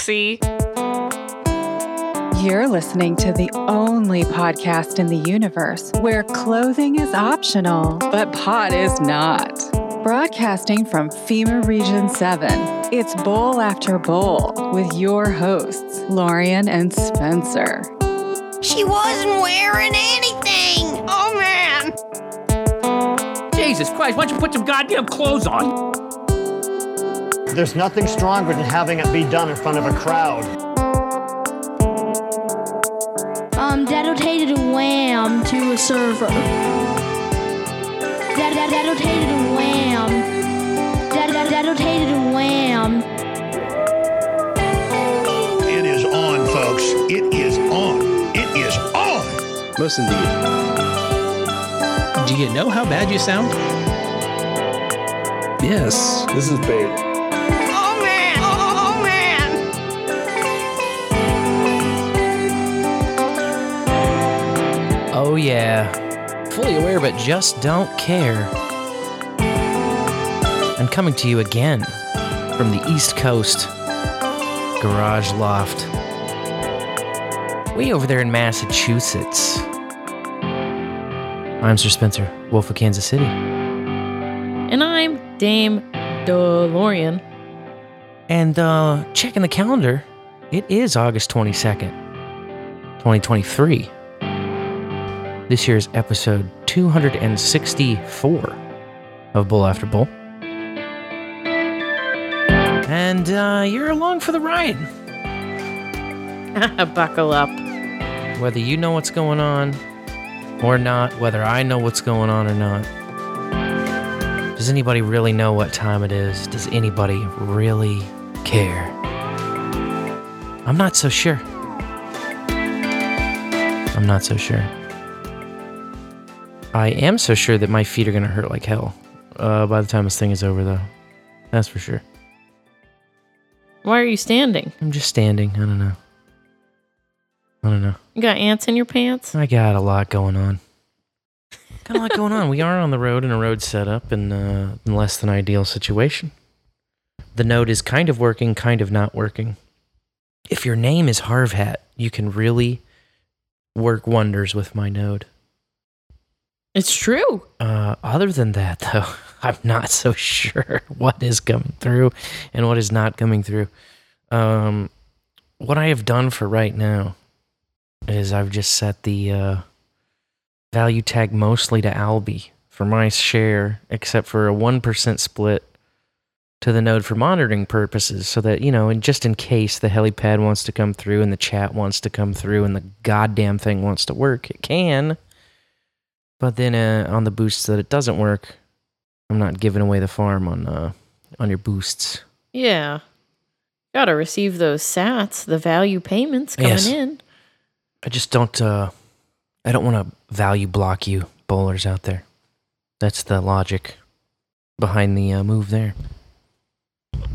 See? You're listening to the only podcast in the universe where clothing is optional, but pot is not. Broadcasting from FEMA Region 7, it's Bowl After Bowl with your hosts, Lorian and Spencer. She wasn't wearing anything. Oh man. Jesus Christ, why don't you put some goddamn clothes on? There's nothing stronger than having it be done in front of a crowd. Um, Dad rotated a wham to a server. Dad, dad, dad rotated a wham. Dad, dad, dad rotated a wham. It is on, folks. It is on. It is on. Listen to you. Do you know how bad you sound? Yes. This is bait. Oh, yeah. Fully aware, but just don't care. I'm coming to you again from the East Coast Garage Loft. Way over there in Massachusetts. I'm Sir Spencer, Wolf of Kansas City. And I'm Dame DeLorean. And uh, checking the calendar, it is August 22nd, 2023. This year's episode 264 of Bowl After Bowl. And uh, you're along for the ride. Buckle up. Whether you know what's going on or not, whether I know what's going on or not. Does anybody really know what time it is? Does anybody really care? I'm not so sure. I'm not so sure. I am so sure that my feet are going to hurt like hell uh, by the time this thing is over, though. That's for sure. Why are you standing? I'm just standing. I don't know. I don't know. You got ants in your pants? I got a lot going on. Got a lot going on. We are on the road in a road setup in, uh, in less than ideal situation. The node is kind of working, kind of not working. If your name is Harvhat, you can really work wonders with my node. It's true. Uh, other than that, though, I'm not so sure what is coming through and what is not coming through. Um, what I have done for right now is I've just set the uh, value tag mostly to Alby for my share, except for a 1% split to the node for monitoring purposes, so that, you know, and just in case the helipad wants to come through and the chat wants to come through and the goddamn thing wants to work, it can. But then uh, on the boosts that it doesn't work, I'm not giving away the farm on uh, on your boosts. Yeah. Gotta receive those sats, the value payments coming Yes. in. I just don't. Uh, I don't want to value block you bowlers out there. That's the logic behind the uh, move there.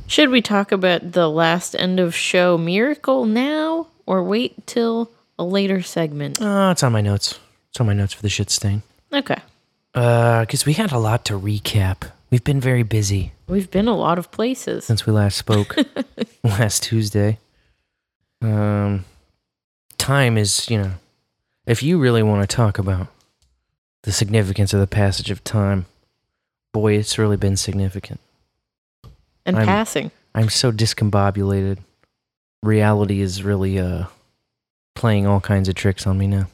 Should we talk about the last end of show miracle now or wait till a later segment? Uh, it's on my notes. It's on my notes for the shit stain. Okay. Uh, because we had a lot to recap. We've been very busy We've been a lot of places. since we last spoke last Tuesday. Um, time is, you know, if you really want to talk about the significance of the passage of time, boy, it's really been significant. And I'm- passing. I'm so discombobulated. Reality is really uh playing all kinds of tricks on me now.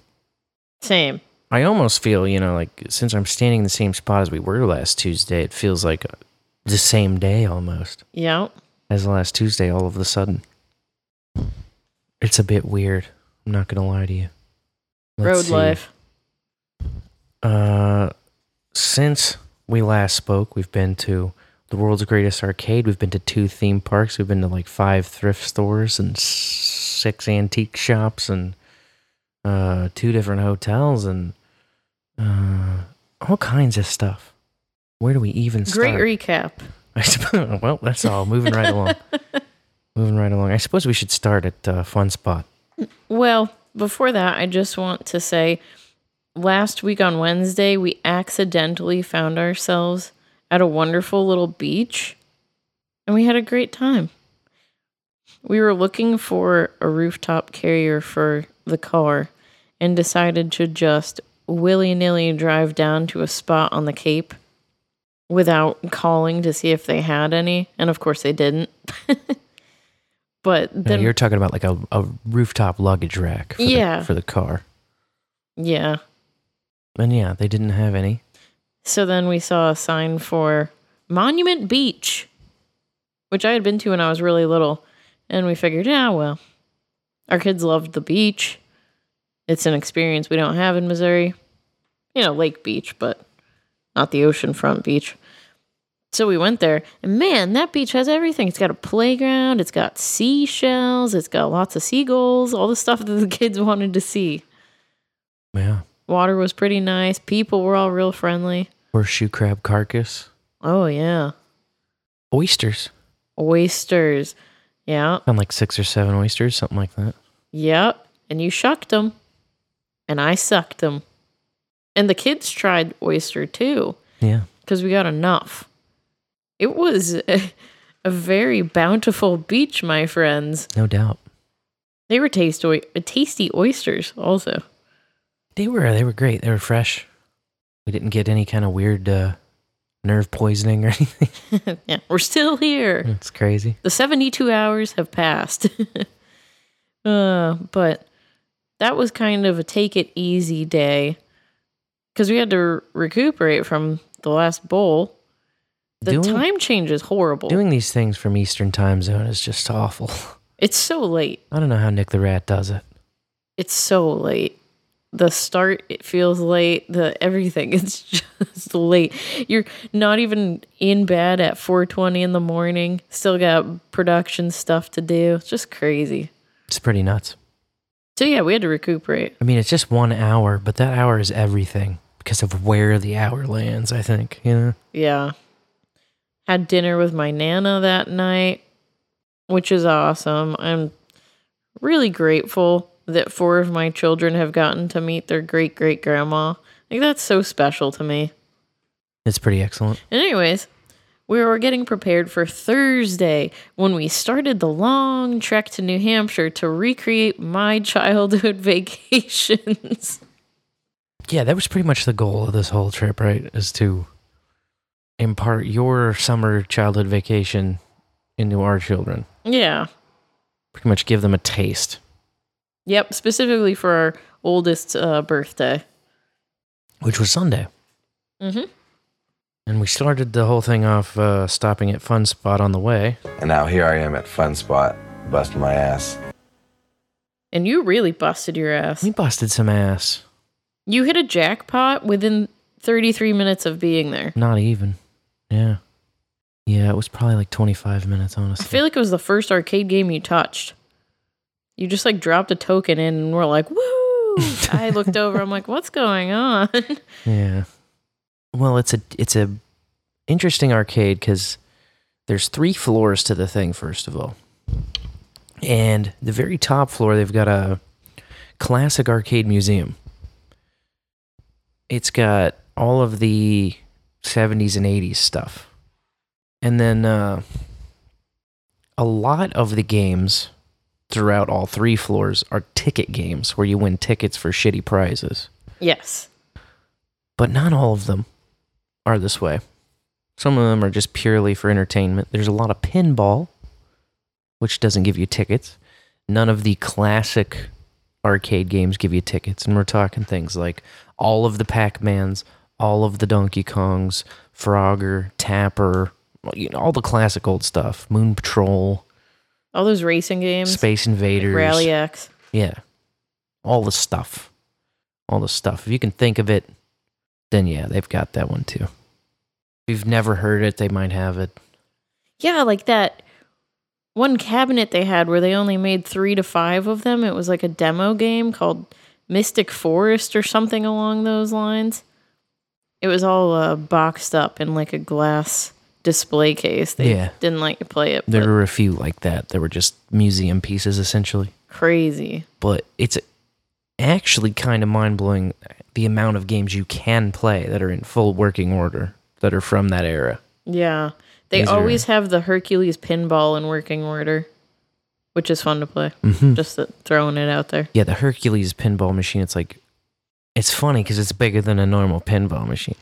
Same. I almost feel, you know, like since I'm standing in the same spot as we were last Tuesday, it feels like uh, the same day almost Yeah. as last Tuesday all of a sudden. It's a bit weird. I'm not going to lie to you. Let's Road see. life. Uh, since we last spoke, we've been to the world's greatest arcade. We've been to two theme parks. We've been to like five thrift stores and six antique shops and uh, two different hotels and uh, all kinds of stuff. Where do we even start? Great recap. I suppose, well, that's all. Moving right along. Moving right along. I suppose we should start at uh, Fun Spot. Well, before that, I just want to say last week on Wednesday, we accidentally found ourselves at a wonderful little beach and we had a great time. we were looking for a rooftop carrier for the car and decided to just willy nilly drive down to a spot on the Cape without calling to see if they had any. And of course, they didn't. but then, you're talking about like a, a rooftop luggage rack for, Yeah. the, for the car. yeah. And yeah, they didn't have any. So then we saw a sign for Monument Beach, which I had been to when I was really little. And we figured, yeah, well, our kids loved the beach. It's an experience we don't have in Missouri. You know, Lake Beach, but not the oceanfront beach. So we went there, and man, that beach has everything. It's got a playground, it's got seashells, it's got lots of seagulls, all the stuff that the kids wanted to see. Yeah. Water was pretty nice. People were all real friendly. Horseshoe crab carcass. Oh, yeah. Oysters. Oysters. Yeah. Found like six or seven oysters, something like that. Yep. And you shucked them. And I sucked them. And the kids tried oyster too, Yeah. because we got enough. It was a, a very bountiful beach, my friends. No doubt. They were taste tasty oysters, also. They were they were great. They were fresh. We didn't get any kind of weird uh, nerve poisoning or anything. yeah, we're still here. It's crazy. The 72 hours have passed. uh, but that was kind of a take it easy day because we had to recuperate from the last bowl. The Doing- time change is horrible. Doing these things from Eastern time zone is just awful. it's so late. I don't know how Nick the Rat does it. It's so late. The start it feels late. The everything it's just late. You're not even in bed at 4:20 in the morning. Still got production stuff to do. It's just crazy. It's pretty nuts. So yeah, we had to recuperate. I mean, it's just one hour, but that hour is everything because of where the hour lands, I think, you know? Yeah. Had dinner with my Nana that night, which is awesome. I'm really grateful that four of my children have gotten to meet their great great grandma. Like, that's so special to me. It's pretty excellent. And, anyways, we were getting prepared for Thursday when we started the long trek to New Hampshire to recreate my childhood vacations. Yeah, that was pretty much the goal of this whole trip, right? Is to impart your summer childhood vacation into our children. yeah. Pretty much give them a taste. Yep. Specifically for our oldest uh, birthday. which was Sunday. Mm-hmm. And we started the whole thing off uh, stopping at Fun Spot on the way. And now here I am at Fun Spot, busting my ass. And you really busted your ass. We busted some ass. You hit a jackpot within 33 minutes of being there. Not even. Yeah. Yeah, it was probably like 25 minutes, honestly. I feel like it was the first arcade game you touched. You just like dropped a token in and we're like, woo! I looked over, I'm like, what's going on? yeah. Well, it's a it's a interesting arcade because there's three floors to the thing. First of all, and the very top floor they've got a classic arcade museum. It's got all of the 70s and 80s stuff, and then uh, a lot of the games throughout all three floors are ticket games where you win tickets for shitty prizes yes. but not all of them are this way. Some of them are just purely for entertainment. There's a lot of pinball, which doesn't give you tickets. None of the classic arcade games give you tickets. And we're talking things like all of the Pac Mans, all of the Donkey Kongs, Frogger, Tapper, you know, all the classic old stuff. Moon Patrol, All those racing games. Space like Invaders. Rally X. Yeah. All the stuff. All the stuff. If you can think of it, then yeah, they've got that one too. If you've never heard it, they might have it. Yeah, like that one cabinet they had where they only made three to five of them. It was like a demo game called Mystic Forest or something along those lines. It was all uh, boxed up in like a glass display case. They Yeah. didn't let you play it. There were a few like that. They were just museum pieces essentially. crazy. But it's actually kind of mind blowing the amount of games you can play that are in full working order that are from that era. Yeah. They These are- always have the Hercules pinball in working order. which is fun to play. Mhm. Just throwing it out there. Yeah, the Hercules pinball machine. It's like, it's funny because it's bigger than a normal pinball machine.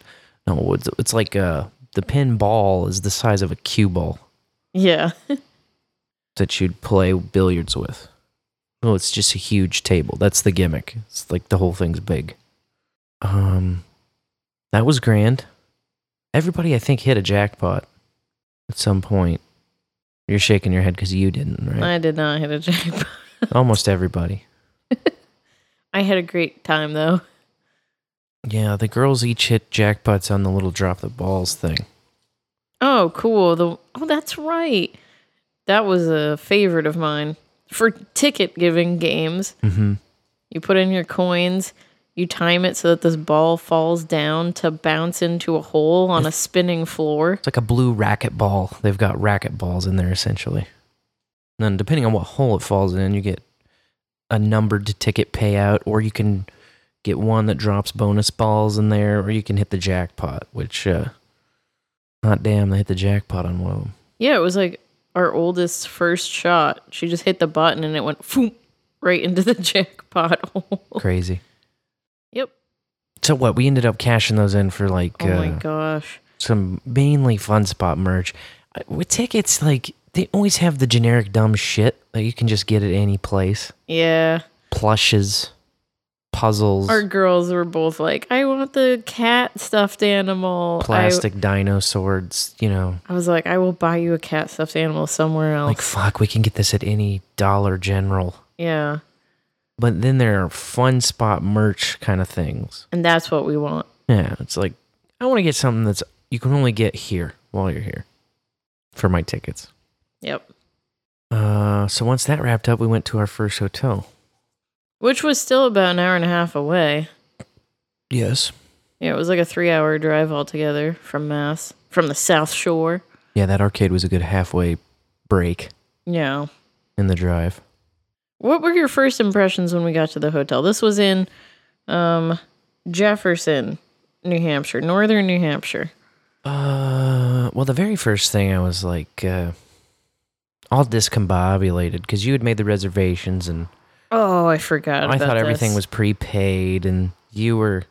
No, it's, it's like uh, the pinball is the size of a cue ball Yeah. that you'd play billiards with. Oh, it's just a huge table. That's the gimmick. It's like the whole thing's big. Um, that was grand. Everybody, I think, hit a jackpot at some point. You're shaking your head because you didn't, right? I did not hit a jackpot. Almost everybody. I had a great time though. Yeah, the girls each hit jackpots on the little drop the balls thing. Oh, cool. The oh, that's right. That was a favorite of mine for ticket giving games. Mm-hmm. You put in your coins. You time it so that this ball falls down to bounce into a hole on a spinning floor. It's like a blue racket ball. They've got racket balls in there essentially. And then depending on what hole it falls in, you get a numbered ticket payout, or you can get one that drops bonus balls in there, or you can hit the jackpot, which uh hot damn, they hit the jackpot on one of them. Yeah, it was like our oldest first shot. She just hit the button and it went foom, right into the jackpot hole. Crazy. Yep. So what? We ended up cashing those in for like Oh my uh, gosh. some mainly fun spot merch. With tickets, like they always have the generic dumb shit that you can just get at any place. Yeah. Plushes, puzzles, Our girls were both like, I want the cat stuffed animal. I- plastic dinosaurs. You know, I was like, I will buy you a cat stuffed animal somewhere else. like fuck, we can get this at any Dollar General. yeah. But then there are fun spot merch kind of things. And that's what we want. Yeah, it's like I want to get something that's you can only get here while you're here for my tickets. Yep. Uh, so once that wrapped up, we went to our first hotel. Which was still about an hour and a half away. Yes. Yeah, it was like a three hour drive altogether from Mass, from the South Shore. Yeah, that arcade was a good halfway break Yeah. in the drive. What were your first impressions when we got to the hotel? This was in um, Jefferson, New Hampshire, northern New Hampshire. Uh, well, the very first thing I was like, uh, all discombobulated because you had made the reservations and Oh, I forgot. I thought everything this. was prepaid and you were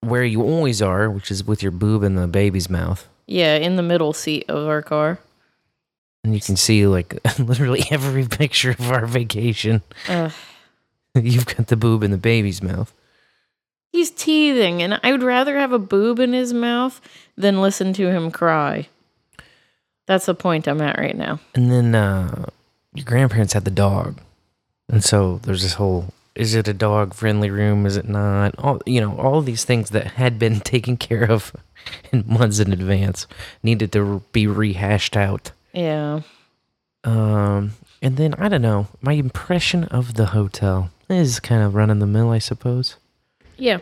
where you always are, which is with your boob in the baby's mouth. Yeah, in the middle seat of our car. And you can see like literally every picture of our vacation. Ugh. You've got the boob in the baby's mouth. He's teething, and I would rather have a boob in his mouth than listen to him cry. That's the point I'm at right now. And then uh, your grandparents had the dog, and so there's this whole: is it a dog friendly room? Is it not? All you know, all these things that had been taken care of in months in advance needed to be rehashed out. Yeah. Um, and then I don't know. My impression of the hotel is kind of run in the mill, I suppose. Yeah.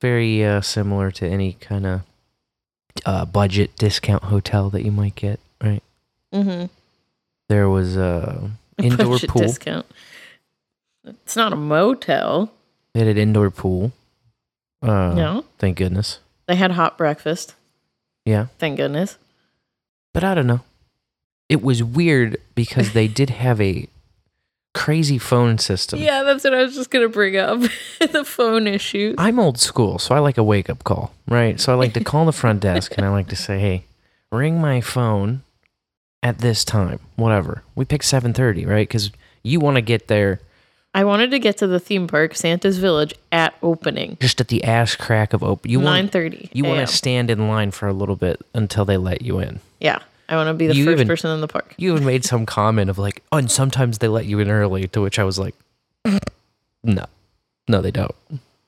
Very uh, similar to any kind of uh, budget discount hotel that you might get, right? Mm-hmm. There was a indoor Budget pool. discount. It's not a motel. They had an indoor pool. Uh, No. Thank goodness. They had hot breakfast. Yeah. Thank goodness. But I don't know. It was weird because they did have a crazy phone system. Yeah, that's what I was just gonna bring up. the phone issues. I'm old school, so I like a wake up call, right? So I like to call the front desk and I like to say, "Hey, ring my phone at this time, whatever." We pick 7:30, right? Cuz you want to get there I wanted to get to the theme park, Santa's Village, at opening. just at the ass crack of open. You want 9:30 You want to stand in line for a little bit until they let you in. Yeah. I want to be the You first even- person in the park. You even made some comment of like, "Oh, and sometimes they let you in early," to which I was like, "No. No, they don't.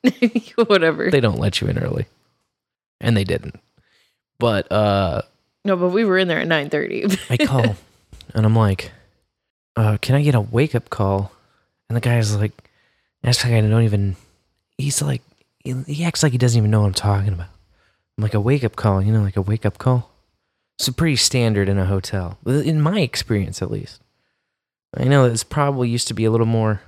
Whatever. They don't let you in early." And they didn't. But uh no, but we were in there at 9:30. I call and I'm like, uh, can I get a wake up call? And the guy's like, acts like I don't even, he's like, he, he acts like he doesn't even know what I'm talking about. I'm like, a wake up call, you know, like a wake up call. It's pretty standard in a hotel, in my experience at least. I know it's probably used to be a little more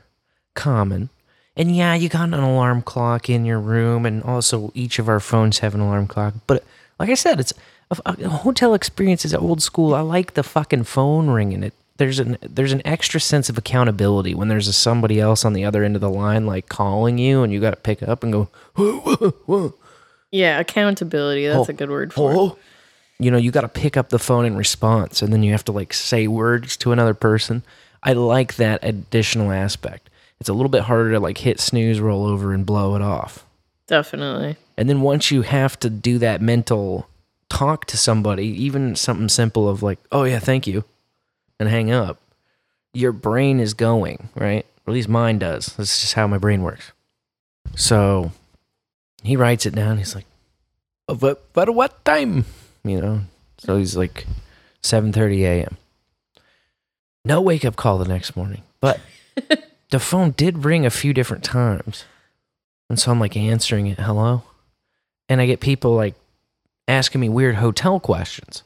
common. And yeah, you got an alarm clock in your room, and also each of our phones have an alarm clock. But like I said, it's a, a hotel experience is old school. I like the fucking phone ringing. It there's an there's an extra sense of accountability when there's a somebody else on the other end of the line like calling you and you got to pick up and go whoa, whoa, whoa. Yeah, accountability. That's Oh, a good word for it. Oh, you know you got to pick up the phone in response and then you have to like say words to another person. I like that additional aspect. It's a little bit harder to like hit snooze roll over and blow it off. Definitely. and then once you have to do that mental talk to somebody even something simple of like oh yeah thank you and hang up your brain is going right? Or at least mine does. That's just how my brain works. So he writes it down. He's like "Uh, but but what time you know so he's like 7:30 a.m. no wake up call the next morning but the phone did ring a few different times and so I'm like answering it hello and I get people like asking me weird hotel questions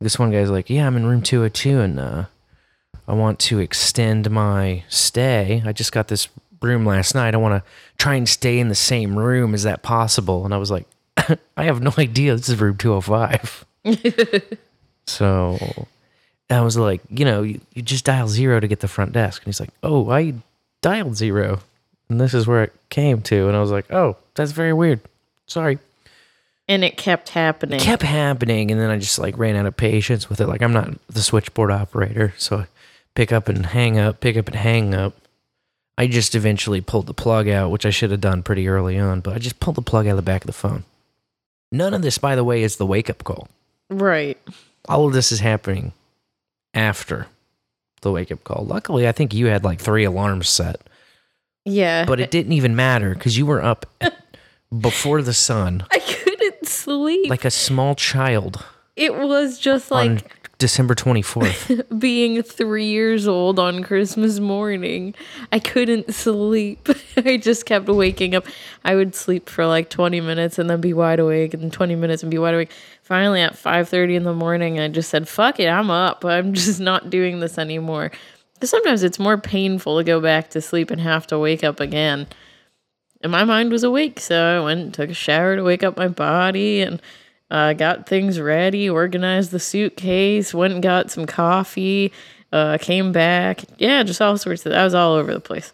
this one guy's like yeah I'm in room 202 and uh I want to extend my stay. I just got this room last night. I want to try and stay in the same room. Is that possible? And I was like, I have no idea. This is room 205. so I was like, you know, you, you just dial zero to get the front desk. And he's like, oh, I dialed zero. And this is where it came to. And I was like, oh, that's very weird. Sorry. And it kept happening. It kept happening. And then I just like ran out of patience with it. Like, I'm not the switchboard operator. So I pick up and hang up, pick up and hang up. I just eventually pulled the plug out, which I should have done pretty early on, but I just pulled the plug out of the back of the phone. None of this, by the way, is the wake up call. right. All of this is happening after the wake up call. Luckily, I think you had like three alarms set, Yeah. but it didn't even matter because you were up before the sun I couldn't sleep. like a small child it was just like December 24th. being three years old on Christmas morning. I couldn't sleep. I just kept waking up. I would sleep for like 20 minutes and then be wide awake, and 20 minutes and be wide awake. Finally, at 5:30 in the morning, I just said, "Fuck it, I'm up. I'm just not doing this anymore." Because sometimes it's more painful to go back to sleep and have to wake up again. And my mind was awake, so I went and took a shower to wake up my body and uh, got things ready, organized the suitcase, went and got some coffee, uh, came back. Yeah, just all sorts of. I was all over the place.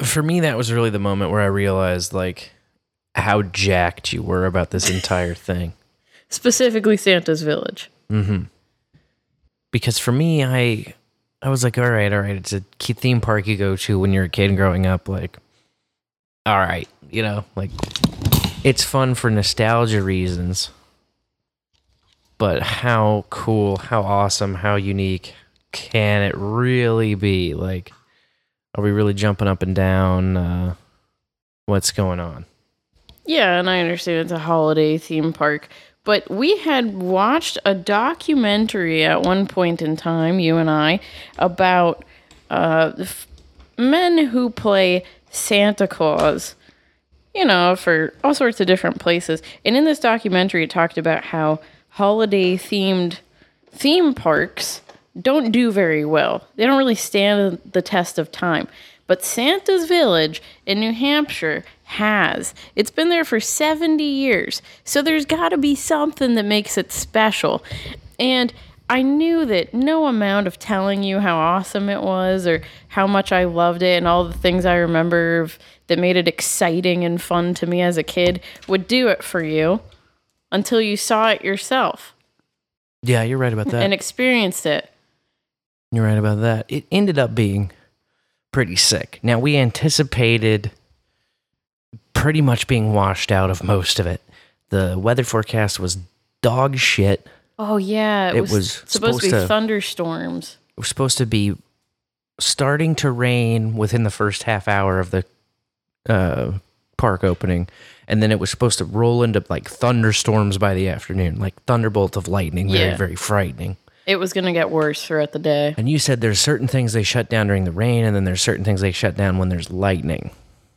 For me, that was really the moment where I realized like how jacked you were about this entire thing. Specifically, Santa's Village. because for me i i was like all right all right it's a key theme park you go to when you're a kid growing up like all right you know like it's fun for nostalgia reasons but how cool how awesome how unique can it really be? Like are we really jumping up and down? Uh what's going on? Yeah, and I understand it's a holiday theme park, but we had watched a documentary at one point in time, you and I, about uh, f- men who play Santa Claus, you know, for all sorts of different places. And in this documentary, it talked about how holiday themed theme parks don't do very well. They don't really stand the test of time. But Santa's Village in New Hampshire has. It's been there for 70 years. So there's got to be something that makes it special. And I knew that no amount of telling you how awesome it was or how much I loved it and all the things I remember that made it exciting and fun to me as a kid would do it for you until you saw it yourself yeah you're right about that and experienced it. You're right about that. It ended up being pretty sick. Now, we anticipated pretty much being washed out of most of it. The weather forecast was dog shit. Oh yeah, it, It was, was supposed, supposed to be to- thunderstorms. It was supposed to be starting to rain within the first half hour of the uh, park opening. And then it was supposed to roll into like thunderstorms by the afternoon, like thunderbolt of lightning. Very, Yeah. very frightening. It was gonna get worse throughout the day. And you said there's certain things they shut down during the rain, and then there's certain things they shut down when there's lightning.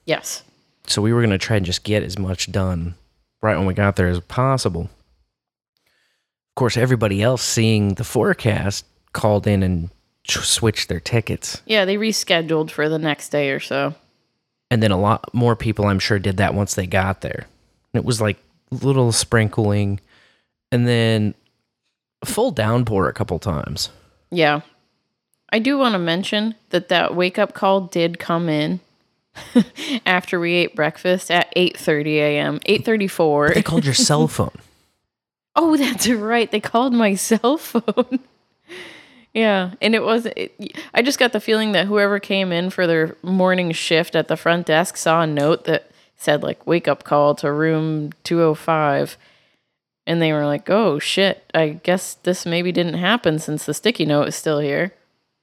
Yes. So we were going to try and just get as much done right when we got there as possible. Of course, everybody else seeing the forecast called in and switched their tickets. Yeah, they rescheduled for the next day or so. And then a lot more people, I'm sure, did that once they got there. And it was like little sprinkling and then full downpour a couple times. Yeah. I do want to mention that that wake up call did come in after we ate breakfast at 8:30 a.m. 8:34. They called your cell phone. Oh, that's right. They called my cell phone. Yeah, and it was. It, I just got the feeling that whoever came in for their morning shift at the front desk saw a note that said like "wake up call to room 205," and they were like, "Oh shit! I guess this maybe didn't happen since the sticky note is still here."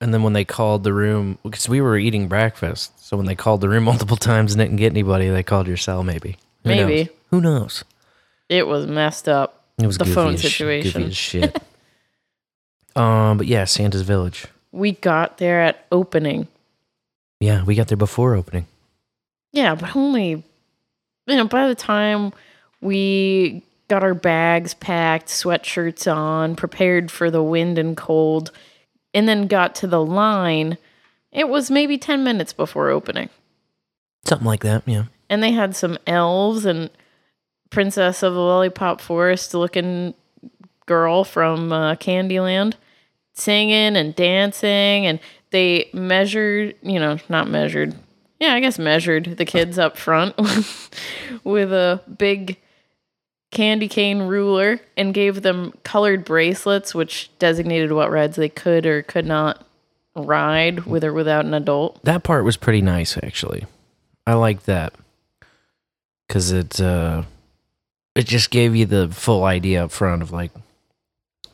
And then when they called the room, because we were eating breakfast, so when they called the room multiple times and didn't get anybody, they called your cell. Maybe. Who Maybe. knows? Who knows? It was messed up. It was the phone sh- situation. as shit. Um, but yeah, Santa's Village. We got there at opening. Yeah, we got there before opening. Yeah, but only you know, by the time we got our bags packed, sweatshirts on, prepared for the wind and cold, and then got to the line, it was maybe 10 minutes before opening. Something like that. Yeah. And they had some elves and Princess of the Lollipop Forest looking girl from uh, Candyland singing and dancing. And they measured, you know, not measured. Yeah, I guess measured the kids up front with a big candy cane ruler and gave them colored bracelets, which designated what rides they could or could not ride with or without an adult. That part was pretty nice, actually. I like that because it uh, it just gave you the full idea up front of like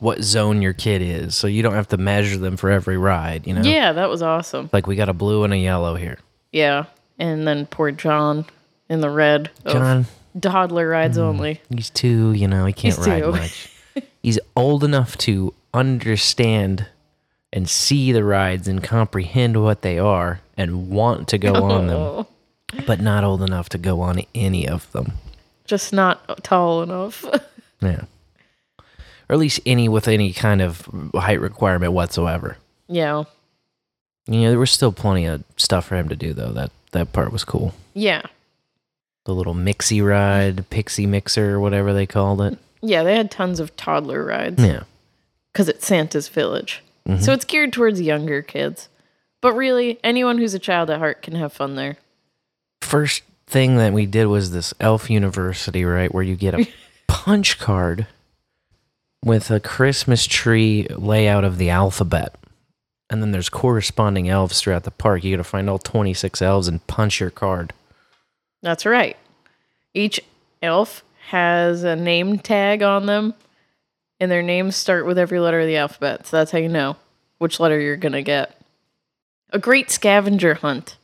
what zone your kid is, so you don't have to measure them for every ride. You know, Yeah, that was awesome. like we got a blue and a yellow here. Yeah. And then poor John in the red. John, Toddler rides mm, only. he's two. You know, he can't He's ride two. much. he's old enough to understand and see the rides and comprehend what they are and want to go on them, Oh, but not old enough to go on any of them. just not tall enough. Yeah. Or at least any with any kind of height requirement whatsoever. yeah. You know, there was still plenty of stuff for him to do though. That that part was cool. Yeah. The little mixie ride, pixie mixer, whatever they called it. Yeah, they had tons of toddler rides Yeah. because it's Santa's village. Mm-hmm. So it's geared towards younger kids. But really, anyone who's a child at heart can have fun there. First thing that we did was this Elf University, right, where you get a punch card with a Christmas tree layout of the alphabet. And then there's corresponding elves throughout the park. You got to find all 26 elves and punch your card. That's right. Each elf has a name tag on them, and their names start with every letter of the alphabet. So that's how you know which letter you're going to get. A great scavenger hunt.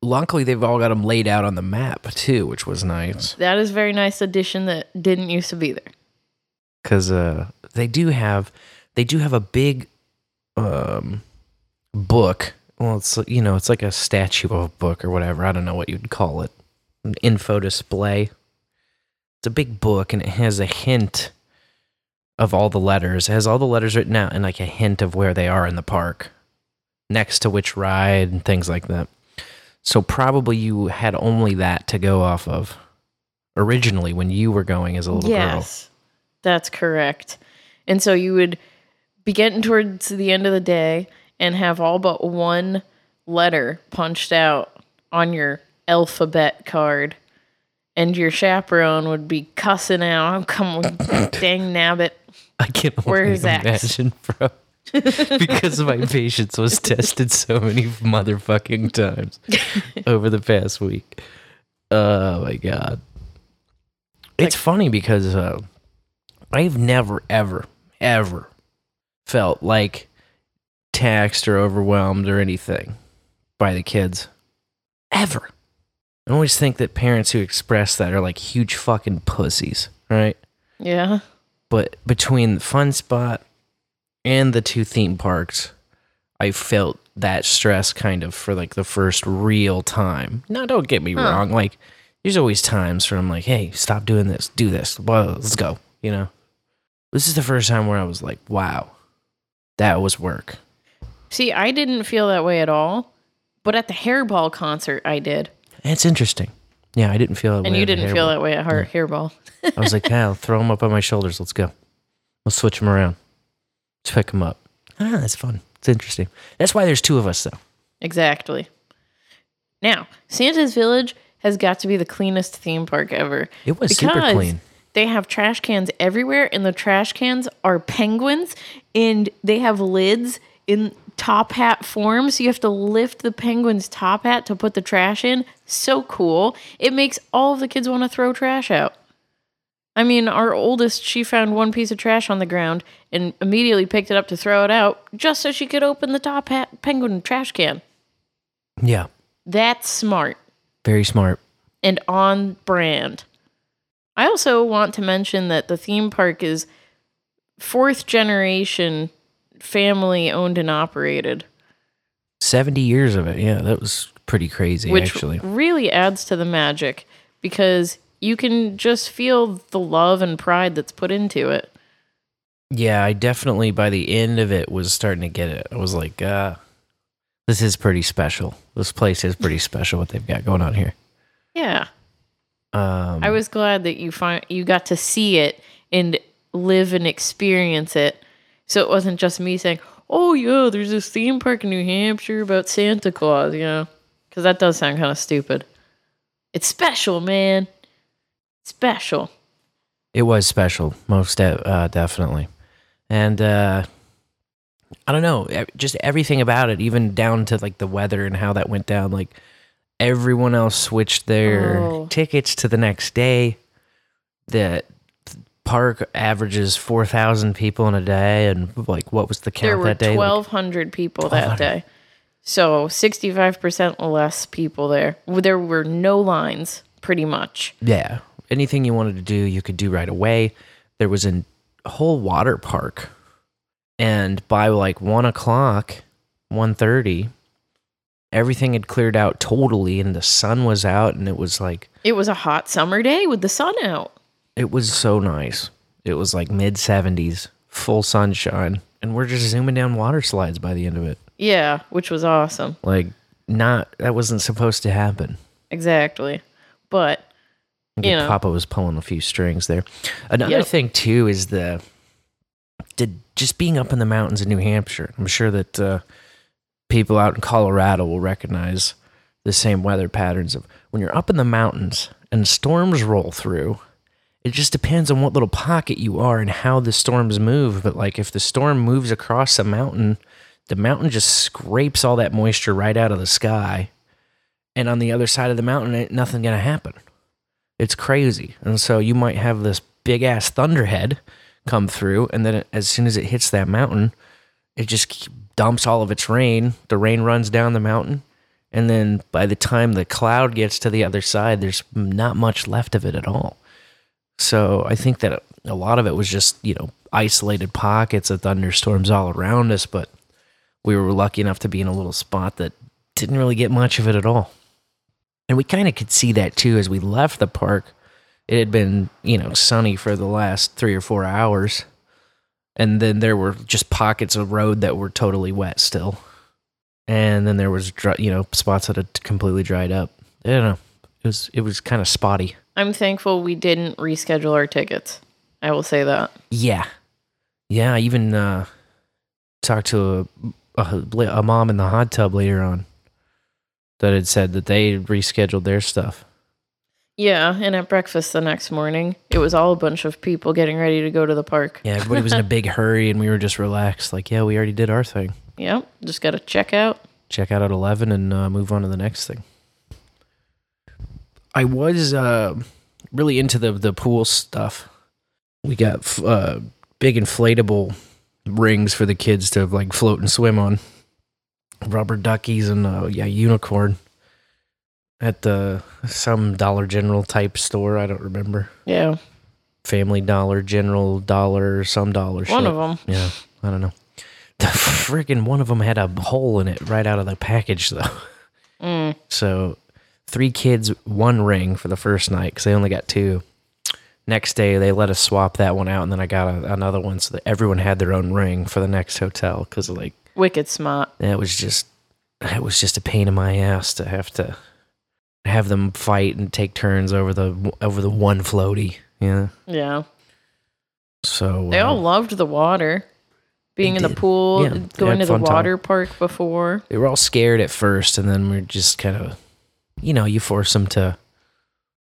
Luckily, they've all got them laid out on the map too, which was nice That is a very nice addition that didn't used to be there. Because uh, they do have they do have a big um, book. Well, it's you know it's like a statue of a book or whatever. I don't know what you'd call it. An info display. It's a big book and it has a hint of all the letters. It has all the letters written out and like a hint of where they are in the park, next to which ride and things like that. So probably you had only that to go off of originally when you were going as a little girl. That's correct. And so you would be getting towards the end of the day and have all but one letter punched out on your alphabet card. And your chaperone would be cussing out, I'm coming, dang nabbit. I can only Where's X? imagine, bro. because my patience was tested so many motherfucking times over the past week. Oh my god. It's funny because uh, I've never, ever, ever felt like taxed or overwhelmed or anything by the kids. Ever. I always think that parents who express that are like huge fucking pussies, right? Yeah. but between the fun spot and the two theme parks i felt that stress kind of for like the first real time now don't get me wrong like there's always times where i'm like hey stop doing this do this well let's go you know this is the first time where i was like wow that was work See, I didn't feel that way at all, but at the hairball concert, I did. it's interesting yeah i didn't feel that way. And way you didn't feel that way at heart hairball. i was like hell throw them up on my shoulders let's go let's switch them around let's pick them up ah that's fun It's interesting. That's why there's two of us though. Exactly. Now, Santa's Village has got to be the cleanest theme park ever. It was super clean. They have trash cans everywhere, and the trash cans are penguins, and they have lids in top hat form. So you have to lift the penguin's top hat to put the trash in. So cool. It makes all of the kids want to throw trash out. I mean, our oldest, she found one piece of trash on the ground and immediately picked it up to throw it out just so she could open the top hat penguin trash can. Yeah. That's smart Very smart. and on brand. I also want to mention that the theme park is fourth generation family owned and operated, 70 years of it. Yeah, that was pretty crazy which actually. really adds to the magic because you can just feel the love and pride that's put into it. Yeah, I definitely by the end of it was starting to get it. I was like, uh this is pretty special. This place is pretty special what they've got going on here. Yeah. Um I was glad that you find you got to see it and live and experience it. So it wasn't just me saying, "Oh yeah, there's this theme park in New Hampshire about Santa Claus," you know, because that does sound kind of stupid. It's special, man. Special. It was special, most de- uh, definitely, and uh, I don't know, just everything about it, even down to like the weather and how that went down. Like everyone else switched their Oh. tickets to the next day. The park averages four thousand people in a day, and like what was the count there were that day? Like, twelve hundred people that day, so sixty-five percent less people there. There were no lines, pretty much. Yeah. Anything you wanted to do, you could do right away. There was a whole water park. And by like one o'clock, 1.30, everything had cleared out totally and the sun was out and it was like It was a hot summer day with the sun out. it was so nice. It was like mid seventies, full sunshine. And we're just zooming down water slides by the end of it. Yeah, which was awesome. Like not that wasn't supposed to happen. Exactly. But I You know. Papa was pulling a few strings there. Another Yep. thing too is the did just being up in the mountains in New Hampshire. I'm sure that uh, people out in Colorado will recognize the same weather patterns of when you're up in the mountains and storms roll through. It just depends on what little pocket you are and how the storms move. But like if the storm moves across a mountain, the mountain just scrapes all that moisture right out of the sky. And on the other side of the mountain, ain't nothing gonna happen. It's crazy. And so you might have this big ass thunderhead come through, and then as soon as it hits that mountain, it just dumps all of its rain. The rain runs down the mountain. And then by the time the cloud gets to the other side, there's not much left of it at all. So I think that a lot of it was just, you know, isolated pockets of thunderstorms all around us, but we were lucky enough to be in a little spot that didn't really get much of it at all. And we kind of could see that too as we left the park. It had been, you know, sunny for the last three or four hours. And then there were just pockets of road that were totally wet still. And then there was, dry, you know, spots that had completely dried up. I don't know. It was, it was kind of spotty. I'm thankful we didn't reschedule our tickets. I will say that. Yeah. Yeah. I even uh, talked to a, a, a mom in the hot tub later on that had said that they rescheduled their stuff. Yeah, and at breakfast the next morning, it was all a bunch of people getting ready to go to the park. Yeah, everybody was in a big hurry and we were just relaxed. Like, yeah, we already did our thing. Yep, just got to check out. Check out at 11 and uh, move on to the next thing. I was uh, really into the, the pool stuff. We got f- uh, big inflatable rings for the kids to like float and swim on. Rubber duckies and uh, yeah, unicorn at the some Dollar General type store. I don't remember. Yeah, Family Dollar, General Dollar, some dollar. one shit. of them. Yeah, I don't know. The friggin' one of them had a hole in it right out of the package, though. Mm. So, three kids, one ring for the first night because they only got two. Next day, they let us swap that one out, and then I got a, another one so that everyone had their own ring for the next hotel because, like, Wicked smart. it was just, it was just a pain in my ass to have to have them fight and take turns over the over the one floaty. Yeah. Yeah, So they uh, all loved the water. being in the pool, Yeah, going to the fun time. water park before. they were all scared at first, and then we're just kind of, you know, you force them to.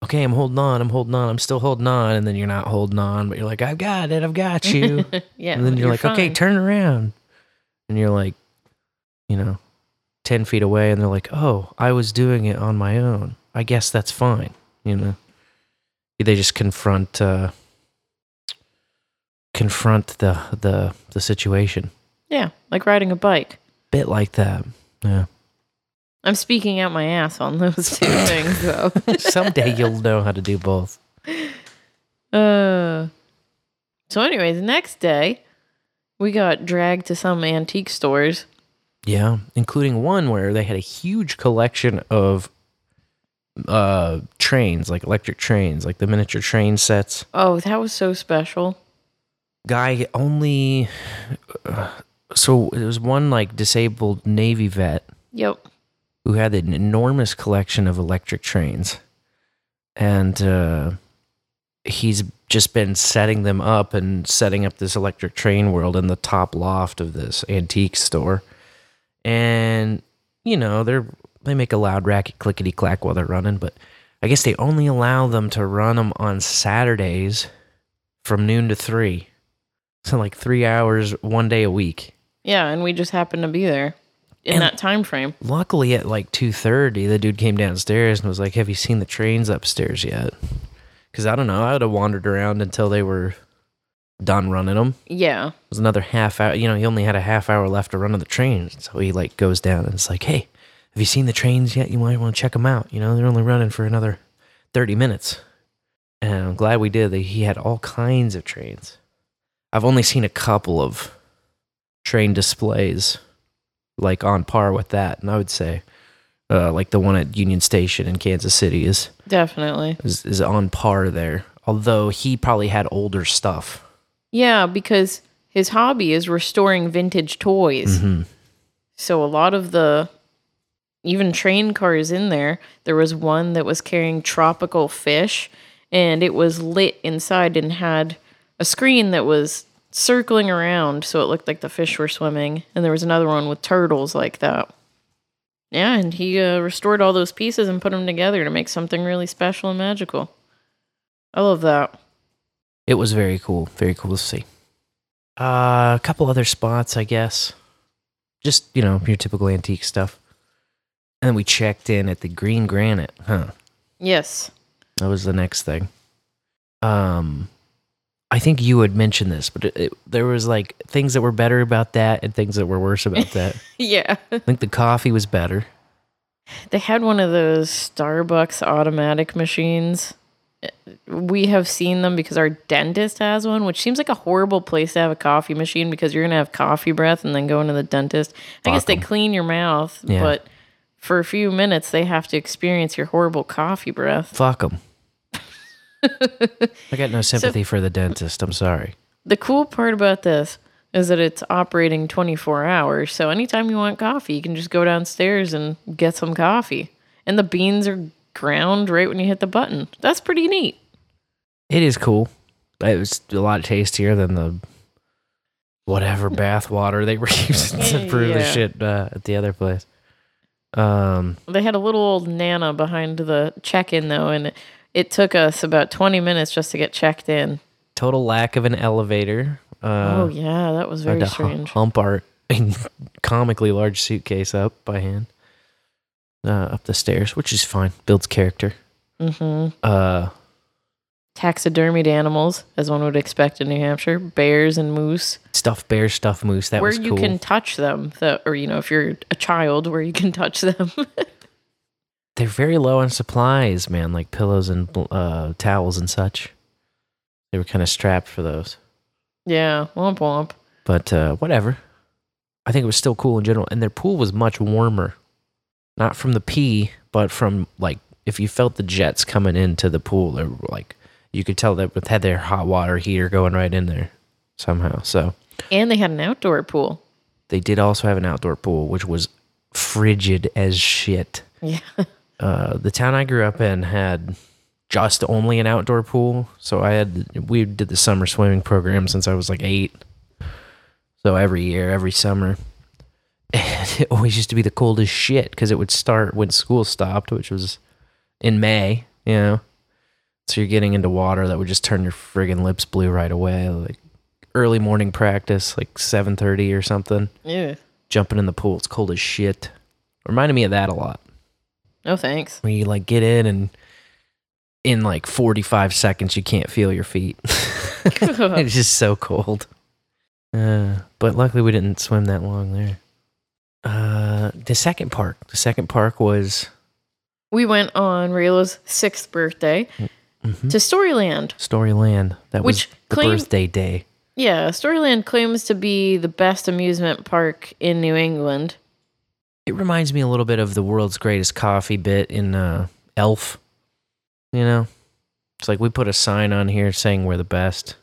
Okay, I'm holding on. I'm holding on. I'm still holding on, and then you're not holding on, but you're like, I've got it. I've got you. yeah. and then you're, like, okay, turn around, and you're like, you know, ten feet away, and they're like, oh, I was doing it on my own. I guess that's fine. You know, they just confront, uh confront the the the situation. Yeah, like riding a bike. Bit like that. Yeah. I'm speaking out my ass on those two things, though. Someday you'll know how to do both. Uh, so, anyways, the next day, we got dragged to some antique stores. Yeah, including one where they had a huge collection of uh trains, like electric trains, like the miniature train sets. Oh, that was so special. Guy only uh, so it was one like disabled navy vet Yep. who had an enormous collection of electric trains. And uh he's just been setting them up and setting up this electric train world in the top loft of this antique store. And you know, they're they make a loud racket clickety clack while they're running, but I guess they only allow them to run them on Saturdays from noon to 3. So like 3 hours one day a week. Yeah, and we just happened to be there in And- that time frame. Luckily, at like two thirty, the dude came downstairs and was like, "Have you seen the trains upstairs yet?" Because I don't know, I would have wandered around until they were done running them. Yeah. It was another half hour. You know, he only had a half hour left to run of the trains, so he like goes down and it's like, "Hey, have you seen the trains yet? You might want to check them out. You know, they're only running for another thirty minutes." And I'm glad we did. They- He had all kinds of trains. I've only seen a couple of train displays like on par with that, and I would say uh, like the one at Union Station in Kansas City is, Definitely. is is on par there. Although he probably had older stuff. Yeah, because his hobby is restoring vintage toys. Mhm. So a lot of the even train cars in there, there was one that was carrying tropical fish and it was lit inside and had a screen that was circling around so it looked like the fish were swimming and there was another one with turtles like that. Yeah, and he uh, restored all those pieces and put them together to make something really special and magical. I love that. It was very cool. Very cool to see. Uh, a couple other spots, I guess. Just, you know, your typical antique stuff. And then we checked in at the Green Granite, huh? Yes. That was the next thing. Um, I think you had mentioned this, but it, it, there was like things that were better about that and things that were worse about that. Yeah. I think the coffee was better. They had one of those Starbucks automatic machines. We have seen them because our dentist has one, which seems like a horrible place to have a coffee machine because you're going to have coffee breath and then go into the dentist. I guess they 'em. clean your mouth, Yeah. but for a few minutes they have to experience your horrible coffee breath. Fuck them. I got no sympathy for the dentist. I'm sorry. The cool part about this is that it's operating 24 hours. So anytime you want coffee, you can just go downstairs and get some coffee. And the beans are ground right when you hit the button. That's pretty neat. It is cool. It was a lot tastier than the whatever bath water they were using to brew the shit uh, at the other place. Um, They had a little old Nana behind the check in, though, and it, took us about 20 minutes just to get checked in. total lack of an elevator. Uh, oh, yeah, that was very to strange. Hump our comically large suitcase up by hand uh, up the stairs, which is fine. Builds character. hmm Uh, Taxidermied animals, as one would expect in New Hampshire, bears and moose, stuffed bear, stuffed moose. That where was you can touch them, the, or, you know, if you're a child, where you can touch them. They're very low on supplies, man, like pillows and uh, towels and such. They were kind of strapped for those. yeah, womp womp. But uh, whatever. I think it was still cool in general. And their pool was much warmer. Not from the pee, but from like if you felt the jets coming into the pool, or like you could tell that it had their hot water heater going right in there somehow. So And they had an outdoor pool. they did also have an outdoor pool, which was frigid as shit. Yeah. Uh, the town I grew up in had just only an outdoor pool, so I had we did the summer swimming program since I was like eight. So every year, every summer, and it always used to be the coldest shit because it would start when school stopped, which was in May. You know, so you're getting into water that would just turn your friggin' lips blue right away. Like early morning practice, like seven thirty or something. Yeah. Jumping in the pool, it's cold as shit. Reminded me of that a lot. No thanks. When you like get in and in like 45 seconds you can't feel your feet. it's just so cold. Uh, but luckily we didn't swim that long there. Uh, the second park. The second park was We went on Rayla's sixth birthday mhm, to Storyland. Storyland. That was Which the claim- birthday day. Yeah, Storyland claims to be the best amusement park in New England. It reminds me a little bit of the world's greatest coffee bit in uh, Elf. You know, it's like we put a sign on here saying we're the best.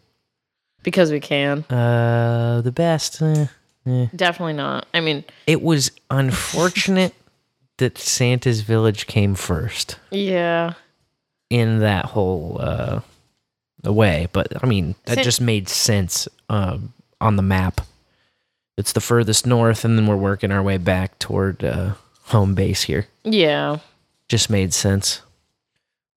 Because we can. Uh, the best. eh, eh. Definitely not. I mean, It was unfortunate that Santa's Village came first yeah. in that whole uh, way, but I mean that San- just made sense um, on the map. It's the furthest north, and then we're working our way back toward uh, home base here. Yeah. Just made sense.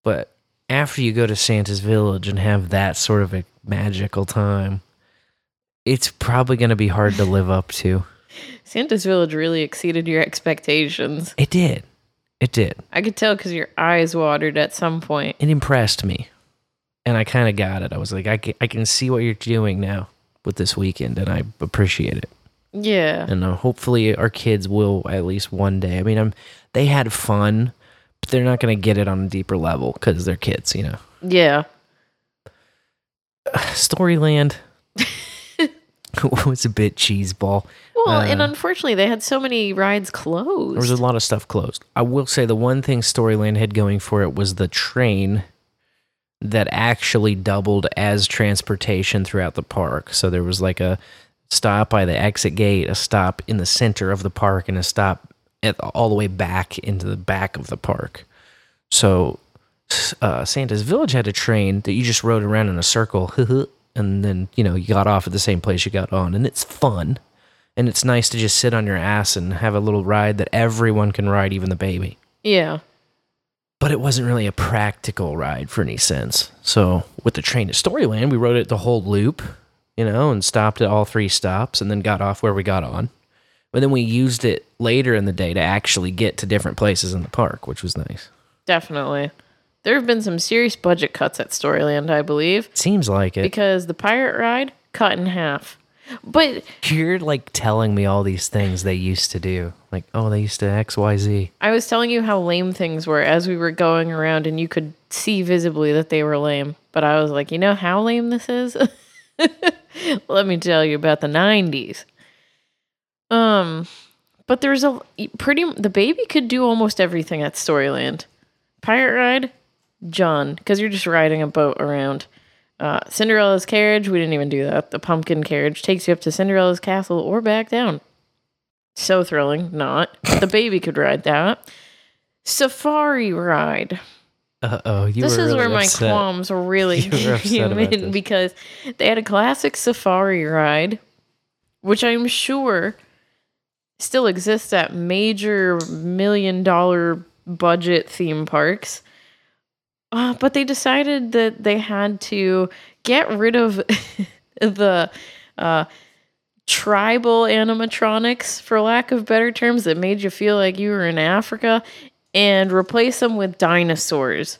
But after you go to Santa's Village and have that sort of a magical time, it's probably going to be hard to live up to. Santa's Village really exceeded your expectations. It did. It did. I could tell because your eyes watered at some point. it impressed me and i kind of got it i was like I can, I can see what you're doing now with this weekend and i appreciate it Yeah. and uh, hopefully our kids will at least one day i mean i'm they had fun but they're not going to get it on a deeper level because they're kids you know Yeah. storyland was a bit cheeseball Well, and Uh, unfortunately, they had so many rides closed. There was a lot of stuff closed. I will say the one thing Storyland had going for it was the train that actually doubled as transportation throughout the park. So there was like a stop by the exit gate, a stop in the center of the park, and a stop at, all the way back into the back of the park. So uh, Santa's Village had a train that you just rode around in a circle, and then you know you got off at the same place you got on, and it's fun, and it's nice to just sit on your ass and have a little ride that everyone can ride, even the baby. yeah. But it wasn't really a practical ride for any sense. So with the train at Storyland, we rode it the whole loop, you know, and stopped at all three stops, and then got off where we got on. But then we used it later in the day to actually get to different places in the park, which was nice. Definitely. There have been some serious budget cuts at Storyland, I believe, Seems like it. because the pirate ride cut in half. But You're like telling me all these things they used to do. Like, oh, they used to X, Y, Z. I was telling you how lame things were as we were going around, and you could see visibly that they were lame. But I was like, you know how lame this is? Let me tell you about the 90s. Um, but there's a pretty, the baby could do almost everything at Storyland. Pirate ride, John, because you're just riding a boat around. Uh, Cinderella's carriage, we didn't even do that. The pumpkin carriage takes you up to Cinderella's castle or back down. So thrilling, not. The baby could ride that. Safari ride. Uh oh, this is really where my upset. qualms really You were upset came in because they had a classic safari ride, which I'm sure still exists at major million dollar budget theme parks. Uh, but they decided that they had to get rid of the uh, tribal animatronics, for lack of better terms, that made you feel like you were in Africa, and replace them with dinosaurs.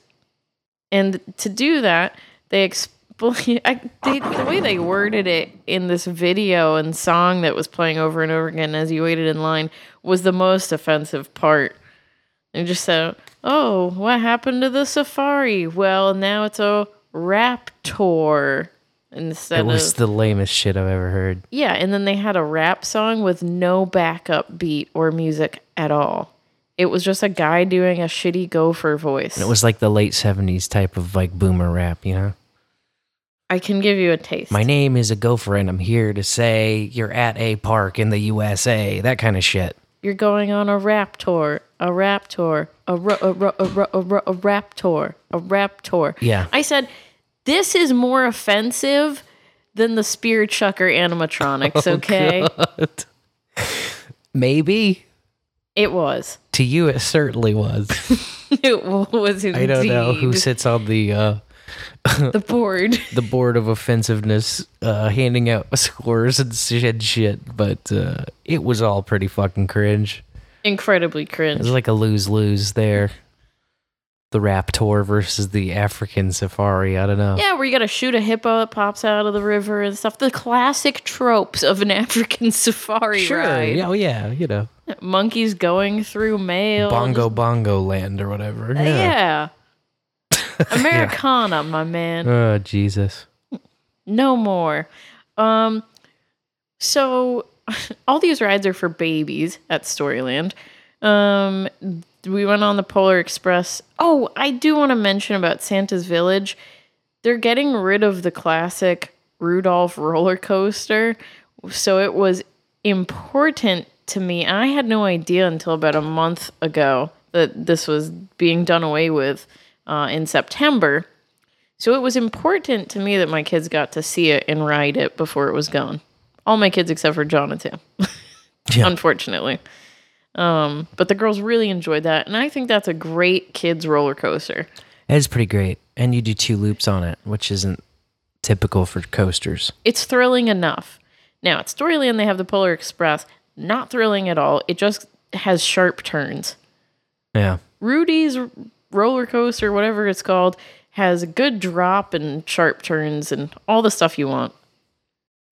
And to do that, they explain the way they worded it in this video and song that was playing over and over again as you waited in line was the most offensive part. They just said, "Oh, what happened to the safari? Well, now it's a raptor." Instead It was of the lamest shit I've ever heard. yeah, and then they had a rap song with no backup beat or music at all. It was just a guy doing a shitty gopher voice. And it was like the late 70s type of like boomer rap, you know? I can give you a taste. My name is a gopher and I'm here to say you're at a park in the USA. That kind of shit. You're going on a rap tour, a rap tour, a, ru- a, ru- a, ru- a, ru- a rap tour, a rap tour. Yeah. I said, this is more offensive than the spear chucker animatronics, Oh, okay? God. Maybe It was. to you, it certainly was. It was indeed. I don't know who sits on the uh, the board. the board of offensiveness, uh, handing out scores and shit, shit, but uh, it was all pretty fucking cringe. Incredibly cringe. was like a lose lose there. The Raptor versus the African Safari. I don't know. Yeah, where you gotta shoot a hippo that pops out of the river and stuff. The classic tropes of an African safari sure. ride. Yeah, oh, yeah. You know, Monkeys going through mail. Bongo Bongo Land or whatever. Yeah. yeah. Americana, my man. Oh Jesus. No more. Um so all these rides are for babies at Storyland. Um we went on the Polar Express. Oh, I do want to mention about Santa's Village. They're getting rid of the classic Rudolph roller coaster. So it was important to me. I had no idea until about a month ago that this was being done away with uh, in September. So it was important to me that my kids got to see it and ride it before it was gone. All my kids except for Jonathan, Yeah. unfortunately. Um, but the girls really enjoyed that, and I think that's a great kids roller coaster. It is pretty great, and you do two loops on it, which isn't typical for coasters. It's thrilling enough. Now at Storyland they have the Polar Express, not thrilling at all. It just has sharp turns. Yeah. Rudy's roller coaster, whatever it's called, has a good drop and sharp turns and all the stuff you want.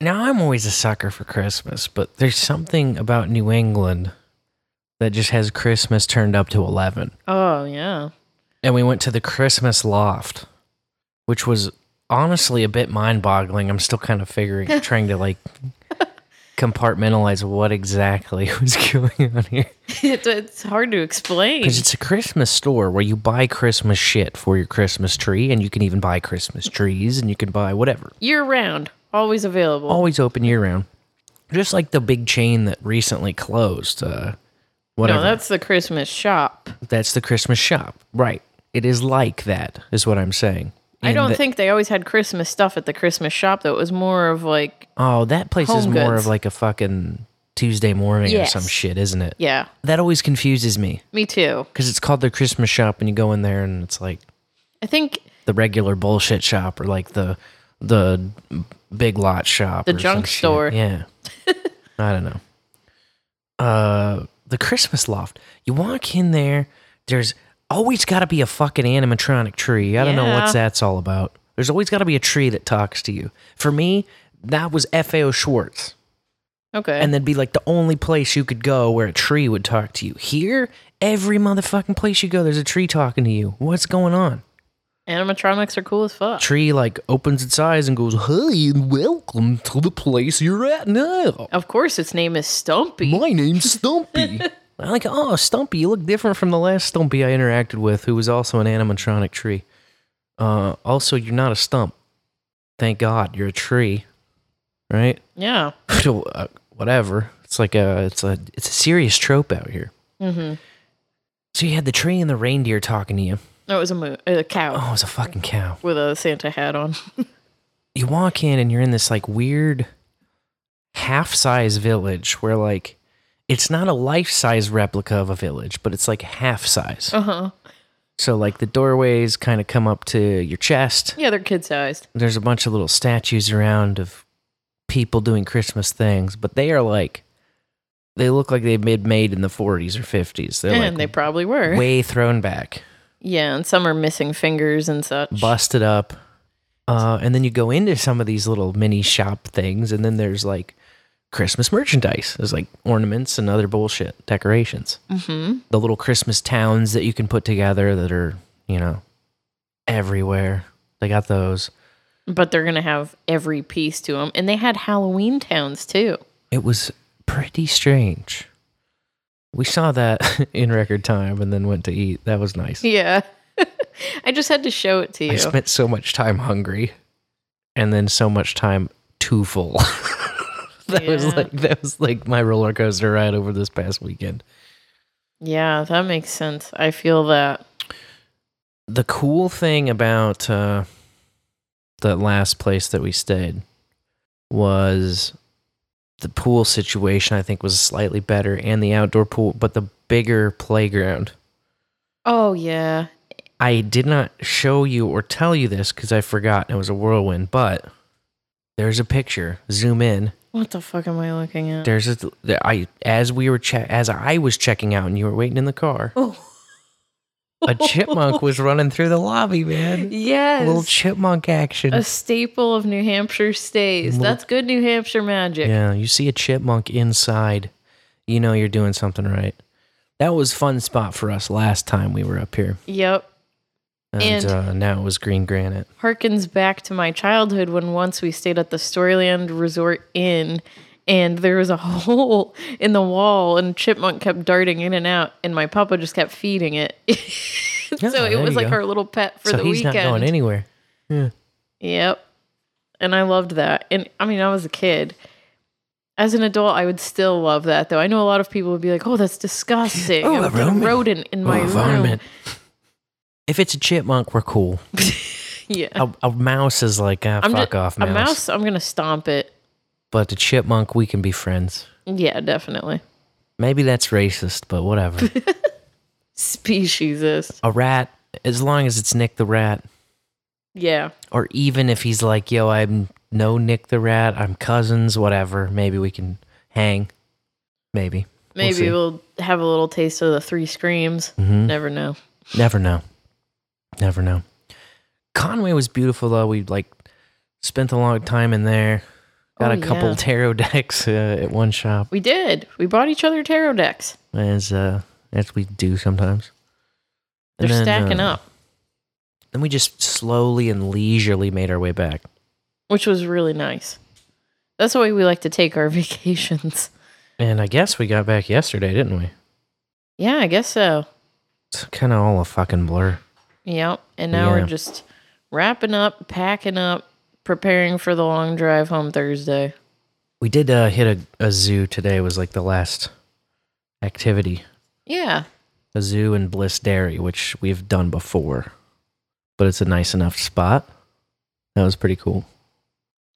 Now I'm always a sucker for Christmas, but there's something about New England that just has Christmas turned up to 11. Oh yeah. And we went to the Christmas loft, which was honestly a bit mind-boggling. I'm still kind of figuring trying to like compartmentalize what exactly was going on here. it's, it's hard to explain. Because it's a Christmas store where you buy Christmas shit for your Christmas tree, and you can even buy Christmas trees, and you can buy whatever. Year round, always available. Always open year round. Just like the big chain that recently closed. Uh, whatever. No, that's the Christmas shop. That's the Christmas shop. Right. It is like that, is what I'm saying. I And don't the- think they always had Christmas stuff at the Christmas shop though. It was more of like, Oh, that place is Home more Goods. of like a fucking Tuesday morning or some shit, isn't it? yeah, That always confuses me me too. because it's called the Christmas shop, and you go in there and it's like I think the regular bullshit shop or like the the big lot shop, The junk some shit. store. Yeah, I don't know. Uh, the Christmas loft. You walk in there. There's always got to be a fucking animatronic tree. I don't know what that's all about. There's always got to be a tree that talks to you. For me, that was FAO Schwarz. okay. And that'd be like the only place you could go where a tree would talk to you. Here, every motherfucking place you go, there's a tree talking to you. What's going on? Animatronics are cool as fuck. Tree like opens its eyes and goes, "Hey, and welcome to the place you're at now. Of course, its name is Stumpy. My name's Stumpy." I'm like, "Oh, Stumpy, you look different from the last Stumpy I interacted with, who was also an animatronic tree. Uh, also, you're not a stump. Thank God, you're a tree, right? yeah. Uh, whatever. It's like a it's a it's a serious trope out here. Mm-hmm. So you had the tree and the reindeer talking to you. No, it was a mo- a cow Oh, it was a fucking cow. with a Santa hat on. You walk in and you're in this like weird half size village where like it's not a life size replica of a village, but it's like half size. Uh huh. So like the doorways kind of come up to your chest. Yeah, they're kid sized. There's a bunch of little statues around of people doing Christmas things, but they are like they look like they've been made in the 40s or 50s. They're And like they probably were. way thrown back, Yeah, and some are missing fingers and such. busted up. Uh, and then you go into some of these little mini shop things, and then there's like Christmas merchandise. There's like ornaments and other bullshit decorations. mm-hmm. The little Christmas towns that you can put together that are, you know, everywhere. They got those. But they're gonna have every piece to them, and they had Halloween towns too. It was pretty strange. We saw that in record time and then went to eat. That was nice. Yeah, I just had to show it to you. I spent so much time hungry and then so much time too full. that was like that was like my roller coaster ride over this past weekend. yeah, that makes sense. I feel that. The cool thing about uh the last place that we stayed was the pool situation. I think was slightly better, and the outdoor pool, but the bigger playground. Oh yeah. I did not show you or tell you this because I forgot. It was a whirlwind, but there's a picture. Zoom in. What the fuck am I looking at? There's a I as we were che- as I was checking out and you were waiting in the car. Oh. A chipmunk was running through the lobby, man. Yes. A little chipmunk action. a staple of New Hampshire stays. Little- That's good New Hampshire magic. Yeah, you see a chipmunk inside, you know you're doing something right. That was fun spot for us last time we were up here, Yep. and, And- uh, now it was green granite. Harkens back to my childhood when once we stayed at the Storyland Resort Inn and there was a hole in the wall and chipmunk kept darting in and out and my papa just kept feeding it. so it was like go. our little pet for so the he's weekend. not going anywhere. Yeah. Yep. And I loved that. And I mean, I was a kid. As an adult, I would still love that, though. I know a lot of people would be like, "Oh, that's disgusting." Oh, a a rodent. rodent in my Oh, a room. If it's a chipmunk, we're cool. Yeah, A, a mouse is like, ah, I'm fuck ju- off, A mouse. mouse, I'm gonna stomp it. But the chipmunk, we can be friends. Yeah, definitely. Maybe that's racist, but whatever. Speciesist. a rat, as long as it's Nick the rat, Yeah, or even if he's like, yo, I'm no Nick the rat, I'm cousins, whatever. Maybe we can hang. Maybe. Maybe see. we'll, have a little taste of the three screams. Mhm. Never know. Never know. Never know. Conway was beautiful though. We like spent a long time in there. Got Oh, a couple yeah. tarot decks uh, at one shop, We did. We bought each other tarot decks. as uh, as we do sometimes. They're then, stacking uh, up, Then we just slowly and leisurely made our way back. which was really nice. That's the way we like to take our vacations. And I guess we got back yesterday, didn't we? Yeah, I guess so. It's kind of all a fucking blur. Yep. And now Yeah. we're just wrapping up, packing up, preparing for the long drive home Thursday. We did uh, hit a, a zoo today. Was like the last activity. Yeah. A zoo in Bliss Dairy, which we've done before, but it's a nice enough spot. That was pretty cool.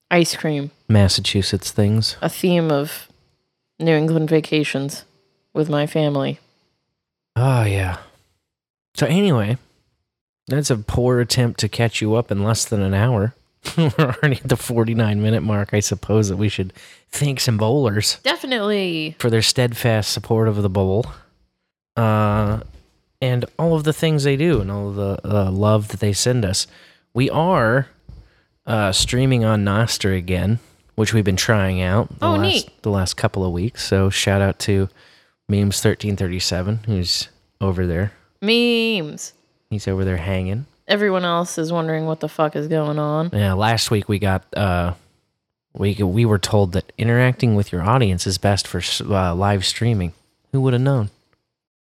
Ice cream, Massachusetts things. a theme of New England vacations with my family. Oh yeah. So anyway, that's a poor attempt to catch you up in less than an hour. We're already at the 49 minute mark. I suppose that we should thank some bowlers. Definitely. for their steadfast support of the bowl, uh, and all of the things they do, and all of the uh, love that they send us. We are uh, streaming on Nostr again, which we've been trying out the Oh, last neat. the last couple of weeks. So shout out to memes thirteen thirty seven, who's over there. Memes. He's over there hanging. Everyone else is wondering what the fuck is going on. Yeah, last week we got uh, we we were told that interacting with your audience is best for uh, live streaming. Who would have known?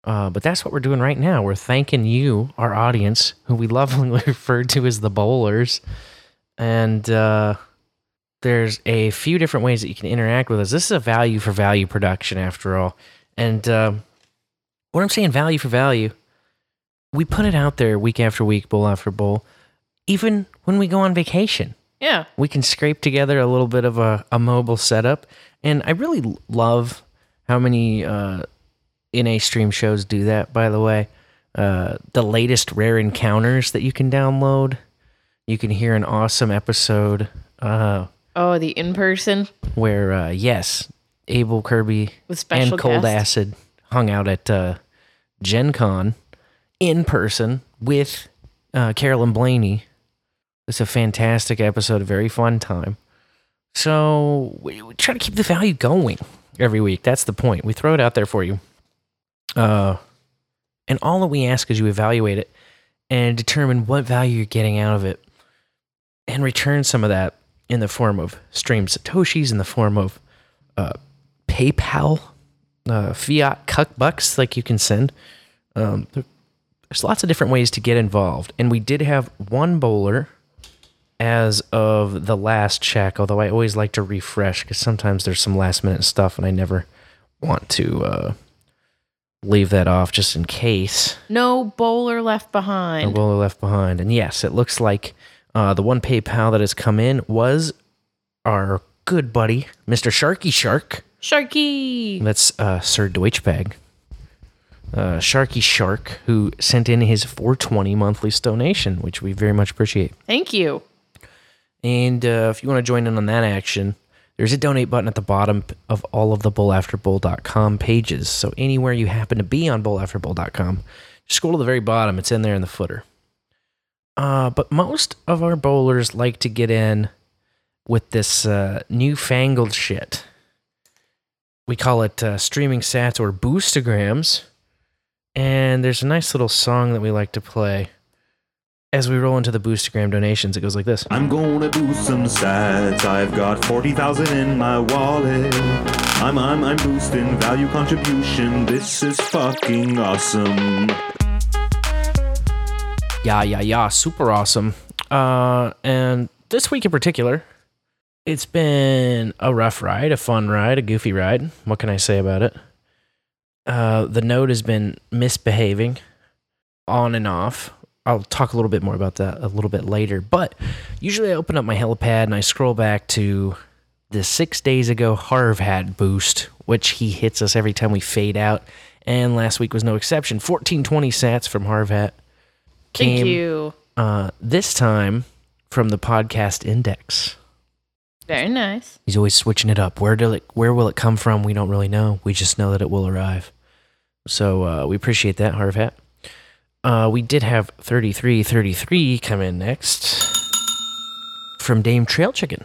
Uh, but that's what we're doing right now. We're thanking you, our audience, who we lovingly refer to as the bowlers. And uh, there's a few different ways that you can interact with us. This is a value for value production, after all. And um, what I'm saying, value for value, we put it out there week after week, bowl after bowl, even when we go on vacation Yeah. we can scrape together a little bit of a, a mobile setup. And I really love how many uh, NA stream shows do that, by the way. Uh, the latest rare encounters that you can download. You can hear an awesome episode uh, Oh, the in person where, uh, yes, Abel Kirby and Cold guest. Acid hung out at uh, Gen Con in person with uh, Carolyn Blaney. It's a fantastic episode, a very fun time. So we, we try to keep the value going every week. That's the point. We throw it out there for you. Uh, and all that we ask is you evaluate it and determine what value you're getting out of it and return some of that in the form of streamed satoshis in the form of uh, paypal uh, fiat cuck bucks like you can send um, there's lots of different ways to get involved and we did have one bowler as of the last check although i always like to refresh because sometimes there's some last minute stuff and i never want to uh, leave that off just in case No bowler left behind. bowler left behind. And yes, it looks like uh, the one PayPal that has come in was our good buddy, Mr. Sharky Shark. Sharky. That's uh, Sir Deutschbag. Uh, Sharky Shark, who sent in his 420 monthly donation, which we very much appreciate. Thank you. And uh, if you want to join in on that action, there's a donate button at the bottom of all of the bowlafterbowl.com pages. So anywhere you happen to be on bowlafterbowl.com, just scroll to the very bottom. It's in there in the footer. Uh, but most of our bowlers like to get in with this uh, newfangled shit. We call it uh, streaming sats or boostagrams. And there's a nice little song that we like to play as we roll into the boostagram donations. It goes like this. I'm gonna do some stats. I've got 40,000 in my wallet. I'm, I'm, I'm boosting value contribution. This is fucking awesome. Yeah, yeah, yeah. Super awesome. Uh, and this week in particular, it's been a rough ride, a fun ride, a goofy ride. What can I say about it? Uh, the node has been misbehaving on and off. I'll talk a little bit more about that a little bit later. But usually I open up my helipad and I scroll back to the six days ago Harv Hat boost, which he hits us every time we fade out. And last week was no exception. 1420 sats from Harv Hat. Thank you. Uh, this time from the podcast index. Very nice. He's always switching it up. Where do it, where will it come from? We don't really know. We just know that it will arrive. So uh, we appreciate that, Harv Hat. Uh, we did have 3333 come in next from Dame Trail Chicken.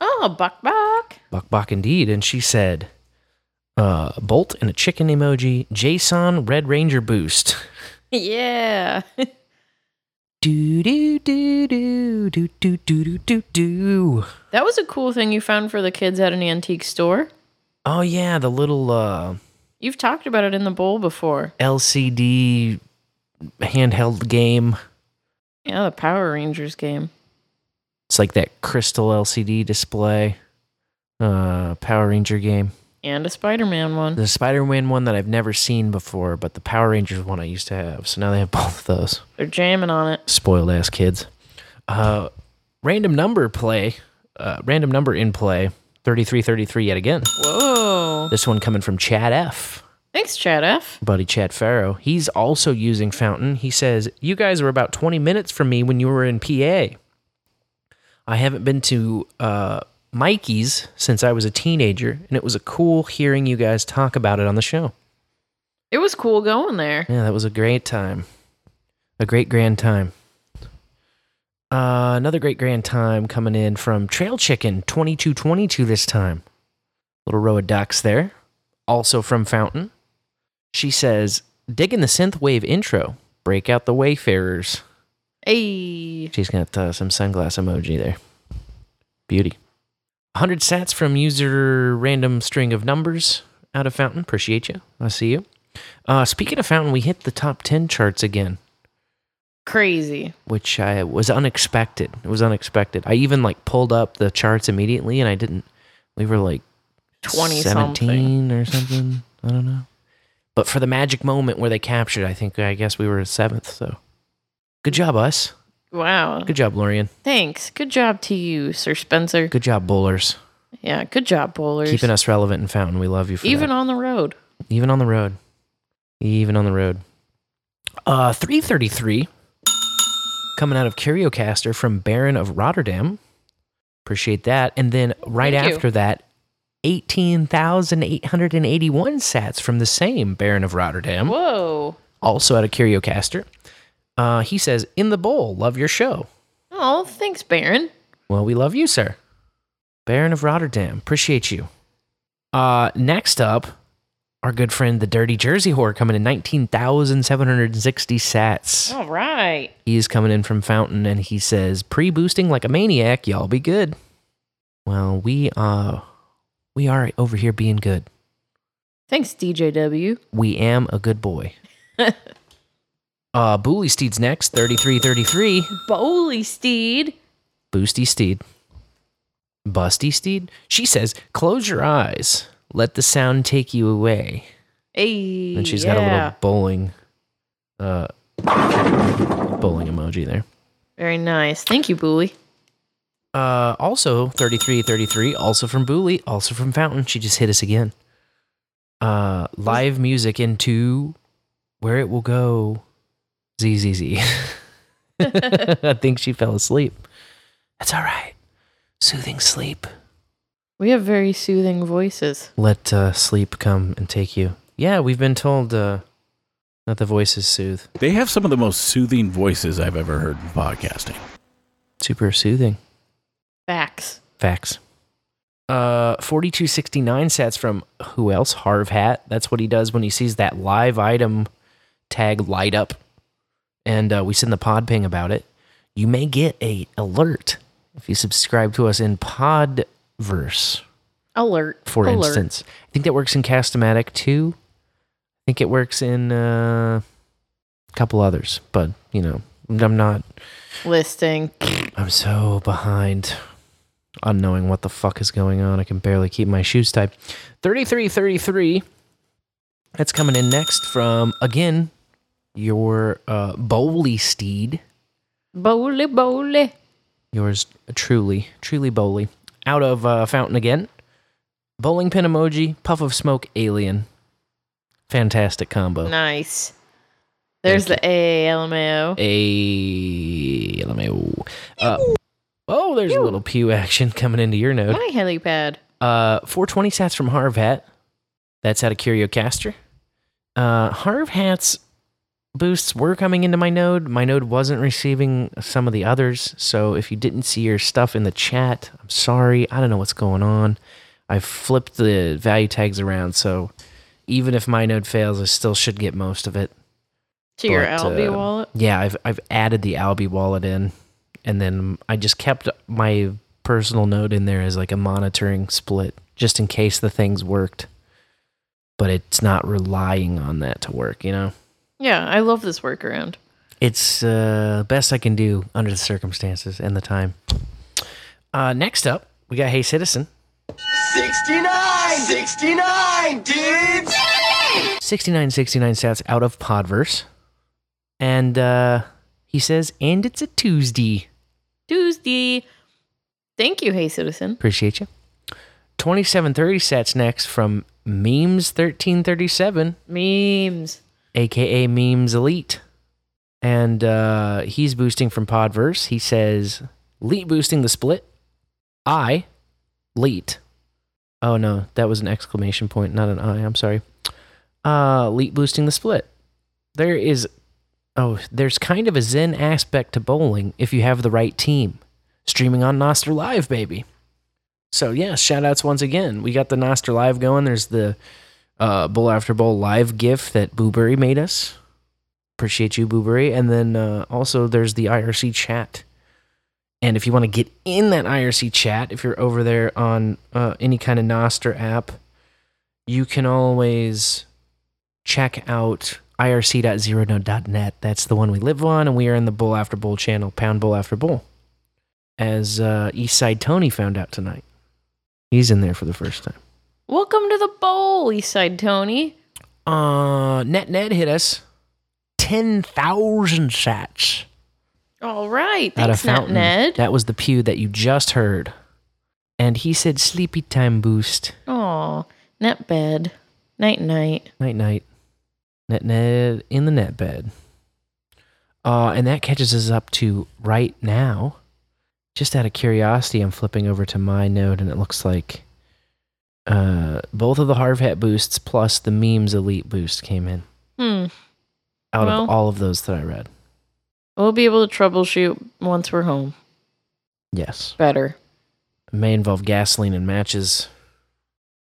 Oh, Buck Buck. Buck Buck indeed. And she said, uh, Bolt and a chicken emoji, Jason Red Ranger boost. Yeah. Do do do do do do do do do do. that was a cool thing you found for the kids at an antique store. Oh yeah, the little uh, You've talked about it in the bowl before. LCD handheld game. Yeah, the Power Rangers game. It's like that crystal LCD display. Uh, Power Ranger game. And a Spider Man one. The Spider Man one that I've never seen before, but the Power Rangers one I used to have. So now they have both of those. They're jamming on it. Spoiled ass kids. Uh, random number play. Uh, random number in play. 3333 yet again. Whoa. This one coming from Chad F. Thanks, Chad F. buddy Chad Farrow. He's also using Fountain. He says, You guys were about 20 minutes from me when you were in PA. I haven't been to uh, Mikey's since I was a teenager, and it was a cool hearing you guys talk about it on the show. It was cool going there. Yeah, that was a great time. A great grand time. Uh, another great grand time coming in from Trail Chicken 2222 this time. Little row of ducks there. Also from Fountain. She says, digging the synthwave intro. Break out the Wayfarers. Hey. She's got uh, some sunglass emoji there. Beauty. 100 sats from user random string of numbers out of Fountain. Appreciate you. I see you. Uh, speaking of Fountain, we hit the top 10 charts again, Crazy. which I was unexpected. It was unexpected. I even like pulled up the charts immediately and I didn't. We were like 20 17 something. or something. I don't know. But for the magic moment where they captured, I think, I guess we were seventh. So good job, us. Wow. Good job, Lorian. Thanks. Good job to you, Sir Spencer. Good job, bowlers. Yeah, good job, bowlers. Keeping us relevant in Fountain. We love you for Even that. on the road. Even on the road. Even on the road. Uh 333 coming out of Curiocaster from Baron of Rotterdam. Appreciate that. And then right Thank you. after that, 18,881 sats from the same Baron of Rotterdam, Whoa. also out of Curiocaster. Uh, he says, In the bowl, love your show. Oh, thanks, Baron. Well, we love you, sir. Baron of Rotterdam. Appreciate you. Uh, next up, our good friend, the Dirty Jersey Whore, coming in 19,760 sats. All right. He is coming in from Fountain and he says, pre boosting like a maniac, y'all be good. Well, we, uh, we are over here being good. Thanks, DJW. We am a good boy. uh, Booley Steed's next, 3333. Bowley Steed. Boosty Steed. Busty Steed? She says, close your eyes. Let the sound take you away. Hey. And she's got a little bowling uh bowling emoji there. Very nice. Thank you, Booley. Uh, also 3333, also from Booley, also from Fountain. She just hit us again. Uh, live music into where it will go. ZZZ. I think she fell asleep. That's all right. Soothing sleep. We have very soothing voices. Let uh, sleep come and take you. Yeah, we've been told uh, that the voices soothe. They have some of the most soothing voices I've ever heard in podcasting. Super soothing. Facts. Facts. Uh, 4269 sats from who else? Harv Hat. That's what he does when he sees that live item tag light up. And uh, we send the Podping about it. You may get a alert if you subscribe to us in Podverse, Alert. for Alert. instance. I think that works in Castamatic too. I think it works in uh, a couple others, but you know, I'm not. Listing. I'm so behind on knowing what the fuck is going on. I can barely keep my shoes tied. 3333. That's coming in next from, again, your uh, Bowley steed. Bowley, bowley. Yours truly, truly Bowley. Out of uh, Fountain again. Bowling pin emoji, puff of smoke, alien. Fantastic combo. Nice. There's the AALMAO. A LMAO. Uh, oh, there's a little pew action coming into your node. My helipad. Uh, 420 sats from Harv Hat. That's out of CurioCaster. Uh, Harv Hat's boosts were coming into my node. My node wasn't receiving some of the others. So if you didn't see your stuff in the chat, I'm sorry. I don't know what's going on. I flipped the value tags around. So even if my node fails, I still should get most of it. To your But, Alby uh, wallet. Yeah, I've I've added the Alby wallet in, and then I just kept my personal node in there as like a monitoring split, just in case the things worked. But it's not relying on that to work, you know. Yeah, I love this workaround. It's uh, best I can do under the circumstances and the time. Uh, next up, we got Hey Citizen. 69! 69, dudes! 6969 stats out of Podverse. And uh, he says, and it's a Tuesday. Tuesday. Thank you, Hey Citizen. Appreciate you. 2730 sets next from Memes1337, Memes. aka Memes Elite. And uh, he's boosting from Podverse. He says, Leet boosting the split. I, Leet. Oh no, that was an exclamation point, not an I. I'm sorry. Uh, Leet boosting the split. There is, oh, there's kind of a zen aspect to bowling if you have the right team. Streaming on Nostr Live, baby. So yeah, shout outs once again. We got the Nostr Live going. There's the uh, Bowl After Bowl live GIF that Boo-Bury made us. Appreciate you, Boo-Bury. And then uh, also there's the IRC chat. And if you want to get in that IRC chat, if you're over there on uh, any kind of Nostr app, you can always check out irc.zeronode.net. That's the one we live on, and we are in the Bowl After Bowl channel, Pound Bowl After Bowl. As uh, Eastside Tony found out tonight. He's in there for the first time. Welcome to the bowl, Eastside Tony. Uh, Net Ned hit us 10,000 sats All right. Thanks, Fountain. Ned. That was the pew that you just heard. And he said sleepy time boost. Aw, net bed. Night night. Night night. Net Ned in the net bed. Uh, and that catches us up to right now. Just out of curiosity, I'm flipping over to my node and it looks like uh, both of the Harv Hat boosts plus the memes elite boost came in Hmm. out Well. of all of those that I read. We'll be able to troubleshoot once we're home. Yes. Better. It may involve gasoline and matches.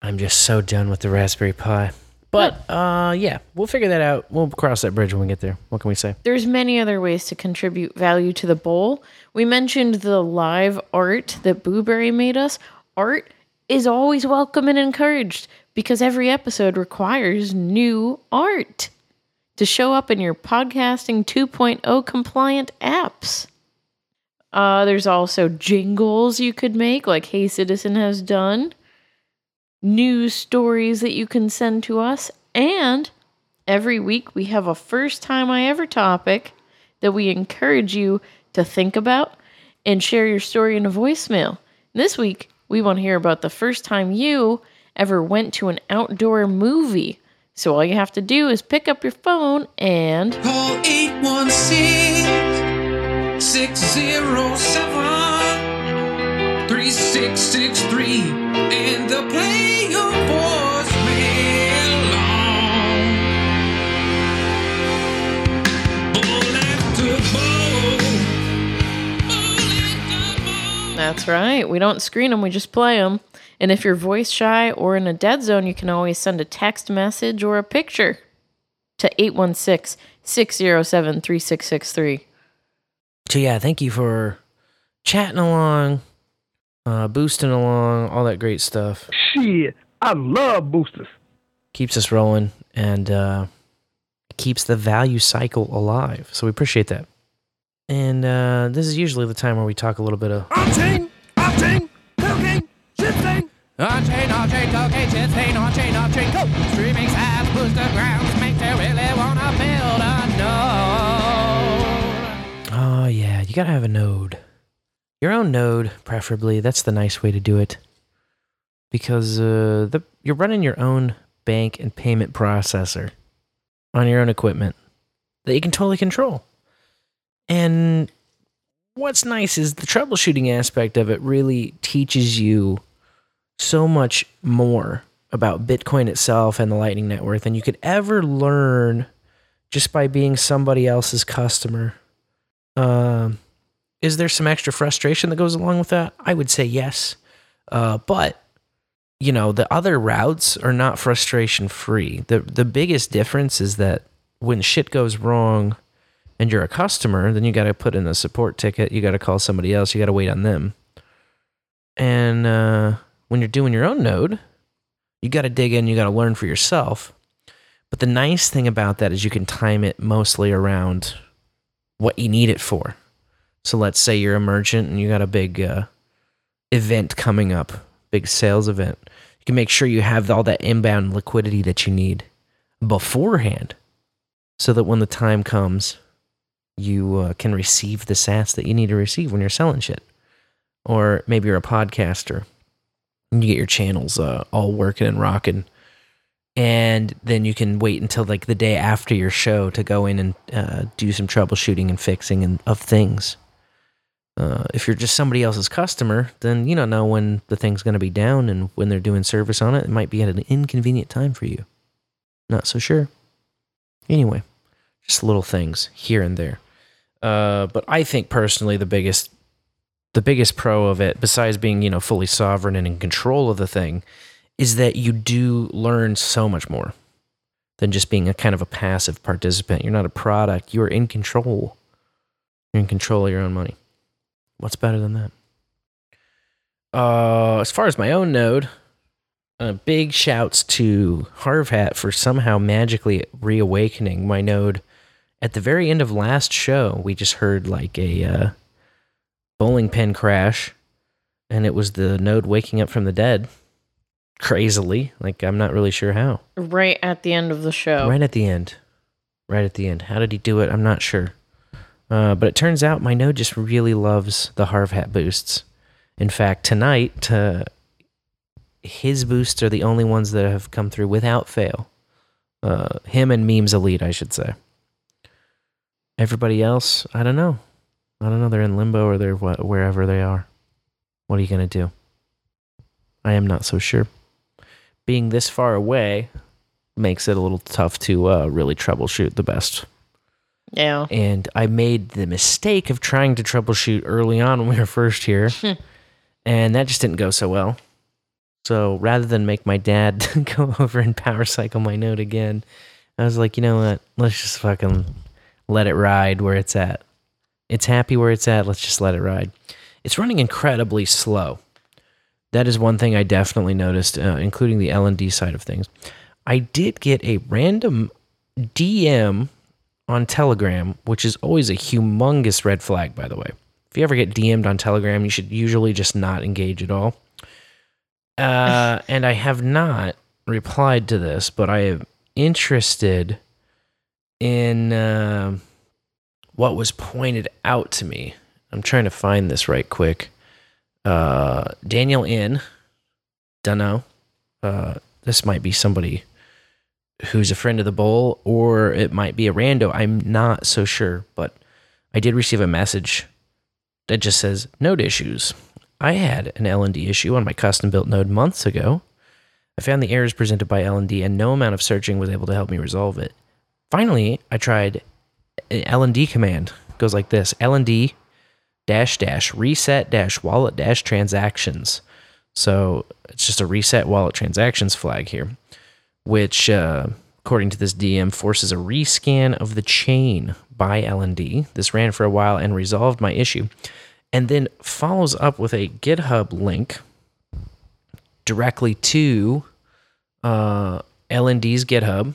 I'm just so done with the Raspberry Pi. But uh yeah, we'll figure that out. We'll cross that bridge when we get there. What can we say? There's many other ways to contribute value to the bowl. We mentioned the live art that Boo-Bury made us. Art is always welcome and encouraged because every episode requires new art to show up in your podcasting 2.0 compliant apps. Uh, there's also jingles you could make, like Hey Citizen has done, news stories that you can send to us, and every week we have a first time I ever topic that we encourage you to think about and share your story in a voicemail. This week, we want to hear about the first time you ever went to an outdoor movie. So all you have to do is pick up your phone and Call 816 607 3663 and they'll play your voicemail on. Bowl After Bowl. That's right. We don't screen them, we just play them. And if you're voice shy or in a dead zone, you can always send a text message or a picture to 816 607 3663. So yeah, thank you for chatting along, uh, boosting along, all that great stuff. Shit, I love boosters. Keeps us rolling and uh, keeps the value cycle alive. So we appreciate that. And uh, this is usually the time where we talk a little bit of Octane, octane, cocaine, shifting. On-chain, on-chain, cocaine, shit stain, on-chain, on-chain, go! Streaming apps, boostagrams, make you really wanna build a node. Oh yeah, you gotta have a node. Your own node, preferably. That's the nice way to do it. Because uh, the you're running your own bank and payment processor on your own equipment that you can totally control. And what's nice is the troubleshooting aspect of it really teaches you so much more about Bitcoin itself and the Lightning Network than you could ever learn just by being somebody else's customer. Um, is there some extra frustration that goes along with that? I would say yes. Uh, but you know, the other routes are not frustration free. The the biggest difference is that when shit goes wrong and you're a customer, then you got to put in a support ticket, you got to call somebody else, you got to wait on them. And uh, when you're doing your own node, you got to dig in, you got to learn for yourself. But the nice thing about that is you can time it mostly around what you need it for. So let's say you're a merchant and you got a big uh, event coming up, big sales event. You can make sure you have all that inbound liquidity that you need beforehand so that when the time comes, you uh, can receive the sats that you need to receive when you're selling shit. Or maybe you're a podcaster and you get your channels uh, all working and rocking. And then you can wait until like the day after your show to go in and uh, do some troubleshooting and fixing and, of things. Uh, if you're just somebody else's customer, then you don't know when the thing's going to be down and when they're doing service on it. It might be at an inconvenient time for you. Not so sure. Anyway, just little things here and there. Uh, but I think personally, the biggest, the biggest pro of it, besides being you know fully sovereign and in control of the thing, is that you do learn so much more than just being a kind of a passive participant. You're not a product. You're in control. You're in control of your own money. What's better than that? Uh, as far as my own node, uh, big shouts to Harv Hat for somehow magically reawakening my node. At the very end of last show, we just heard like a uh, bowling pin crash, and it was the node waking up from the dead. Crazily, like I'm not really sure how. Right at the end of the show. Right at the end. Right at the end. How did he do it? I'm not sure. Uh, but it turns out my node just really loves the Harv Hat boosts. In fact, tonight, uh, his boosts are the only ones that have come through without fail. Uh, him and Memes Elite, I should say. Everybody else, I don't know. I don't know. They're in limbo or they're wh- wherever they are. What are you going to do? I am not so sure. Being this far away makes it a little tough to uh, really troubleshoot the best. Yeah. And I made the mistake of trying to troubleshoot early on when we were first here, and that just didn't go so well. So rather than make my dad go over and power cycle my node again, I was like, you know what? Let's just fucking let it ride where it's at. It's happy where it's at. Let's just let it ride. It's running incredibly slow. That is one thing I definitely noticed, uh, including the LND side of things. I did get a random DM on Telegram, which is always a humongous red flag, by the way. If you ever get DM'd on Telegram, you should usually just not engage at all. Uh, and I have not replied to this, but I am interested in uh, what was pointed out to me. I'm trying to find this right quick. Uh, Daniel in, dunno. Uh, this might be somebody who's a friend of the bowl, or it might be a rando. I'm not so sure, but I did receive a message that just says node issues. I had an LND issue on my custom built node months ago. I found the errors presented by LND, and no amount of searching was able to help me resolve it. Finally, I tried an LND command. It goes like this: LND dash dash reset dash wallet dash transactions. So it's just a reset wallet transactions flag here, which, uh, according to this DM, forces a rescan of the chain by LND. This ran for a while and resolved my issue, and then follows up with a GitHub link directly to uh, LND's GitHub.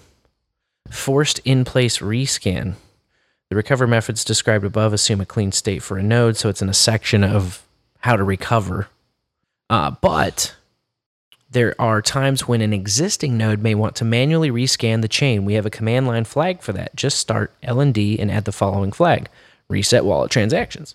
Forced in place rescan. The recover methods described above assume a clean state for a node, so it's in a section of how to recover. Uh, but there are times when an existing node may want to manually rescan the chain. We have a command line flag for that. Just start LND and add the following flag reset wallet transactions.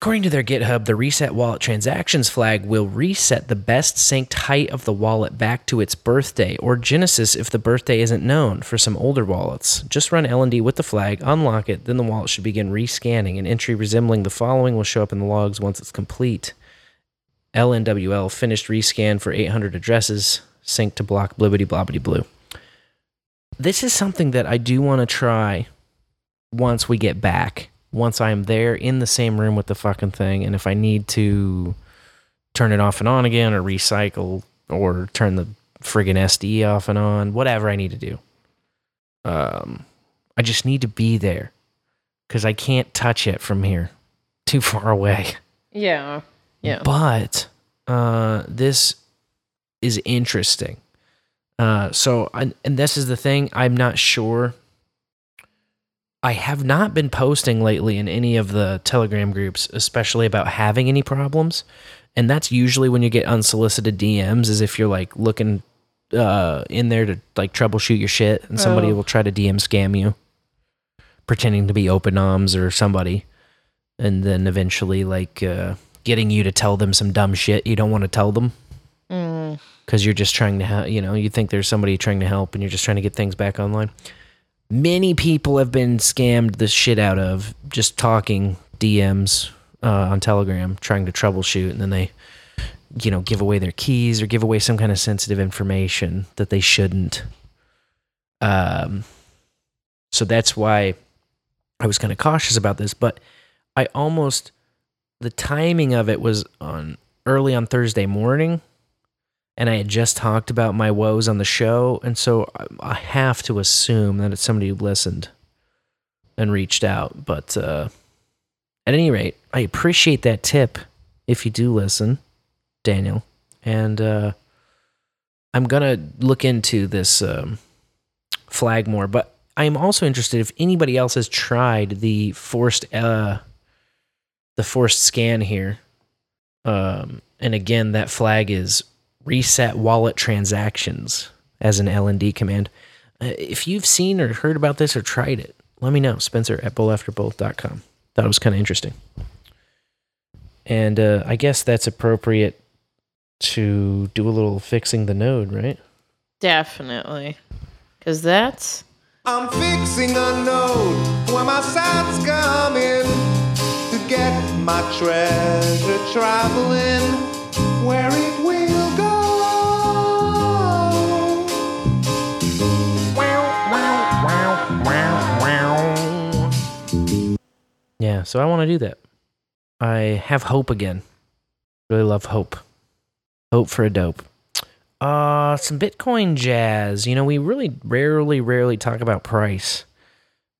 According to their GitHub, the reset wallet transactions flag will reset the best synced height of the wallet back to its birthday or Genesis if the birthday isn't known for some older wallets. Just run LND with the flag, unlock it, then the wallet should begin rescanning. An entry resembling the following will show up in the logs once it's complete. LNWL finished rescan for 800 addresses, sync to block blibbity blobbity blue. This is something that I do want to try once we get back. Once I'm there in the same room with the fucking thing, and if I need to turn it off and on again, or recycle, or turn the friggin' SD off and on, whatever I need to do. Um, I just need to be there because I can't touch it from here, too far away. Yeah. Yeah. But uh, this is interesting. Uh, so, and, and this is the thing. I'm not sure. I have not been posting lately in any of the Telegram groups, especially about having any problems. And that's usually when you get unsolicited DMs, is if you're like looking uh, in there to like troubleshoot your shit, and somebody Oh. will try to DM scam you, pretending to be open noms or somebody, and then eventually like uh, getting you to tell them some dumb shit you don't want to tell them Mm. because you're just trying to help. You know, you think there's somebody trying to help, and you're just trying to get things back online. Many people have been scammed the shit out of just talking DMs uh, on Telegram, trying to troubleshoot, and then they, you know, give away their keys or give away some kind of sensitive information that they shouldn't. Um, so that's why I was kind of cautious about this, but I almost the timing of it was on early on Thursday morning, and I had just talked about my woes on the show, and so I- I have to assume that it's somebody who listened and reached out. But uh, at any rate, I appreciate that tip if you do listen, Daniel, and uh, I'm gonna look into this um, flag more. But I'm also interested if anybody else has tried the forced uh, the forced scan here. Um, and again, that flag is reset wallet transactions as an LND command. Uh, if you've seen or heard about this or tried it, let me know. Spencer at bowlafterbowl.com. Thought it was kind of interesting. And uh, I guess that's appropriate to do a little fixing the node, right? Definitely. Because that's. I'm fixing a node where my sights come in to get my treasure traveling where it will go. Yeah, so I want to do that. I have hope again. Really love hope. Hope for a dope. Uh, some Bitcoin jazz. You know, we really rarely, rarely talk about price,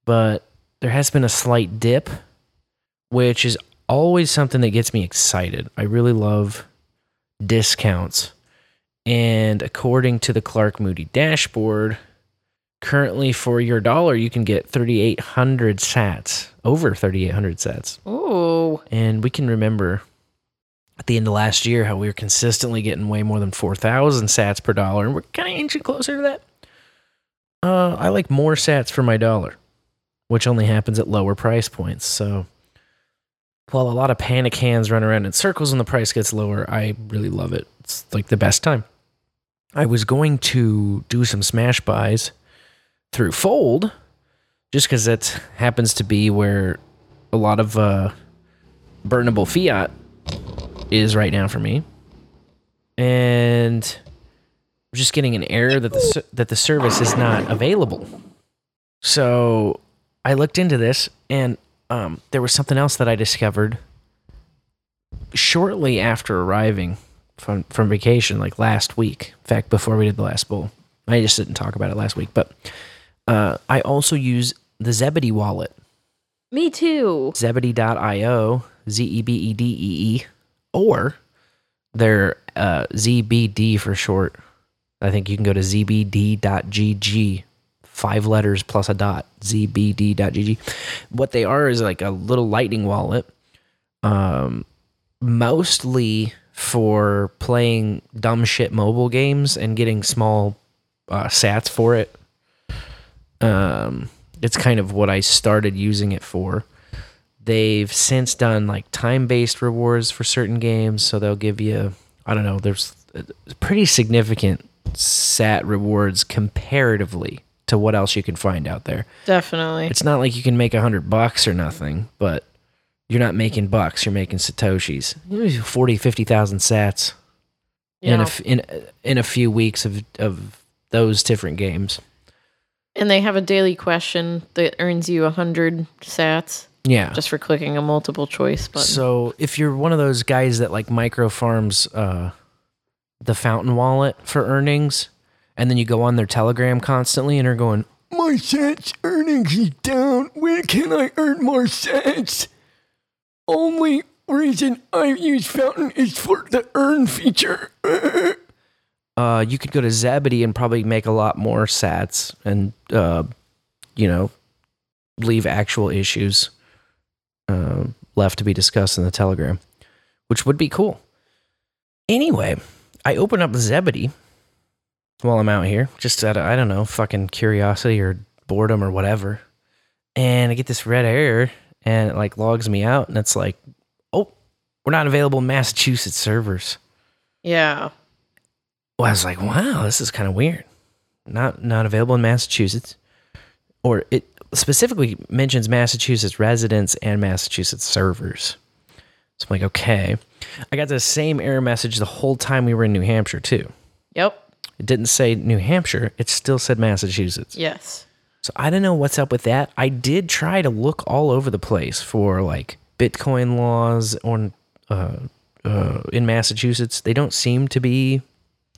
but there has been a slight dip, which is always something that gets me excited. I really love discounts. And according to the Clark Moody dashboard, currently for your dollar, you can get 3,800 sats, over 3,800 sats. Ooh. And we can remember at the end of last year how we were consistently getting way more than 4,000 sats per dollar. And we're kind of inching closer to that. Uh, I like more sats for my dollar, which only happens at lower price points. So while a lot of panic hands run around in circles and the price gets lower, I really love it. It's like the best time. I was going to do some smash buys through Fold, just because that happens to be where a lot of uh, burnable fiat is right now for me, and I'm just getting an error that the that the service is not available. So I looked into this, and um, there was something else that I discovered shortly after arriving from from vacation, like last week. In fact, before we did the last bowl, I just didn't talk about it last week. But uh, I also use the Zebedee wallet, Me too. zebedee.io, Z E B E D E E, or their uh, ZBD for short. I think you can go to zbd.gg, five letters plus a dot, zbd.gg. What they are is like a little lightning wallet, um, mostly for playing dumb shit mobile games and getting small uh, sats for it. Um, it's kind of what I started using it for. They've since done like time based rewards for certain games, so they'll give you, I don't know, there's uh, pretty significant sat rewards comparatively to what else you can find out there. Definitely. It's not like you can make a hundred bucks or nothing, but you're not making bucks, you're making satoshis. 40, 50,000 sats in, a, in, in a few weeks of, of those different games. And they have a daily question that earns you a hundred sats. Yeah. Just for clicking a multiple choice button. So if you're one of those guys that like micro farms uh, the fountain wallet for earnings, and then you go on their Telegram constantly and are going, My sats earnings is down. Where can I earn more sats? Only reason I use Fountain is for the earn feature. uh, you could go to Zebedee and probably make a lot more sats and, uh, you know, leave actual issues uh, left to be discussed in the Telegram, which would be cool. Anyway, I open up Zebedee while I'm out here, just out of, I don't know, fucking curiosity or boredom or whatever. And I get this red error and it like logs me out and it's like, oh, we're not available in Massachusetts servers. yeah. Well, I was like, wow, this is kind of weird. Not not available in Massachusetts, or it specifically mentions Massachusetts residents and Massachusetts servers. So I'm like, okay. I got the same error message the whole time we were in New Hampshire too. Yep. It didn't say New Hampshire; it still said Massachusetts. Yes. So I don't know what's up with that. I did try to look all over the place for like Bitcoin laws on uh, uh, in Massachusetts. They don't seem to be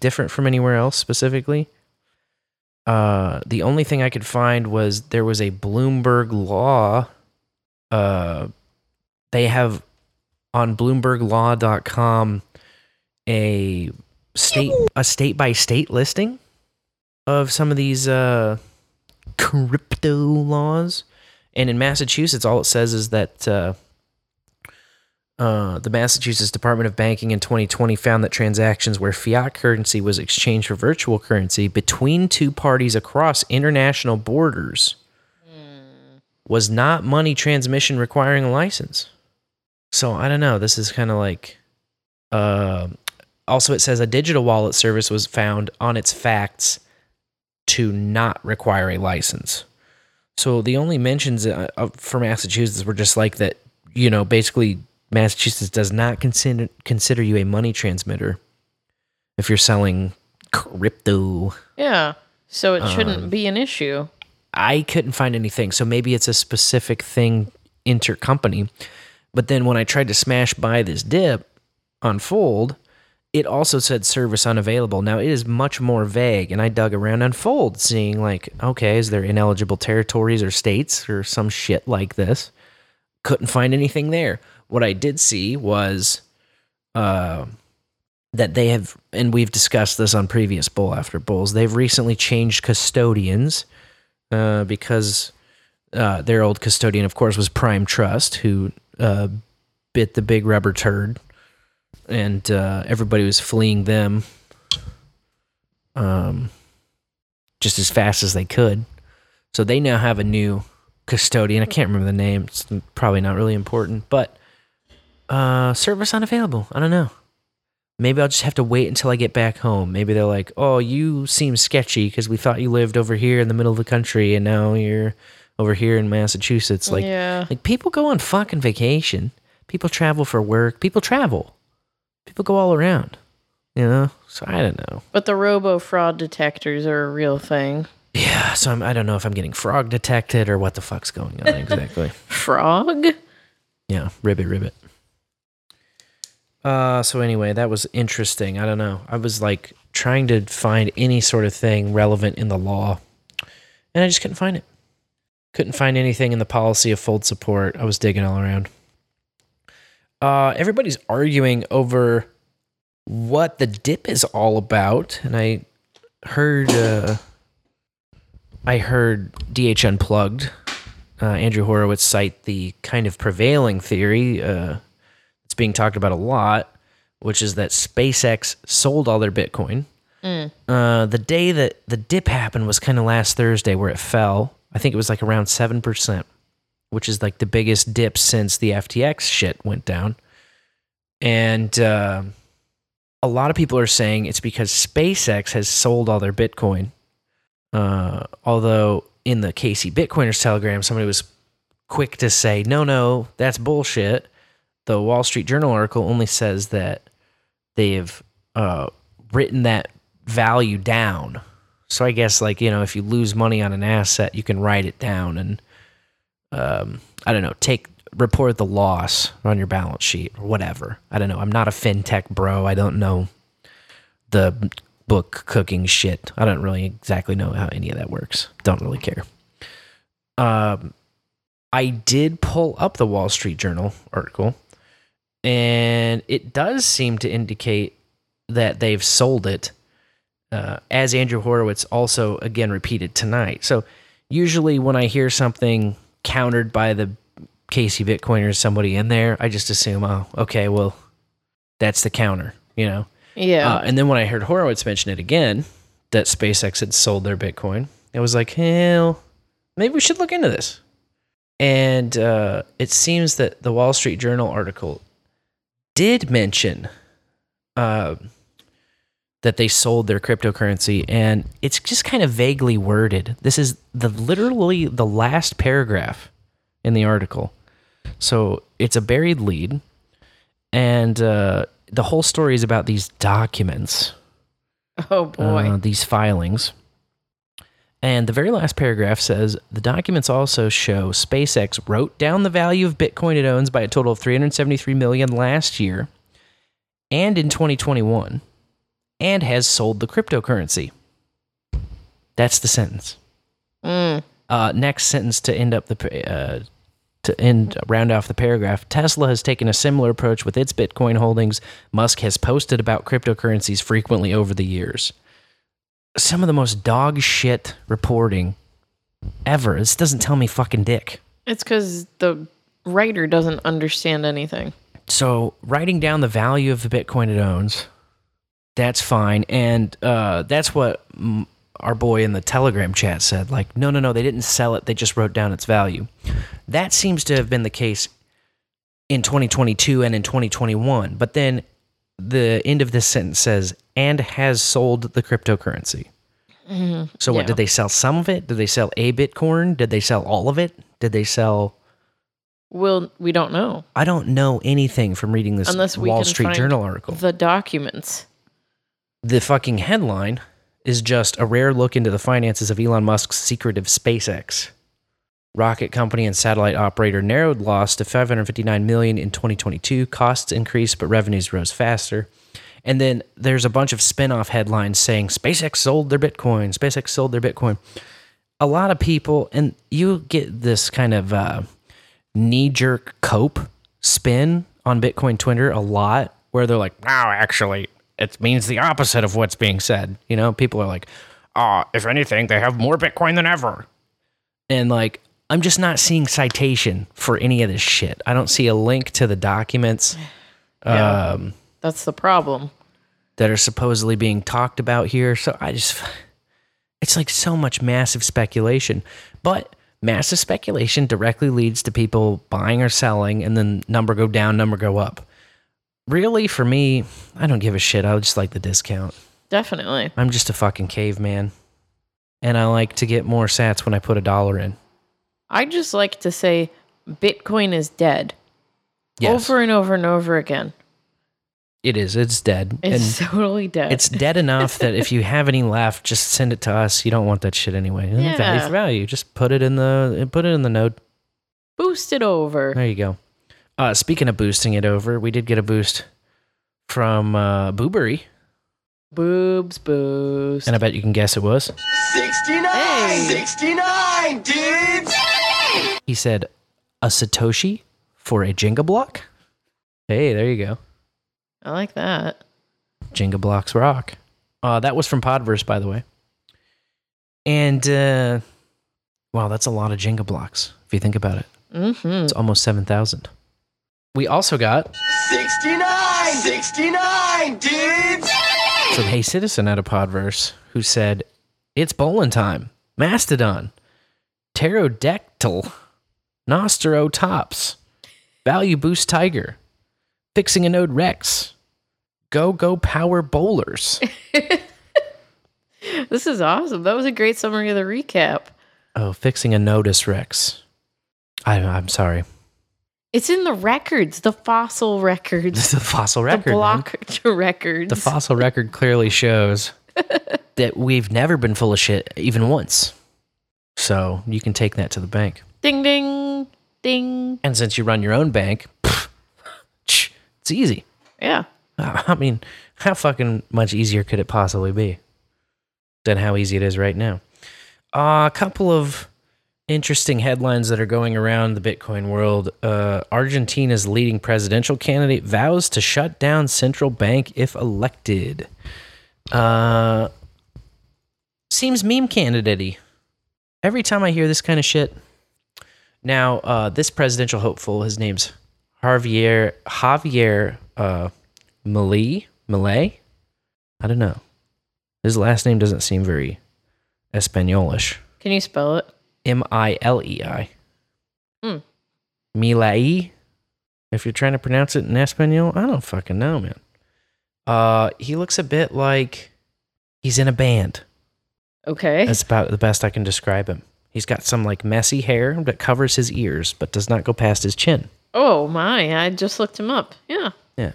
different from anywhere else specifically. Uh, the only thing I could find was there was a Bloomberg law. Uh, they have on BloombergLaw.com a state a state by state listing of some of these uh, crypto laws. And in Massachusetts, all it says is that uh, uh, the Massachusetts Department of Banking in 2020 found that transactions where fiat currency was exchanged for virtual currency between two parties across international borders was not money transmission requiring a license. So I don't know. This is kind of like. Also, it says a digital wallet service was found on its facts to not require a license. So the only mentions uh, for Massachusetts were just like that, you know, basically Massachusetts does not consider consider you a money transmitter if you're selling crypto. Yeah. So it shouldn't Um, be an issue. I couldn't find anything. So maybe it's a specific thing intercompany. But then when I tried to smash buy this dip on Fold, it also said service unavailable. Now it is much more vague, and I dug around on Fold, seeing like, okay, is there ineligible territories or states or some shit like this? Couldn't find anything there. What I did see was uh, that they have, and we've discussed this on previous Bowl After Bowls, they've recently changed custodians uh, because uh, their old custodian, of course, was Prime Trust, who uh, bit the big rubber turd, and uh, everybody was fleeing them um, just as fast as they could. So they now have a new custodian. I can't remember the name. It's probably not really important, but uh, service unavailable. I don't know. Maybe I'll just have to wait until I get back home. Maybe they're like, oh, you seem sketchy because we thought you lived over here in the middle of the country and now you're over here in Massachusetts. Like, Yeah. like people go on fucking vacation. People travel for work. People travel. People go all around. You know? So I don't know. But the robo fraud detectors are a real thing. Yeah, so I'm, I don't know if I'm getting frog detected or what the fuck's going on exactly. Frog? Yeah, ribbit, ribbit. Uh, so anyway, that was interesting. I don't know. I was like trying to find any sort of thing relevant in the law, and I just couldn't find it. Couldn't find anything in the policy of fold support. I was digging all around. Uh, everybody's arguing over what the dip is all about, and I heard. Uh, I heard DH Unplugged, uh, Andrew Horowitz cite the kind of prevailing theory uh, that's being talked about a lot, which is that SpaceX sold all their Bitcoin. Mm. Uh, the day that the dip happened was kind of last Thursday, where it fell. I think it was like around seven percent, which is like the biggest dip since the FTX shit went down. And uh, a lot of people are saying it's because SpaceX has sold all their Bitcoin. Uh, although in the KC Bitcoiners Telegram, somebody was quick to say, no, no, that's bullshit. The Wall Street Journal article only says that they've uh, written that value down. So I guess, like, you know, if you lose money on an asset, you can write it down and, um, I don't know, take, report the loss on your balance sheet or whatever. I don't know. I'm not a fintech bro. I don't know the book cooking shit. I don't really exactly know how any of that works. Don't really care. Um, I did pull up the Wall Street Journal article, and it does seem to indicate that they've sold it, uh, as Andrew Horowitz also again repeated tonight. So usually when I hear something countered by the KC Bitcoiners, somebody in there, I just assume, oh, okay, well, that's the counter, you know. Yeah. Uh, and then when I heard Horowitz mention it again, that SpaceX had sold their Bitcoin, it was like, hell, maybe we should look into this. And uh, it seems that the Wall Street Journal article did mention uh, that they sold their cryptocurrency, and it's just kind of vaguely worded. This is the literally the last paragraph in the article, so it's a buried lead, and uh, the whole story is about these documents. Oh boy. uh, these filings. And the very last paragraph says the documents also show SpaceX wrote down the value of Bitcoin it owns by a total of 373 million last year and in 2021 and has sold the cryptocurrency. That's the sentence. Mm. Uh, next sentence to end up the uh, to end round off the paragraph. Tesla has taken a similar approach with its Bitcoin holdings. Musk has posted about cryptocurrencies frequently over the years. Some of the most dog shit reporting ever. This doesn't tell me fucking dick. It's because the writer doesn't understand anything. So writing down the value of the Bitcoin it owns, that's fine, and uh, that's what our boy in the Telegram chat said. Like, no, no, no, they didn't sell it; they just wrote down its value. That seems to have been the case in 2022 and in 2021. But then the end of this sentence says, "and has sold the cryptocurrency." Mhm. So what Yeah. did they sell? Some of it? Did they sell a Bitcoin? Did they sell all of it? Did they sell? Well, we don't know I don't know anything from reading this unless we Wall Street Journal article. The documents. The fucking headline is just a rare look into the finances of Elon Musk's secretive SpaceX. Rocket company and satellite operator narrowed loss to 559 million in 2022. Costs increased, but revenues rose faster. And then there's a bunch of spin-off headlines saying SpaceX sold their Bitcoin. SpaceX sold their Bitcoin. A lot of people, and you get this kind of uh, knee-jerk cope spin on Bitcoin Twitter a lot, where they're like, "No, actually, it means the opposite of what's being said." You know, people are like, "Ah, if anything, they have more Bitcoin than ever," and like, I'm just not seeing citation for any of this shit. I don't see a link to the documents. Yeah. Um, That's the problem. that are supposedly being talked about here. So I just, it's like so much massive speculation. But massive speculation directly leads to people buying or selling and then number go down, number go up. Really, for me, I don't give a shit. I just like the discount. Definitely. I'm just a fucking caveman. And I like to get more sats when I put a dollar in. I just like to say Bitcoin is dead. Yes. Over and over and over again. It is. It's dead. It's and totally dead. it's dead enough that if you have any left, just send it to us. You don't want that shit anyway. Yeah. Value for value. Just put it in the put it in the node. Boost it over. There you go. Uh, speaking of boosting it over, we did get a boost from uh, Boo-Bury, Boobs boost. and I bet you can guess it was. 69! 69, dudes! He said a Satoshi for a Jenga block. Hey, there you go. I like that. Jenga blocks rock. Uh, that was from Podverse, by the way. And uh, wow, that's a lot of Jenga blocks if you think about it. Mm-hmm. It's almost seven thousand. We also got 69! 69, dudes! from Hey Citizen out of Podverse who said, It's bowling time. Mastodon, Pterodactyl, Nostro Tops, Value Boost Tiger, Fixing a Node Rex, Go Go Power Bowlers. This is awesome. That was a great summary of the recap. oh, Fixing a Nodus Rex. I, I'm sorry. It's in the records, the fossil records, the fossil record. the man. block records. The fossil record clearly shows that we've never been full of shit even once. So you can take that to the bank. ding ding ding. And since you run your own bank, it's easy. Yeah. I mean, how fucking much easier could it possibly be than how easy it is right now? Uh, a couple of interesting headlines that are going around the Bitcoin world. Uh, Argentina's leading presidential candidate vows to shut down central bank if elected. Uh, seems meme candidate Every time I hear this kind of shit. Now, uh, this presidential hopeful, his name's Javier Javier uh, Malay Malay. I don't know. His last name doesn't seem very Espanolish. Can you spell it? M I L E I. Hmm. Milai. If you're trying to pronounce it in Espanol, I don't fucking know, man. Uh, he looks a bit like he's in a band. Okay. That's about the best I can describe him. He's got some like messy hair that covers his ears, but does not go past his chin. Oh my! I just looked him up. Yeah. Yeah.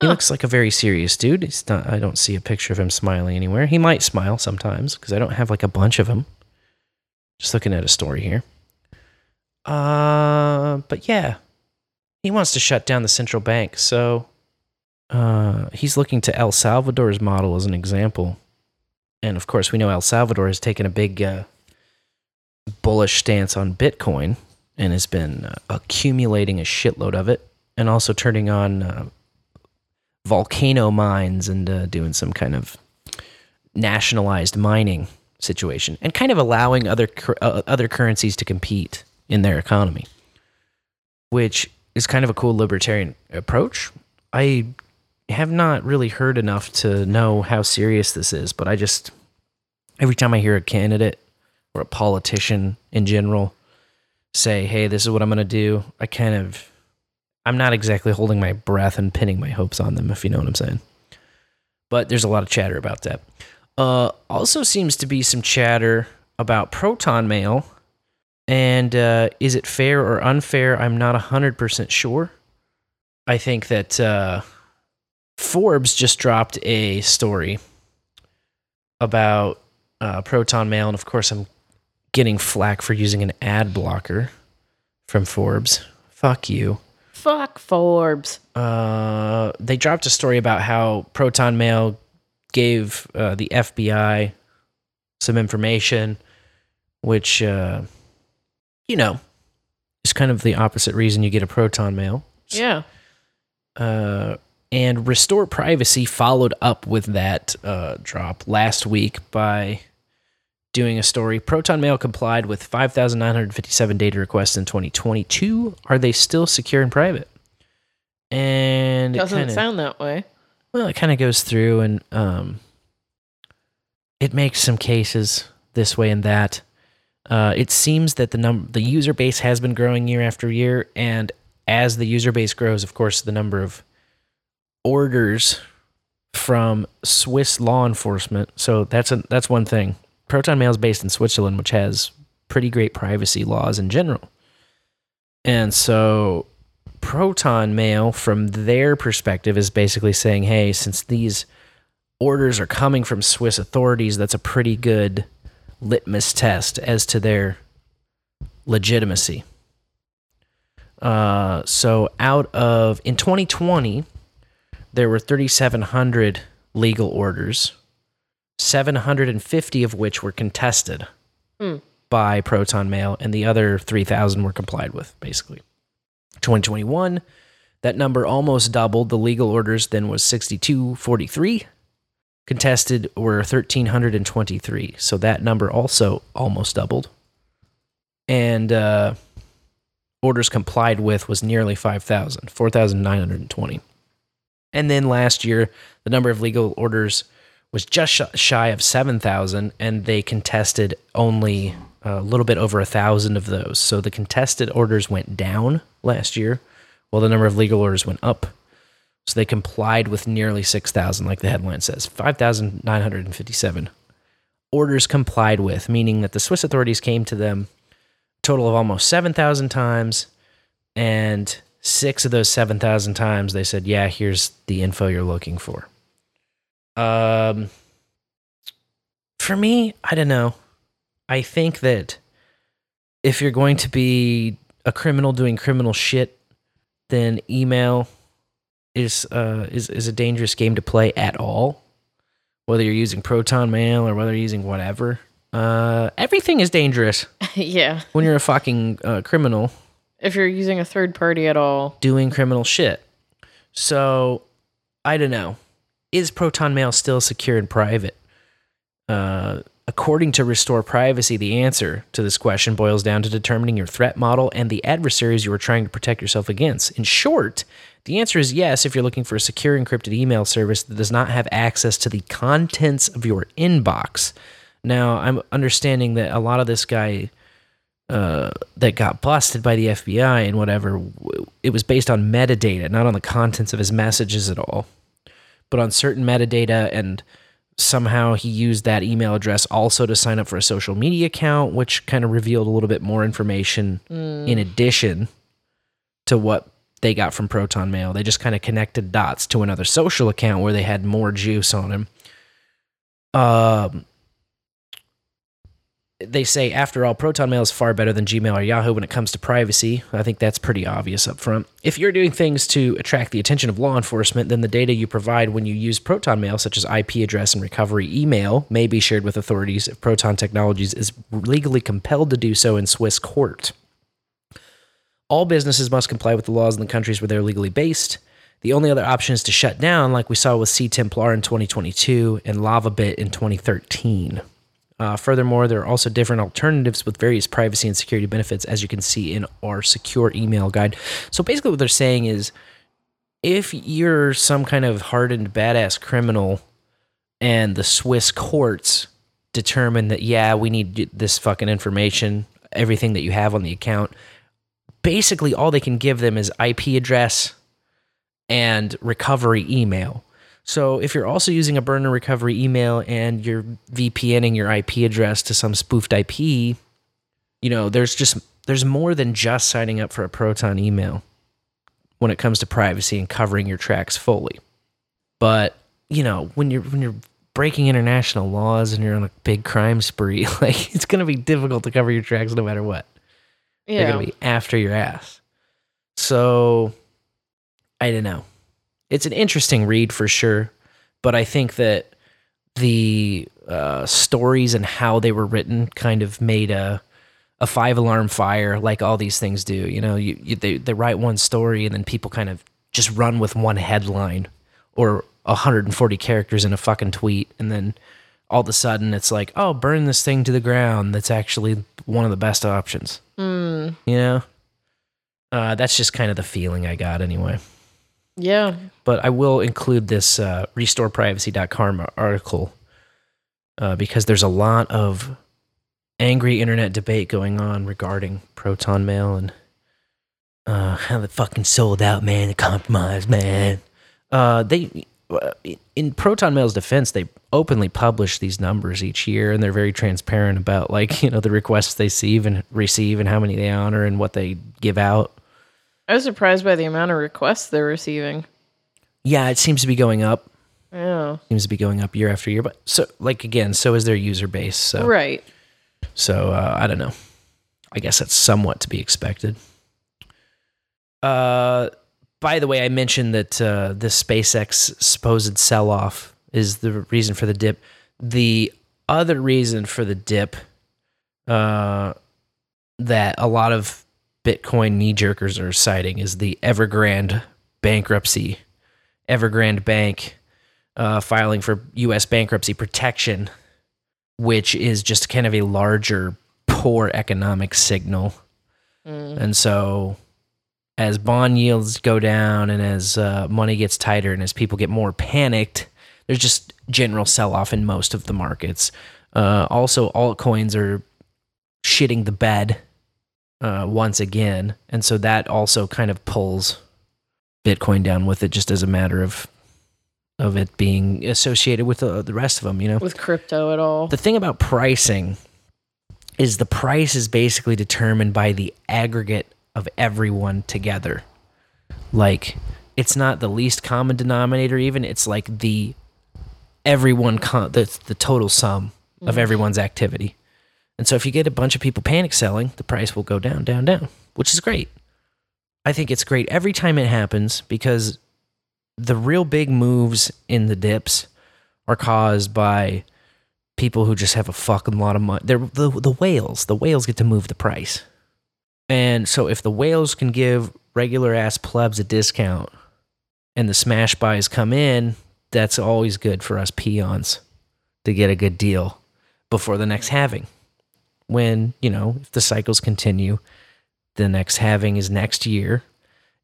He looks like a very serious dude. He's not, I don't see a picture of him smiling anywhere. He might smile sometimes because I don't have like a bunch of them. Just looking at a story here. Uh, but yeah, he wants to shut down the central bank. So uh, he's looking to El Salvador's model as an example. And of course, we know El Salvador has taken a big uh, bullish stance on Bitcoin and has been uh, accumulating a shitload of it and also turning on uh, volcano mines and uh, doing some kind of nationalized mining situation and kind of allowing other uh, other currencies to compete in their economy, which is kind of a cool libertarian approach. I have not really heard enough to know how serious this is, but I just every time I hear a candidate or a politician in general say, "Hey, this is what I'm going to do," I kind of I'm not exactly holding my breath and pinning my hopes on them, if you know what I'm saying. But there's a lot of chatter about that. Uh, also seems to be some chatter about proton mail. And uh, is it fair or unfair? I'm not 100% sure. I think that uh, Forbes just dropped a story about uh, proton mail. And of course, I'm getting flack for using an ad blocker from Forbes. Fuck you. Fuck Forbes. Uh, they dropped a story about how Proton Mail gave uh, the FBI some information, which, uh, you know, is kind of the opposite reason you get a Proton Mail. Yeah. Uh, and Restore Privacy followed up with that uh, drop last week by doing a story. Proton Mail complied with 5,957 data requests in 2022. Are they still secure and private? And it Doesn't kinda- sound that way. Well, it kind of goes through and um, it makes some cases this way and that. Uh, it seems that the num- the user base has been growing year after year, and as the user base grows, of course, the number of orders from Swiss law enforcement. So that's a that's one thing. Proton Mail is based in Switzerland, which has pretty great privacy laws in general. And so Proton Mail, from their perspective, is basically saying, hey, since these orders are coming from Swiss authorities, that's a pretty good litmus test as to their legitimacy. Uh, so out of in 2020, there were 3,700 legal orders, 750 of which were contested Hmm. by Proton Mail, and the other 3,000 were complied with, basically. 2021, that number almost doubled. The legal orders then was 6243. Contested were 1,323. So that number also almost doubled. And uh, orders complied with was nearly 5,000, 4,920. And then last year, the number of legal orders was just shy of 7,000, and they contested only a little bit over a thousand of those. So the contested orders went down last year, while the number of legal orders went up. So they complied with nearly 6,000, like the headline says 5,957 orders complied with, meaning that the Swiss authorities came to them a total of almost 7,000 times, and six of those 7,000 times they said, Yeah, here's the info you're looking for. Um, for me, I don't know. I think that if you're going to be a criminal doing criminal shit, then email is uh is is a dangerous game to play at all. Whether you're using Proton Mail or whether you're using whatever, uh, everything is dangerous yeah. when you're a fucking uh, criminal If you're using a third party at all. doing criminal shit. So, I don't know. Is Proton Mail still secure and private? Uh, according to Restore Privacy, the answer to this question boils down to determining your threat model and the adversaries you are trying to protect yourself against. In short, the answer is yes if you're looking for a secure encrypted email service that does not have access to the contents of your inbox. Now, I'm understanding that a lot of this guy uh, that got busted by the FBI and whatever, it was based on metadata, not on the contents of his messages at all, but on certain metadata. And somehow he used that email address also to sign up for a social media account, which kind of revealed a little bit more information Mm. in addition to what they got from Proton Mail. They just kind of connected dots to another social account where they had more juice on him. Um, they say, after all, Proton Mail is far better than Gmail or Yahoo when it comes to privacy. I think that's pretty obvious up front. If you're doing things to attract the attention of law enforcement, then the data you provide when you use Proton Mail, such as IP address and recovery email, may be shared with authorities if Proton Technologies is legally compelled to do so in Swiss court. All businesses must comply with the laws in the countries where they're legally based. The only other option is to shut down, like we saw with CTemplar in 2022 and LavaBit in 2013. Uh, furthermore, there are also different alternatives with various privacy and security benefits, as you can see in our secure email guide. So basically, what they're saying is if you're some kind of hardened badass criminal and the Swiss courts determine that, yeah, we need this fucking information, everything that you have on the account, basically all they can give them is IP address and recovery email. So if you're also using a burner recovery email and you're VPNing your IP address to some spoofed IP, you know, there's just there's more than just signing up for a Proton email when it comes to privacy and covering your tracks fully. But, you know, when you're when you're breaking international laws and you're on a big crime spree, like it's going to be difficult to cover your tracks no matter what. Yeah. They're going to be after your ass. So I don't know. It's an interesting read for sure, but I think that the uh, stories and how they were written kind of made a a five alarm fire, like all these things do. You know, you, you they they write one story and then people kind of just run with one headline or 140 characters in a fucking tweet, and then all of a sudden it's like, oh, burn this thing to the ground. That's actually one of the best options. Mm, You know, uh, that's just kind of the feeling I got anyway yeah. but I will include this uh, restoreprivacy.com article uh, because there's a lot of angry internet debate going on regarding Proton Mail and uh, how they fucking sold out, man. The compromise, man. Uh, they uh, in Proton Mail's defense, they openly publish these numbers each year, and they're very transparent about like you know the requests they receive and receive and how many they honor and what they give out. I was surprised by the amount of requests they're receiving. Yeah, it seems to be going up. Yeah. Seems to be going up year after year, but so like again, so is their user base. So Right. So uh, I don't know. I guess that's somewhat to be expected. Uh, by the way, I mentioned that uh, the SpaceX supposed sell off is the reason for the dip. The other reason for the dip uh, that a lot of Bitcoin knee jerkers are citing is the Evergrande bankruptcy. Evergrande Bank uh, filing for U.S. bankruptcy protection, which is just kind of a larger poor economic signal. And so, as bond yields go down and as uh, money gets tighter and as people get more panicked, there's just general sell off in most of the markets. Uh, also, altcoins are shitting the bed uh, once again. And so that also kind of pulls Bitcoin down with it just as a matter of of it being associated with the, the rest of them, you know? With crypto at all. The thing about pricing is the price is basically determined by the aggregate of everyone together. Like it's not the least common denominator even, it's like the everyone con- the the total sum of Mhm. everyone's activity. And so if you get a bunch of people panic selling, the price will go down, down, down, which is great. I think it's great every time it happens because the real big moves in the dips are caused by people who just have a fucking lot of money. They're the the whales. The whales get to move the price. And so if the whales can give regular ass plebs a discount and the smash buys come in, that's always good for us peons to get a good deal before the next halving. When, you know, if the cycles continue, the next halving is next year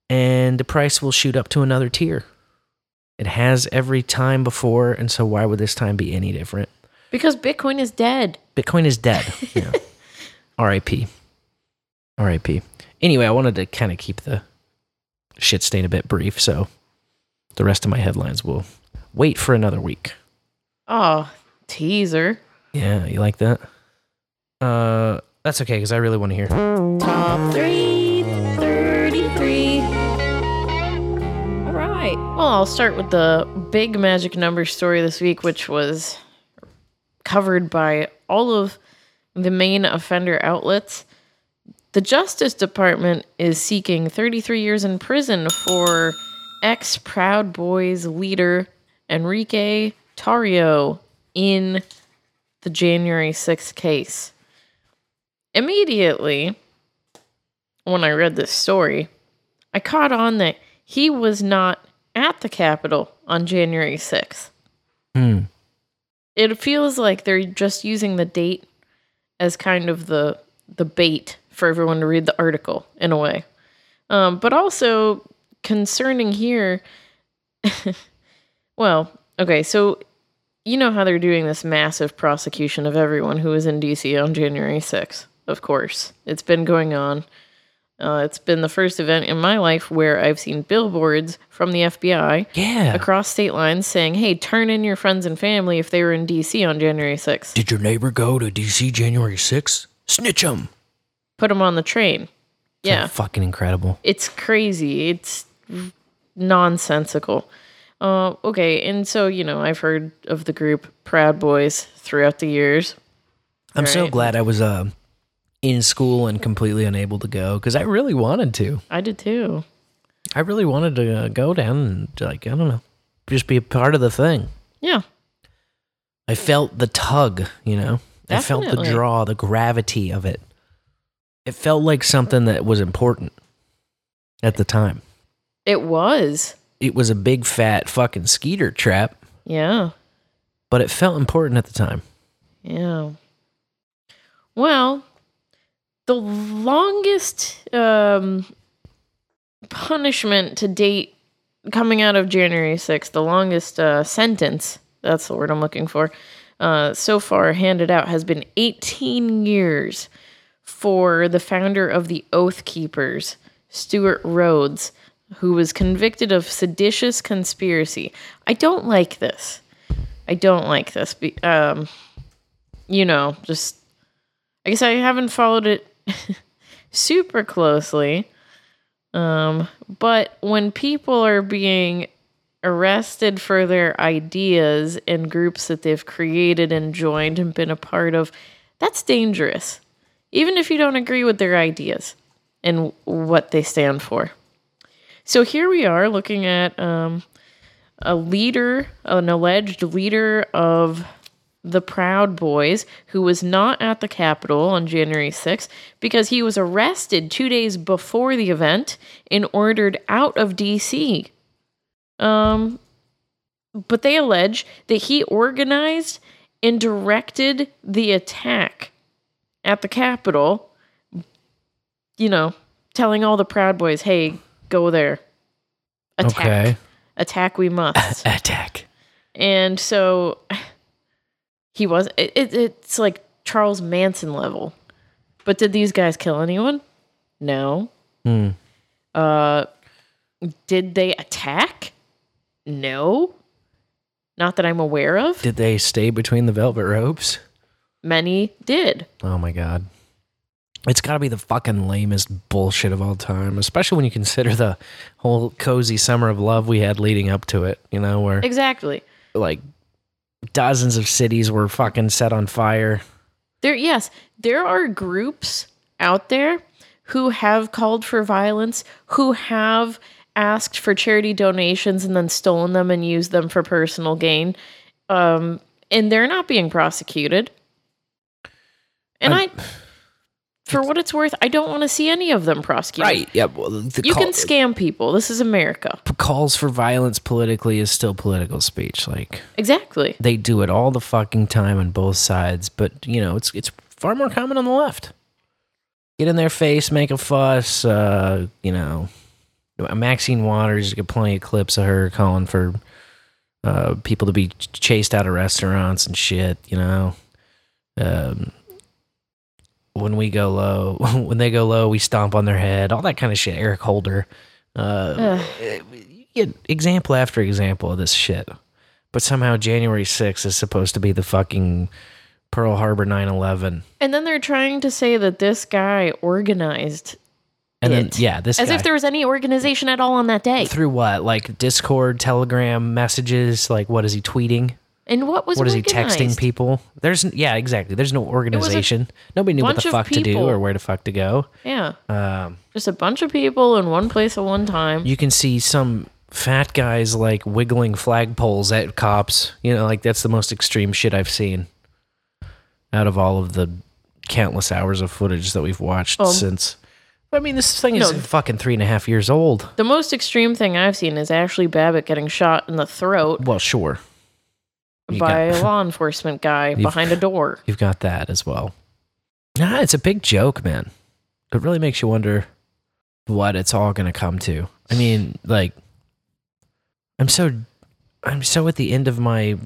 and the price will shoot up to another tier. It has every time before, and so why would this time be any different? Because Bitcoin is dead. Bitcoin is dead. Yeah. R.I.P. R.I.P. Anyway, I wanted to kind of keep the shit stain a bit brief, so the rest of my headlines will wait for another week. Oh, teaser. Yeah, you like that? Uh, that's okay because I really want to hear. Top three, 33. All right. Well, I'll start with the big magic number story this week, which was covered by all of the main offender outlets. The Justice Department is seeking 33 years in prison for ex Proud Boys leader Enrique Tarrio in the January 6th case. Immediately, when I read this story, I caught on that he was not at the Capitol on January 6th. Hmm. It feels like they're just using the date as kind of the the bait for everyone to read the article in a way. Um, but also concerning here, well, okay, so you know how they're doing this massive prosecution of everyone who was in DC on January 6th, of course. It's been going on. Uh, it's been the first event in my life where I've seen billboards from the FBI Yeah. across state lines saying, hey, turn in your friends and family if they were in DC on January 6th. Did your neighbor go to DC January 6th? Snitch him. Put them on the train. Yeah. Fucking incredible. It's crazy. It's nonsensical. Uh, okay, and so you know, I've heard of the group Proud Boys throughout the years. I'm so glad I was uh, in school and completely unable to go because I really wanted to. I did too. I really wanted to uh, go down and like I don't know, just be a part of the thing. Yeah. I felt the tug, you know. I felt the draw, the gravity of it. It felt like something that was important at the time. It was. It was a big fat fucking skeeter trap, Yeah. but it felt important at the time. Yeah. Well, the longest um, punishment to date coming out of January 6th, the longest uh, sentence, that's the word I'm looking for, uh, so far handed out has been 18 years for the founder of the Oath Keepers, Stewart Rhodes, who was convicted of seditious conspiracy. I don't like this. I don't like this. Be- um, you know, just I guess I haven't followed it super closely. Um, but when people are being arrested for their ideas in groups that they've created and joined and been a part of, that's dangerous. Even if you don't agree with their ideas and what they stand for. So here we are looking at um, a leader, an alleged leader of the Proud Boys, who was not at the Capitol on January 6th because he was arrested two days before the event and ordered out of D.C. Um, but they allege that he organized and directed the attack at the Capitol, you know, telling all the Proud Boys, hey, go there. Attack. Okay. Attack we must. Attack. And so he was it, it, it's like Charles Manson level. But did these guys kill anyone? No. Hmm. Uh did they attack? No. Not that I'm aware of. Did they stay between the velvet ropes? Many did. Oh my god. It's got to be the fucking lamest bullshit of all time, especially when you consider the whole cozy summer of love we had leading up to it, you know, where Exactly. like dozens of cities were fucking set on fire. There yes, there are groups out there who have called for violence, who have asked for charity donations and then stolen them and used them for personal gain. Um and they're not being prosecuted. And i for what it's worth, I don't want to see any of them prosecuted. Right. Yeah. Well, the You call- can scam people. This is America. calls for violence politically is still political speech. Like Exactly. they do it all the fucking time on both sides, but you know, it's it's far more common on the left. Get in their face, make a fuss, uh, you know. Maxine Waters, you get plenty of clips of her calling for uh, people to be chased out of restaurants and shit, you know. Um, when we go low, when they go low, we stomp on their head, all that kind of shit. Eric Holder. Uh, you get example after example of this shit. But somehow January 6th is supposed to be the fucking Pearl Harbor 9 11. And then they're trying to say that this guy organized And then, yeah, this as guy. if there was any organization at all on that day. Through what? Like Discord, Telegram messages? Like, what is he tweeting? And what was what is he texting people? There's, yeah, exactly. There's no organization. Nobody knew what the fuck to do or where the fuck to go. Yeah, Um, just a bunch of people in one place at one time. you can see some fat guys like wiggling flagpoles at cops. You know, like that's the most extreme shit I've seen out of all of the countless hours of footage that we've watched Um, since. I mean, this thing is no. fucking three and a half years old. The most extreme thing I've seen is Ashli Babbitt getting shot in the throat Well, sure. You by got- a law enforcement guy behind a door. You've got that as well. Nah, it's a big joke, man. It really makes you wonder what it's all going to come to. I mean, like, I'm so, I'm so at the end of my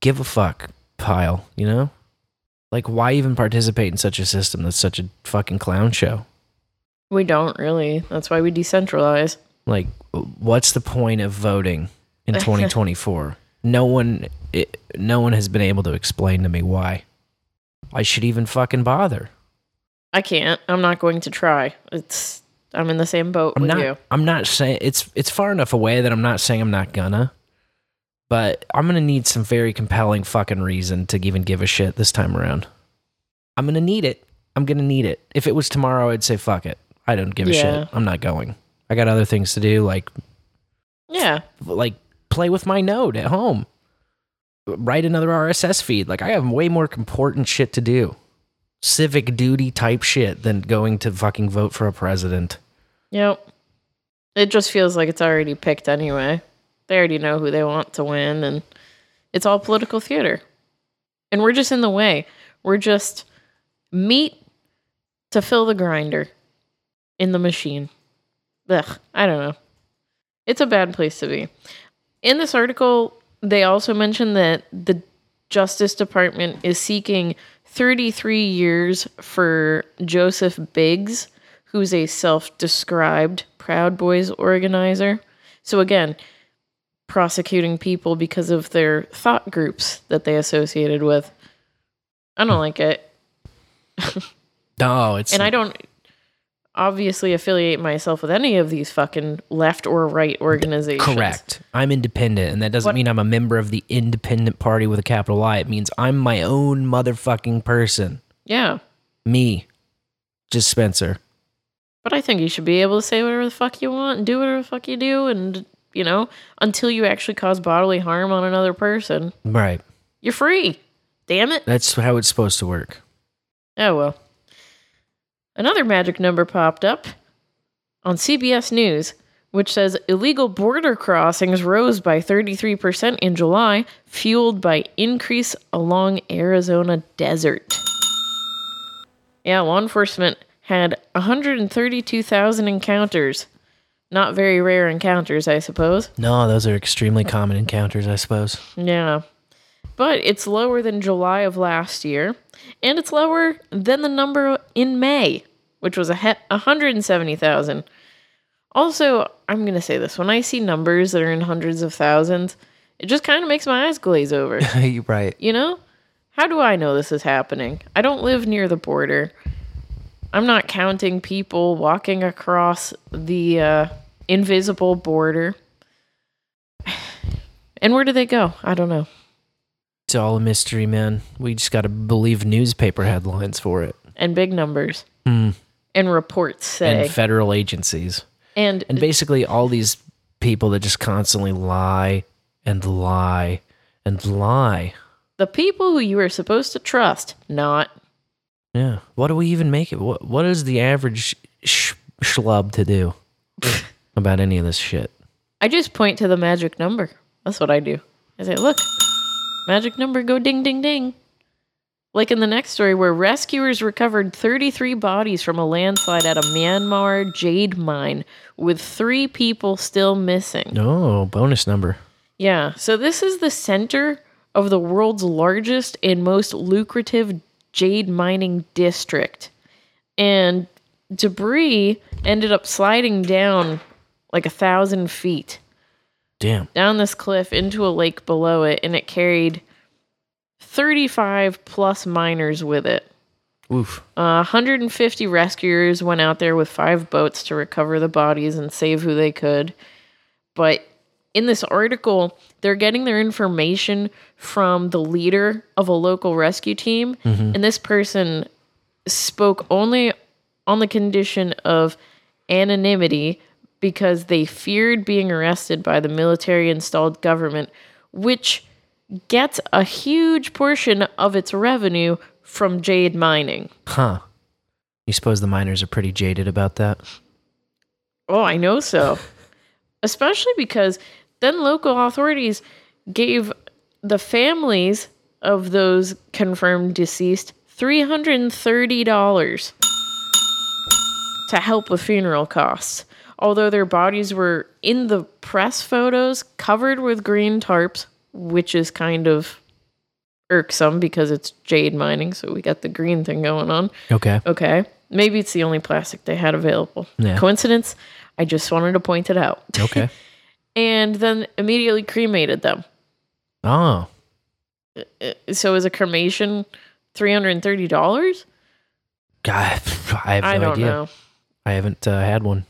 give a fuck pile, you know? Like, why even participate in such a system that's such a fucking clown show? We don't really. That's why we decentralize. Like, what's the point of voting in 2024? no one, it, no one has been able to explain to me why I should even fucking bother. I can't. I'm not going to try. It's. I'm in the same boat I'm with not. you. I'm not saying it's it's far enough away that I'm not saying I'm not gonna. But I'm gonna need some very compelling fucking reason to even give a shit this time around. I'm gonna need it. I'm gonna need it. If it was tomorrow, I'd say fuck it. I don't give a Yeah. shit. I'm not going. I got other things to do, like Yeah. like play with my node at home. Write another RSS feed. Like I have way more important shit to do. Civic duty type shit than going to fucking vote for a president. Yep. It just feels like it's already picked anyway. They already know who they want to win, and it's all political theater. And we're just in the way. We're just meat to fill the grinder in the machine. Ugh, I don't know. It's a bad place to be. In this article, they also mentioned that the Justice Department is seeking 33 years for Joseph Biggs, who's a self described Proud Boys organizer. So, again, prosecuting people because of their thought groups that they associated with. I don't like it. No, it's and I don't obviously affiliate myself with any of these fucking left or right organizations. correct. I'm independent, and that doesn't What- mean I'm a member of the independent party with a capital I. It means I'm my own motherfucking person. Yeah. Me, just Spencer. But I think you should be able to say whatever the fuck you want and do whatever the fuck you do and you know, until you actually cause bodily harm on another person. Right. You're free. Damn it. That's how it's supposed to work. Oh well. Another magic number popped up on CBS News, which says illegal border crossings rose by 33% in July, fueled by increase along Arizona desert. Yeah, law enforcement had 132,000 encounters. Not very rare encounters, I suppose. No, those are extremely common encounters, I suppose. Yeah. But it's lower than July of last year, and it's lower than the number in May, which was a he- 170,000. Also, I'm going to say this when I see numbers that are in hundreds of thousands, it just kind of makes my eyes glaze over. You're right. You know? How do I know this is happening? I don't live near the border. I'm not counting people walking across the uh, invisible border. And where do they go? I don't know. It's all a mystery, man. We just got to believe newspaper headlines for it. And big numbers. Hmm. And reports say. And federal agencies. And, And basically, all these people that just constantly lie and lie and lie. the people who you are supposed to trust, not. Yeah. What do we even make it? What What is the average sh- schlub to do about any of this shit? I just point to the magic number. That's what I do. I say, look, magic number, go ding, ding, ding. Like in the next story, where rescuers recovered 33 bodies from a landslide at a Myanmar jade mine, with three people still missing. Oh, bonus number. Yeah, so this is the center of the world's largest and most lucrative jade mining district. And debris ended up sliding down like a thousand feet Damn. down this cliff into a lake below it, and it carried 35 plus miners with it. Oof. Uh, 150 rescuers went out there with five boats to recover the bodies and save who they could. But in this article, they're getting their information from the leader of a local rescue team. Mhm. And this person spoke only on the condition of anonymity because they feared being arrested by the military installed government, which gets a huge portion of its revenue from jade mining. Huh. You suppose the miners are pretty jaded about that? Oh, I know so. Especially because then local authorities gave the families of those confirmed deceased $330 to help with funeral costs. Although their bodies were in the press photos covered with green tarps, which is kind of irksome because it's jade mining, so we got the green thing going on. Okay. Okay. Maybe it's the only plastic they had available. Yeah. Coincidence? I just wanted to point it out. Okay. and then immediately cremated them. oh. Uh, So is a cremation $330? God, I have no I don't idea. know. I haven't uh, had one.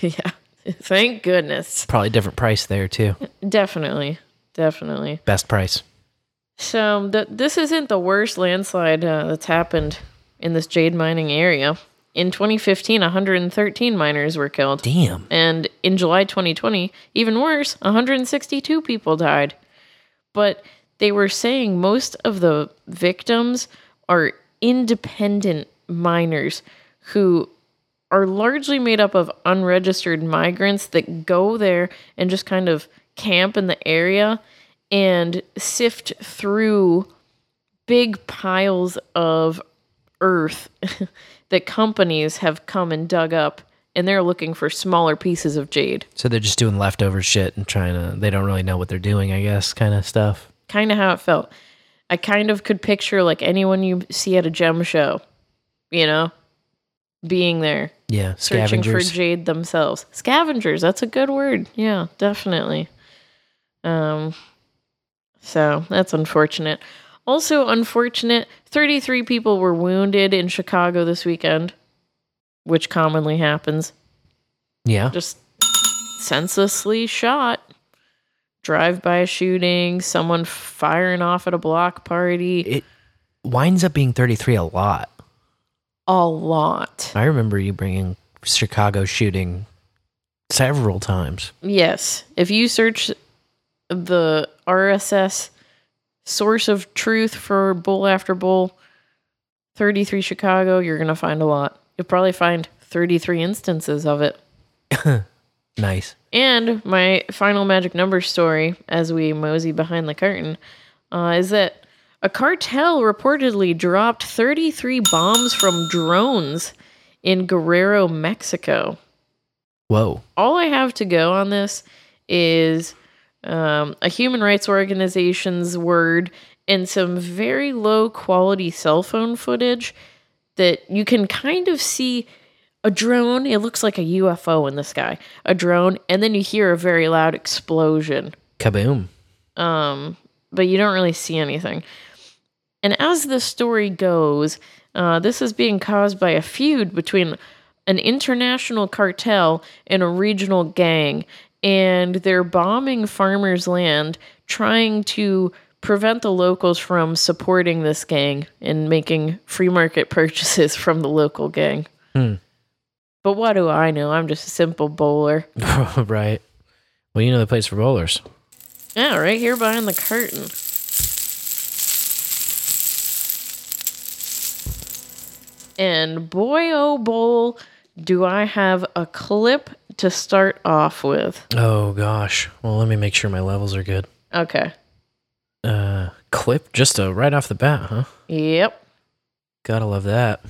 yeah. Thank goodness. Probably different price there too. Definitely. Definitely. Best price. So th- this isn't the worst landslide uh, that's happened in this jade mining area. In 2015, 113 miners were killed. Damn. And in July 2020, even worse, 162 people died. But they were saying most of the victims are independent miners who are largely made up of unregistered migrants that go there and just kind of camp in the area and sift through big piles of earth that companies have come and dug up and they're looking for smaller pieces of jade. So they're just doing leftover shit and trying to. They don't really know what they're doing. I guess kind of stuff. Kind of how it felt. I kind of could picture like anyone you see at a gem show, you know, being there. Yeah, Searching for jade themselves. Scavengers, that's a good word. Yeah, definitely. Um so that's unfortunate. Also unfortunate, 33 people were wounded in Chicago this weekend, which commonly happens. Yeah. Just senselessly shot. Drive by shooting, someone firing off at a block party. It winds up being 33 a lot. a lot. I remember you bringing Chicago shooting several times. Yes. If you search the RSS source of truth for Bowl After Bowl 33 Chicago, you're going to find a lot. You'll probably find 33 instances of it. Nice. And my final magic number story, as we mosey behind the curtain, uh, is that a cartel reportedly dropped 33 bombs from drones in Guerrero, Mexico. Whoa. All I have to go on this is um, a human rights organization's word and some very low quality cell phone footage that you can kind of see a drone. It looks like a UFO in the sky, a drone, and then you hear a very loud explosion. Kaboom. Um, but you don't really see anything. And as the story goes, uh, this is being caused by a feud between an international cartel and a regional gang, and they're bombing farmers' land, trying to prevent the locals from supporting this gang and making free market purchases from the local gang. Hmm. But what do I know? I'm just a simple bowler. right. Well, you know the place for bowlers. Yeah, right here behind the curtain. And boy, oh, bowl, do I have a clip to start off with. Oh gosh. Well, let me make sure my levels are good. Okay. Uh, clip just uh, right off the bat, huh? Yep. Gotta love that.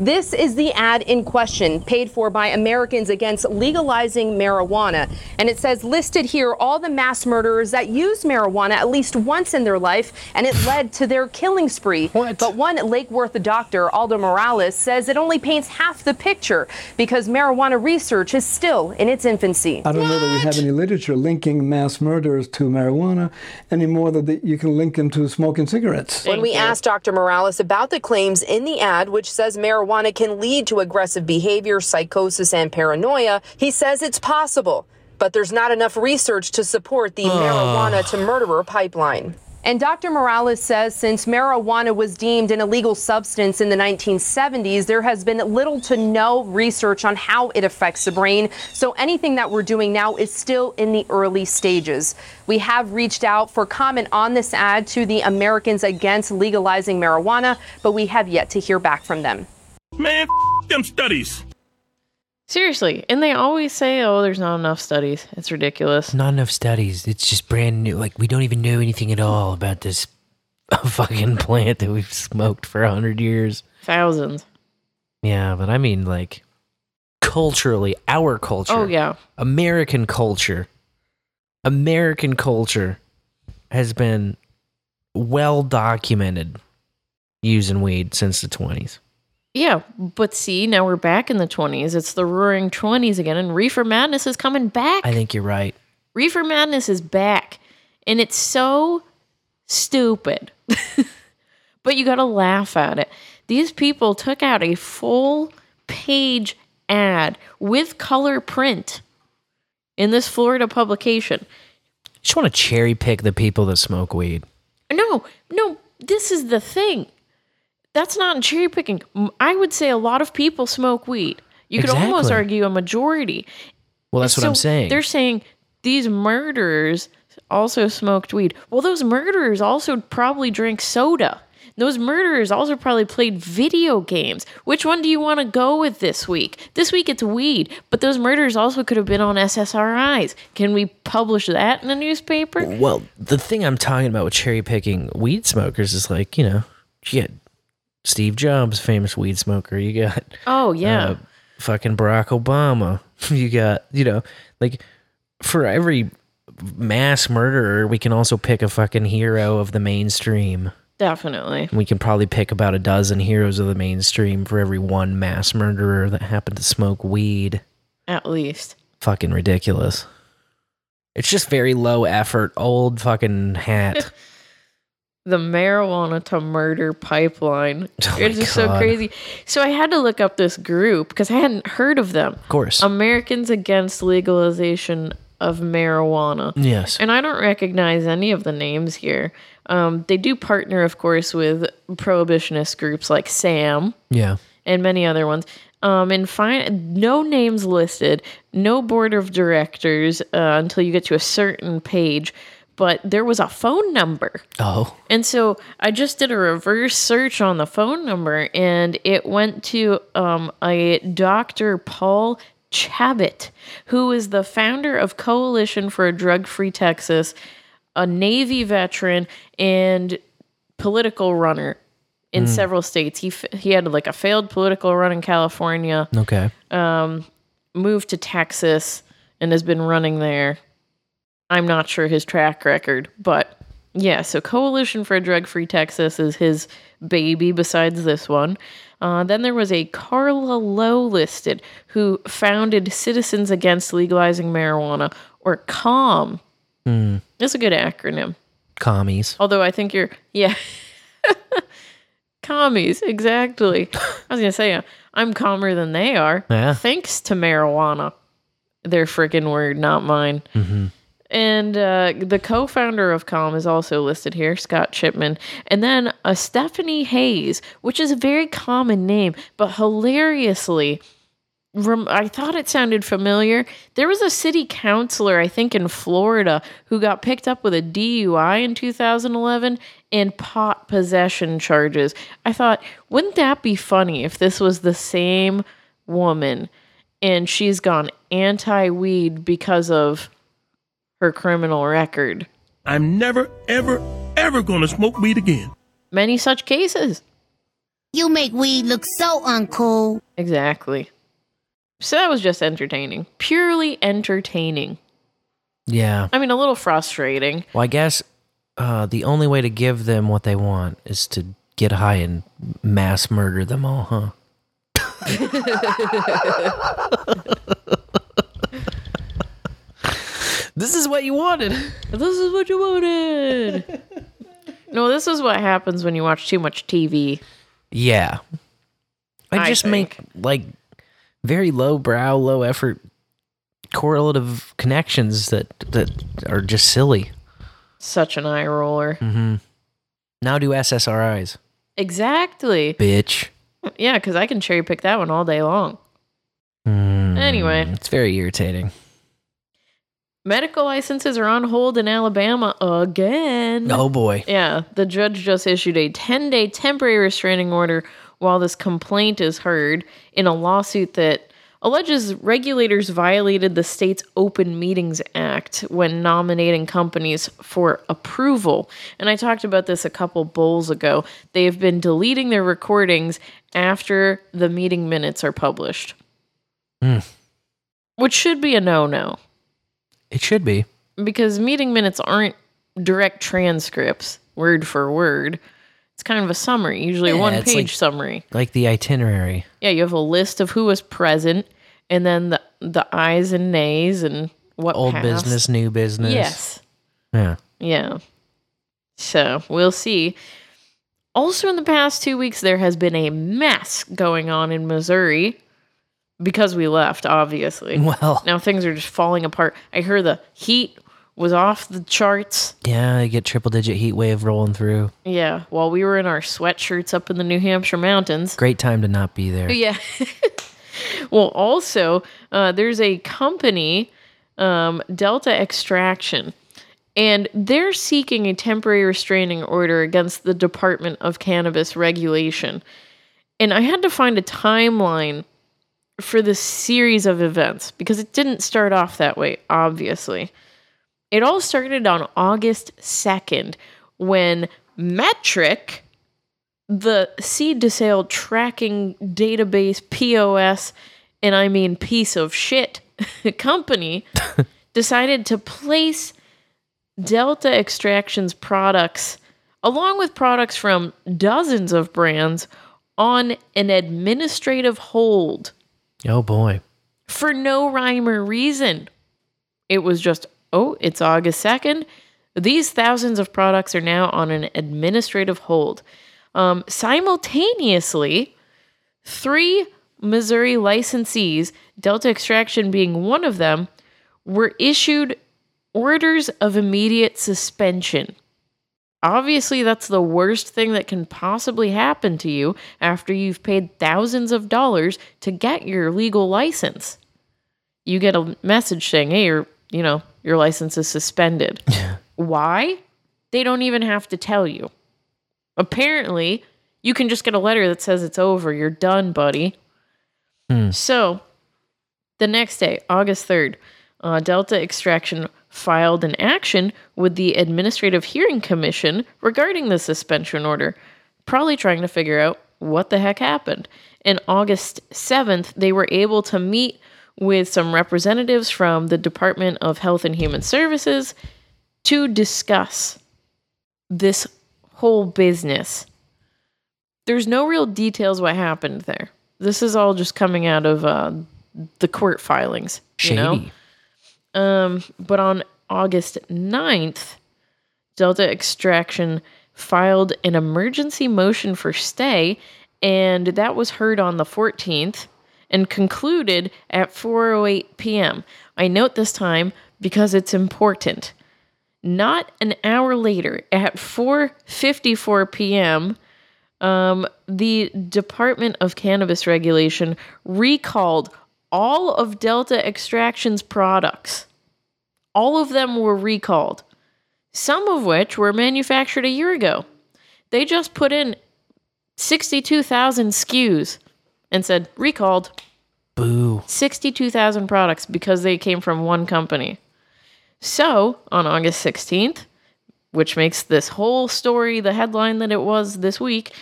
This is the ad in question, paid for by Americans Against Legalizing Marijuana. And it says listed here all the mass murderers that used marijuana at least once in their life, and it led to their killing spree. But one Lake Worth doctor, Aldo Morales, says it only paints half the picture because marijuana research is still in its infancy. I don't know that we have any literature linking mass murderers to marijuana any more than you can link them to smoking cigarettes. When we asked Dr. Morales about the claims in the ad, which says marijuana can lead to aggressive behavior, psychosis, and paranoia, he says it's possible, but there's not enough research to support the marijuana to murderer pipeline. And Dr. Morales says since marijuana was deemed an illegal substance in the 1970s, there has been little to no research on how it affects the brain. So anything that we're doing now is still in the early stages. We have reached out for comment on this ad to the Americans Against Legalizing Marijuana, but we have yet to hear back from them. Man, f- them studies. Seriously. And they always say, oh, there's not enough studies. It's ridiculous. Not enough studies. It's just brand new. Like we don't even know anything at all about this fucking plant that we've smoked for a hundred years. Thousands. Yeah, but I mean, like culturally, our culture. Oh, yeah. American culture. American culture has been well documented using weed since the twenties. Yeah, but see, now we're back in the 20s. It's the roaring 20s again, and Reefer Madness is coming back. I think you're right. Reefer Madness is back, and it's so stupid. but you gotta laugh at it. These people took out a full page ad with color print in this Florida publication. Just want to cherry pick the people that smoke weed. No, no, this is the thing. That's not cherry picking. I would say a lot of people smoke weed. You could almost argue a majority. Well, that's what I'm saying. They're saying these murderers also smoked weed. Well, those murderers also probably drank soda. Those murderers also probably played video games. Which one do you want to go with this week? This week it's weed, but those murderers also could have been on SSRIs. Can we publish that in a newspaper? Well, the thing I'm talking about with cherry picking weed smokers is like, you know, you get Steve Jobs, famous weed smoker. You got Oh, yeah. uh, fucking Barack Obama. You got, you know, like for every mass murderer, we can also pick a fucking hero of the mainstream. Definitely. We can probably pick about a dozen heroes of the mainstream for every one mass murderer that happened to smoke weed. At least. Fucking ridiculous. It's just very low effort, old fucking hat. the marijuana to murder pipeline. Oh it's just so crazy. So I had to look up this group because I hadn't heard of them. Of course. Americans Against Legalization of Marijuana. Yes. And I don't recognize any of the names here. Um, they do partner, of course, with prohibitionist groups like SAM yeah. and many other ones. Um, and find no names listed, no board of directors uh, until you get to a certain page. But there was a phone number. Oh. And so I just did a reverse search on the phone number and it went to um, a Dr. Paul Chabot, who is the founder of Coalition for a Drug Free Texas, a Navy veteran, and political runner in Mm. several states. He, f- he had like a failed political run in California, Okay. um, moved to Texas, and has been running there. I'm not sure his track record, but yeah, so Coalition for a Drug Free Texas is his baby besides this one. Uh, then there was a Carla Lowe listed who founded Citizens Against Legalizing Marijuana, or CALM. Hmm. That's a good acronym. Commies. Although I think you're, yeah. Commies, exactly. I was going to say, uh, I'm calmer than they are. Yeah. Thanks to marijuana. Their freaking word, not mine. Mm-hmm. And uh, the co founder of Calm is also listed here, Scott Chipman. And then a Stephanie Hayes, which is a very common name, but hilariously, rem- I thought it sounded familiar. There was a city councilor, I think in Florida, who got picked up with a DUI in 2011 and pot possession charges. I thought, wouldn't that be funny if this was the same woman and she's gone anti weed because of her criminal record? I'm never, ever, ever gonna smoke weed again. Many such cases. You make weed look so uncool. Exactly. So that was just entertaining. Purely entertaining. Yeah. I mean, a little frustrating. Well, I guess uh, the only way to give them what they want is to get high and mass murder them all, huh? this is what you wanted. This is what you wanted. no, this is what happens when you watch too much TV. Yeah. I I just make like very low brow, low effort correlative connections that that are just silly. Such an eye roller. Mm-hmm. Now do SSRIs, Exactly. bitch. Yeah, because I can cherry pick that one all day long. Anyway, It's very irritating. Medical licenses are on hold in Alabama again. Oh boy. Yeah, the judge just issued a 10 day temporary restraining order while this complaint is heard in a lawsuit that alleges regulators violated the state's Open Meetings Act when nominating companies for approval. And I talked about this a couple bowls ago. They have been deleting their recordings after the meeting minutes are published, Hmm. which should be a no no It should be. because meeting minutes aren't direct transcripts, word for word. It's kind of a summary, usually a Yeah, one it's page like- summary. Like the itinerary. Yeah, you have a list of who was present and then the the ayes and nays and what Old passed. business, new business. Yes. Yeah. Yeah. So we'll see. Also, in the past two weeks, there has been a mess going on in Missouri because we left, obviously. Well. now things are just falling apart. I heard the heat was off the charts. Yeah, you get triple digit heat wave rolling through. Yeah, while we were in our sweatshirts up in the New Hampshire mountains. Great time to not be there. Yeah. well, also, uh, there's a company, um, Delta Extraction, and they're seeking a temporary restraining order against the Department of Cannabis Regulation. And I had to find a timeline for this series of events because it didn't start off that way, obviously. It all started on August 2nd when Metrc, the seed to sale tracking database POS, and I mean piece of shit company, decided to place Delta Extraction's products, along with products from dozens of brands, on an administrative hold Oh boy. for no rhyme or reason. It was just, oh, it's August 2nd. These thousands of products are now on an administrative hold. Um, simultaneously, three Missouri licensees, Delta Extraction being one of them, were issued orders of immediate suspension. Obviously, that's the worst thing that can possibly happen to you after you've paid thousands of dollars to get your legal license. You get a message saying, "Hey, your you know your license is suspended." Why? They don't even have to tell you. Apparently, you can just get a letter that says it's over. You're done, buddy. So, the next day, August 3rd, uh, Delta Extraction filed an action with the Administrative Hearing Commission regarding the suspension order, probably trying to figure out what the heck happened. And August 7th, they were able to meet with some representatives from the Department of Health and Human Services to discuss this whole business. There's no real details what happened there. This is all just coming out of uh, the court filings, you know. Um, but on August 9th, Delta Extraction filed an emergency motion for stay, and that was heard on the 14th and concluded at 4:08 p.m. I note this time because it's important. Not an hour later, at 4:54 p.m., um, the Department of Cannabis Regulation recalled all of Delta Extraction's products. All of them were recalled, some of which were manufactured a year ago. They just put in 62,000 SKUs and said recalled. Boo. 62,000 products because they came from one company. So, on August 16th, which makes this whole story the headline that it was this week,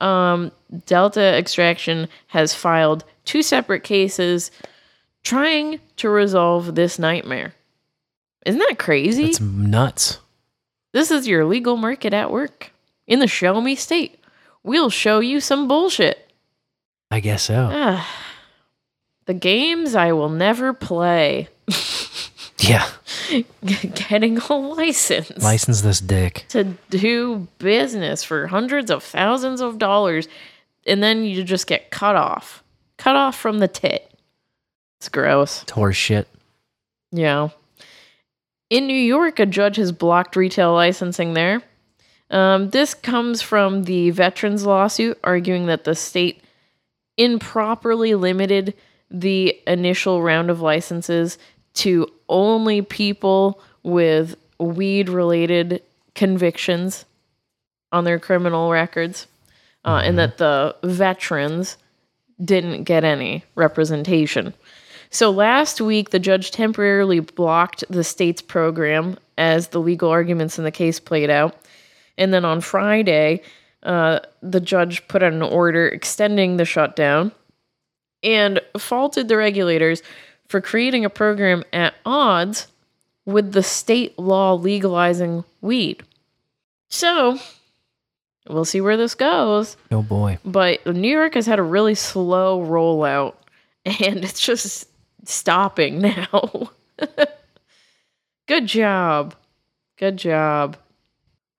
um, Delta Extraction has filed two separate cases trying to resolve this nightmare. Isn't that crazy? It's nuts. This is your legal market at work in the show me state. We'll show you some bullshit. I guess so. The games I will never play. Yeah. Getting a license License this dick. to do business for hundreds of thousands of dollars, and then you just get cut off. Cut off from the tit. It's gross. It's horse shit. Yeah. In New York, a judge has blocked retail licensing there. Um, this comes from the veterans lawsuit arguing that the state improperly limited the initial round of licenses to only people with weed related convictions on their criminal records, uh, and that the veterans didn't get any representation. So last week, the judge temporarily blocked the state's program as the legal arguments in the case played out. And then on Friday, uh, the judge put out an order extending the shutdown and faulted the regulators for creating a program at odds with the state law legalizing weed. So, we'll see where this goes. Oh boy. But New York has had a really slow rollout, and it's just stopping now. Good job. Good job.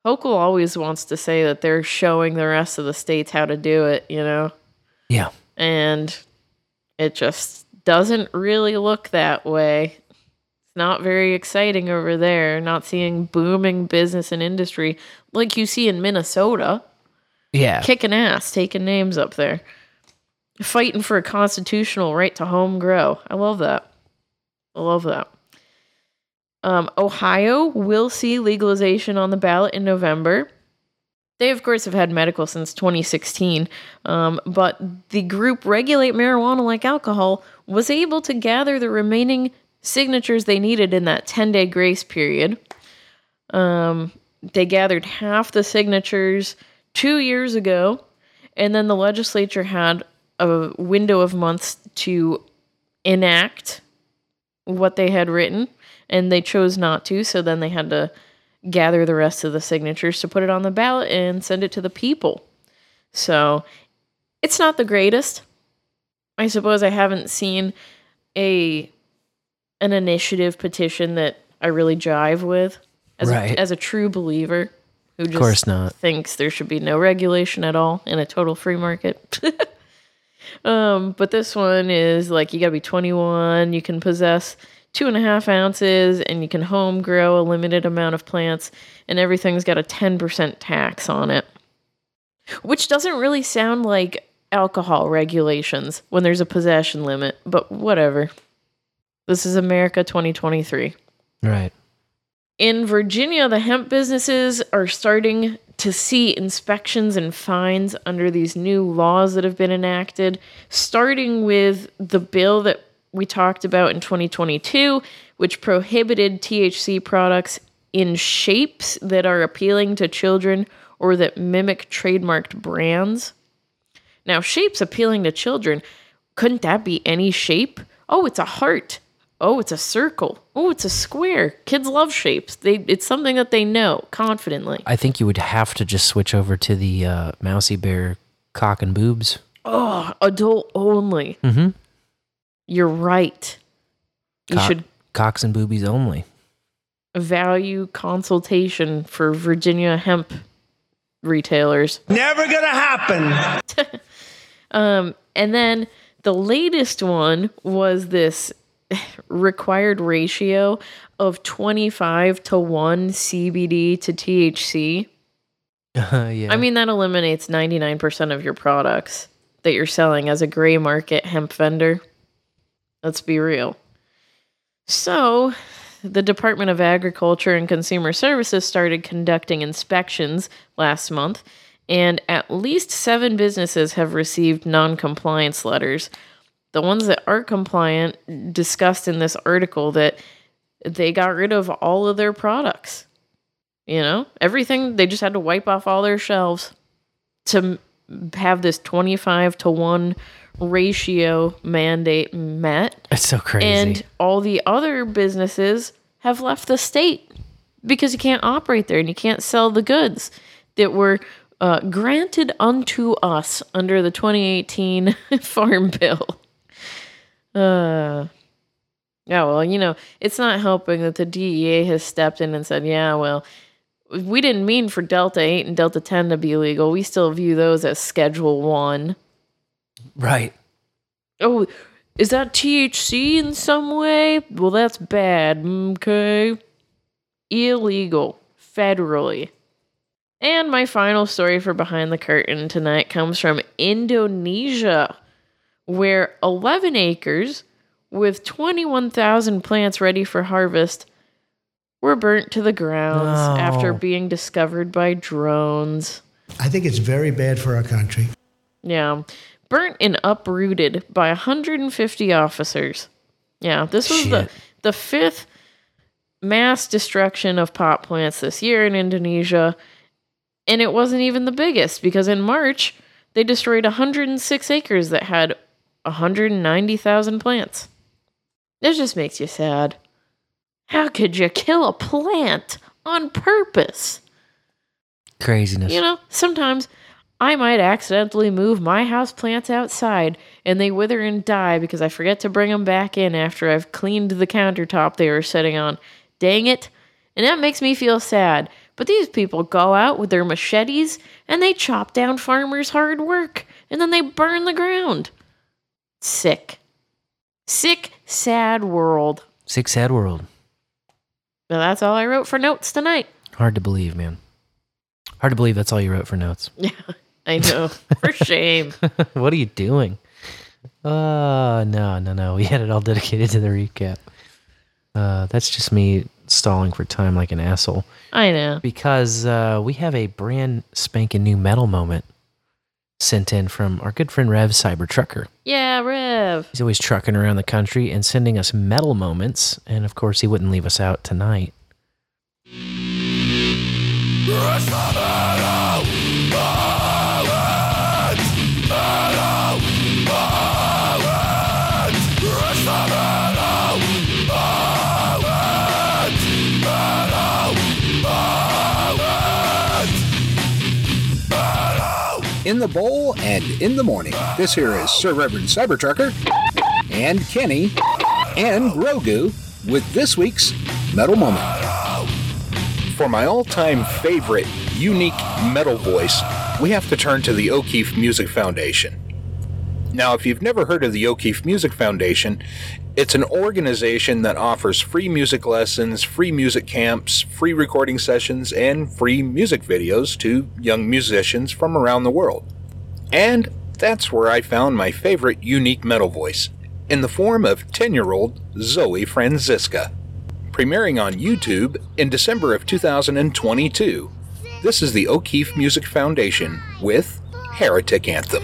Hochul always wants to say that they're showing the rest of the states how to do it, you know? Yeah. And it just doesn't really look that way. Not very exciting over there, not seeing booming business and industry like you see in Minnesota Yeah. kicking ass, taking names up there, fighting for a constitutional right to home grow. I love that. I love that. Um, Ohio will see legalization on the ballot in November. They, of course, have had medical since 2016, um, but the group Regulate Marijuana Like Alcohol was able to gather the remaining signatures they needed in that 10 day grace period. Um, they gathered half the signatures two years ago, and then the legislature had a window of months to enact what they had written, and they chose not to. So then they had to gather the rest of the signatures to put it on the ballot and send it to the people. So it's not the greatest. I suppose I haven't seen a an initiative petition that I really jive with as Right. a, as a true believer who just of course not. thinks there should be no regulation at all in a total free market. um, but this one is like you got to be 21. You can possess two and a half ounces, and you can home grow a limited amount of plants, and everything's got a 10% tax on it, which doesn't really sound like alcohol regulations when there's a possession limit, but whatever. This is America 2023. Right. In Virginia, the hemp businesses are starting to see inspections and fines under these new laws that have been enacted, starting with the bill that we talked about in 2022, which prohibited THC products in shapes that are appealing to children or that mimic trademarked brands. Now, shapes appealing to children, couldn't that be any shape? Oh, it's a heart. Oh, it's a circle. Oh, it's a square. Kids love shapes. They it's something that they know confidently. I think you would have to just switch over to the uh, Mousy Bear cock and boobs. Oh, adult only. Mm-hmm. You're right. You Cock- should cocks and boobies only. value consultation for Virginia hemp retailers. Never gonna happen. Um, and then the latest one was this required ratio of 25 to 1 CBD to THC. yeah. I mean, that eliminates 99% of your products that you're selling as a gray market hemp vendor. Let's be real. So, the Department of Agriculture and Consumer Services started conducting inspections last month, and at least seven businesses have received non compliance letters. The ones that are compliant discussed in this article that they got rid of all of their products. You know, everything, they just had to wipe off all their shelves to have this 25 to 1 ratio mandate met. It's so crazy. And all the other businesses have left the state because you can't operate there and you can't sell the goods that were uh, granted unto us under the 2018 Farm Bill. Uh, yeah, well, you know, it's not helping that the DEA has stepped in and said, yeah, well, we didn't mean for Delta 8 and Delta 10 to be illegal. We still view those as Schedule 1. right. Oh, is that THC in some way? Well, that's bad. Okay. Illegal. Federally. And my final story for Behind the Curtain tonight comes from Indonesia, where 11 acres with 21,000 plants ready for harvest were burnt to the ground No. after being discovered by drones. I think it's very bad for our country. Yeah. Burnt and uprooted by 150 officers. Yeah, this was the, the fifth mass destruction of pot plants this year in Indonesia. And it wasn't even the biggest because in March, they destroyed 106 acres that had 190,000 plants. This just makes you sad. How could you kill a plant on purpose? Craziness. You know, sometimes I might accidentally move my house plants outside and they wither and die because I forget to bring them back in after I've cleaned the countertop they were sitting on. Dang it. And that makes me feel sad. But these people go out with their machetes and they chop down farmers' hard work and then they burn the ground. Sick. Sick, sad world. Sick sad world. Well, that's all I wrote for notes tonight. Hard to believe, man. Hard to believe that's all you wrote for notes. Yeah, I know. For shame. what are you doing? Uh no, no, no. We had it all dedicated to the recap. Uh that's just me stalling for time like an asshole. I know. Because uh we have a brand spanking new metal moment sent in from our good friend Rev Cyber Trucker. Yeah, Rev. He's always trucking around the country and sending us metal moments, and of course he wouldn't leave us out tonight. The bowl and in the morning. This here is Sir Reverend Cybertrucker and Kenny and Grogu with this week's Metal Moment. For my all time favorite unique metal voice, we have to turn to the O'Keefe Music Foundation. Now, if you've never heard of the O'Keefe Music Foundation, it's an organization that offers free music lessons, free music camps, free recording sessions, and free music videos to young musicians from around the world. And that's where I found my favorite unique metal voice, in the form of 10 year old Zoe Franziska. Premiering on YouTube in December of 2022. This is the O'Keefe Music Foundation with Heretic Anthem.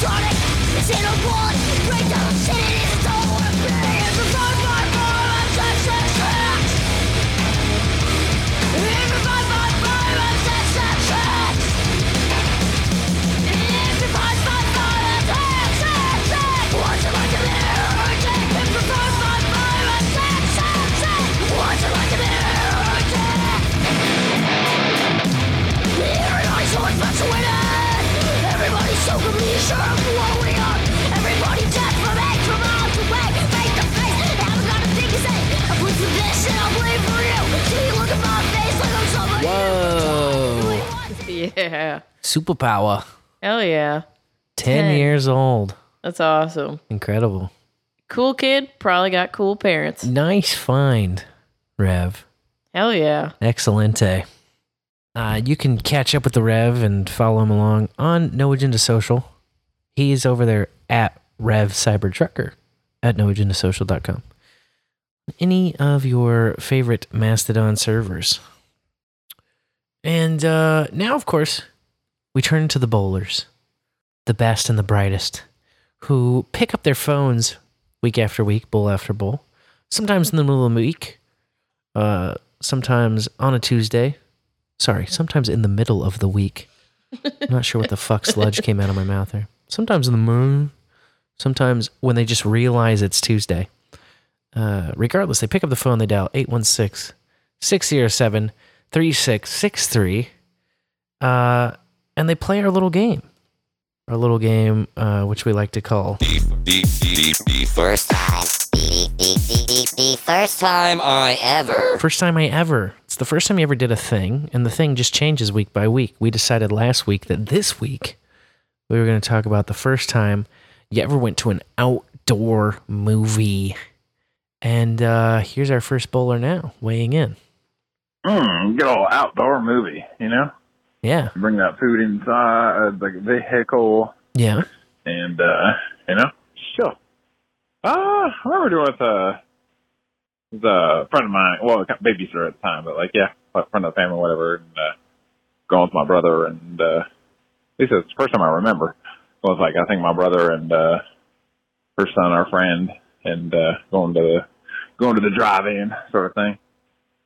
Supersonic, it's in a. Break Whoa. Yeah. Superpower. Hell yeah. 10, 10. years old. That's awesome. Incredible. Cool kid. Probably got cool parents. Nice find, Rev. Hell yeah. Excelente. Uh, you can catch up with the Rev and follow him along on No Agenda Social. He's over there at Rev Cybertrucker at noagendasocial.com. Any of your favorite Mastodon servers. And uh, now, of course, we turn to the bowlers, the best and the brightest, who pick up their phones week after week, bowl after bowl, sometimes in the middle of the week, uh, sometimes on a Tuesday. Sorry, sometimes in the middle of the week. I'm not sure what the fuck sludge came out of my mouth there. Sometimes in the moon, sometimes when they just realize it's Tuesday. Uh, regardless, they pick up the phone, they dial 816 607 3663, uh, and they play our little game. Our little game, uh, which we like to call The first time. The first time I ever. First time I ever. It's the first time you ever did a thing, and the thing just changes week by week. We decided last week that this week we were going to talk about the first time you ever went to an outdoor movie. And uh, here's our first bowler now, weighing in. Mm, good old outdoor movie, you know? Yeah. Bring that food inside the vehicle Yeah. and, uh, you know, chill. Uh, I remember doing it with, uh, with a friend of mine, well, babysitter at the time, but like, yeah, a friend of the family, whatever, and, uh, going with my brother and, uh, least it's the first time I remember It was like, I think my brother and, uh, her son, our friend, and, uh, going to the, going to the drive-in sort of thing.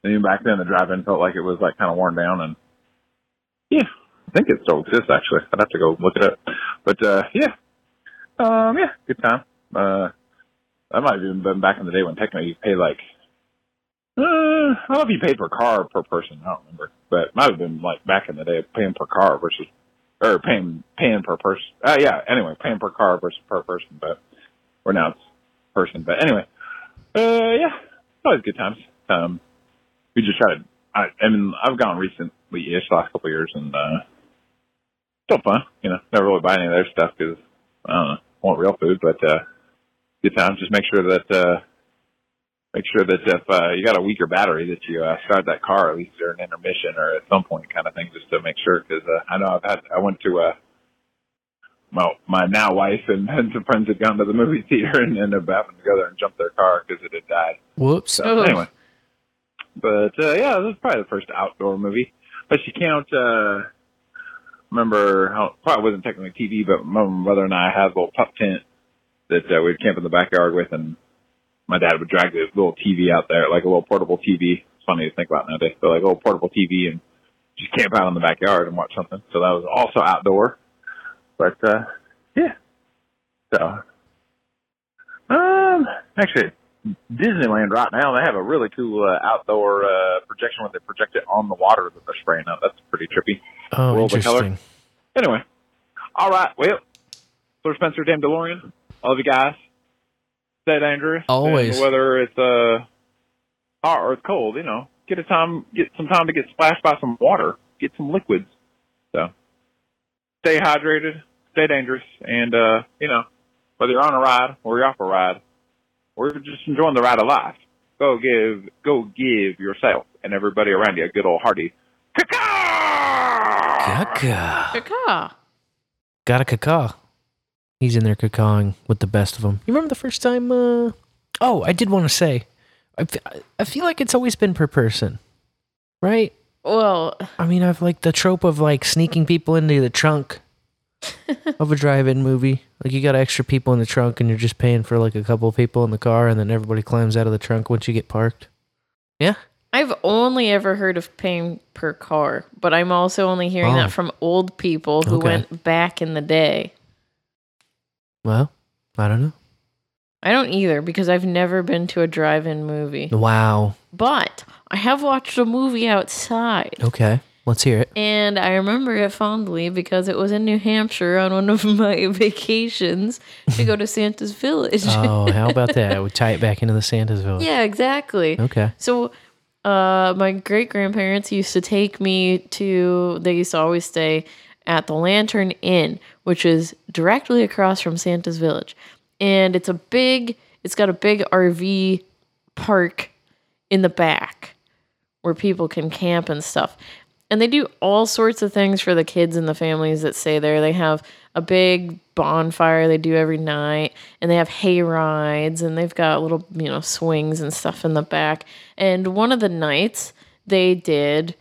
And even back then, the drive-in felt like it was like kind of worn down, and yeah, I think it still exists actually. I'd have to go look it up, but uh, yeah, um, yeah, good time. Uh, that might have even been back in the day when technically you pay like, uh, I don't know if you paid per car per person. I don't remember, but it might have been like back in the day paying per car versus or paying paying per person. Uh, yeah, anyway, paying per car versus per person, but or now it's person. But anyway, uh, yeah, always good times. Um, we just try to. I, I mean, I've gone recently-ish, last couple of years, and uh, still fun. You know, never really buy any of their stuff because I don't know, want real food, but uh, good time. Just make sure that uh, make sure that if uh, you got a weaker battery, that you uh, start that car at least during intermission or at some point, kind of thing, just to make sure. Because uh, I know I've had. I went to uh, well, my now wife and, and some friends had gone to the movie theater and ended up having to go there and jump their car because it had died. Whoops. So anyway, but uh, yeah, this is probably the first outdoor movie. But you count. uh Remember how probably wasn't technically TV, but my brother and I had a little pup tent that uh, we'd camp in the backyard with, and my dad would drag this little TV out there, like a little portable TV. It's funny to think about nowadays, but like a little portable TV, and just camp out in the backyard and watch something. So that was also outdoor. But uh yeah. So um actually Disneyland right now they have a really cool uh, outdoor uh projection where they project it on the water that they're spraying out. That's pretty trippy. Oh, World of interesting. Anyway. All right, well Sir Spencer Damn DeLorean. I love you guys. Stay dangerous. Always. And whether it's uh hot or it's cold, you know, get a time get some time to get splashed by some water. Get some liquids. So stay hydrated, stay dangerous, and uh, you know, whether you're on a ride or you're off a ride, or you're just enjoying the ride of life, go give go give yourself and everybody around you a good old hearty caca. Caca. Caca. Got a caca. He's in there cacawing with the best of them. You remember the first time? Uh... Oh, I did want to say, I, I feel like it's always been per person, right? Well, I mean, I've like the trope of like sneaking people into the trunk of a drive-in movie. Like you got extra people in the trunk, and you're just paying for like a couple of people in the car, and then everybody climbs out of the trunk once you get parked. Yeah. I've only ever heard of paying per car, but I'm also only hearing Oh. that from old people who Okay. went back in the day. Well, I don't know. I don't either because I've never been to a drive-in movie. Wow. But I have watched a movie outside. Okay. Let's hear it. And I remember it fondly because it was in New Hampshire on one of my vacations to go to Santa's Village. Oh, how about that? We tie it back into the Santa's Village. yeah, exactly. Okay. So, uh, my great grandparents used to take me to, they used to always stay at the Lantern Inn, which is directly across from Santa's Village. And it's a big, it's got a big RV park in the back where people can camp and stuff. And they do all sorts of things for the kids and the families that stay there. They have a big bonfire they do every night, and they have hay rides, and they've got little, you know, swings and stuff in the back. And one of the nights they did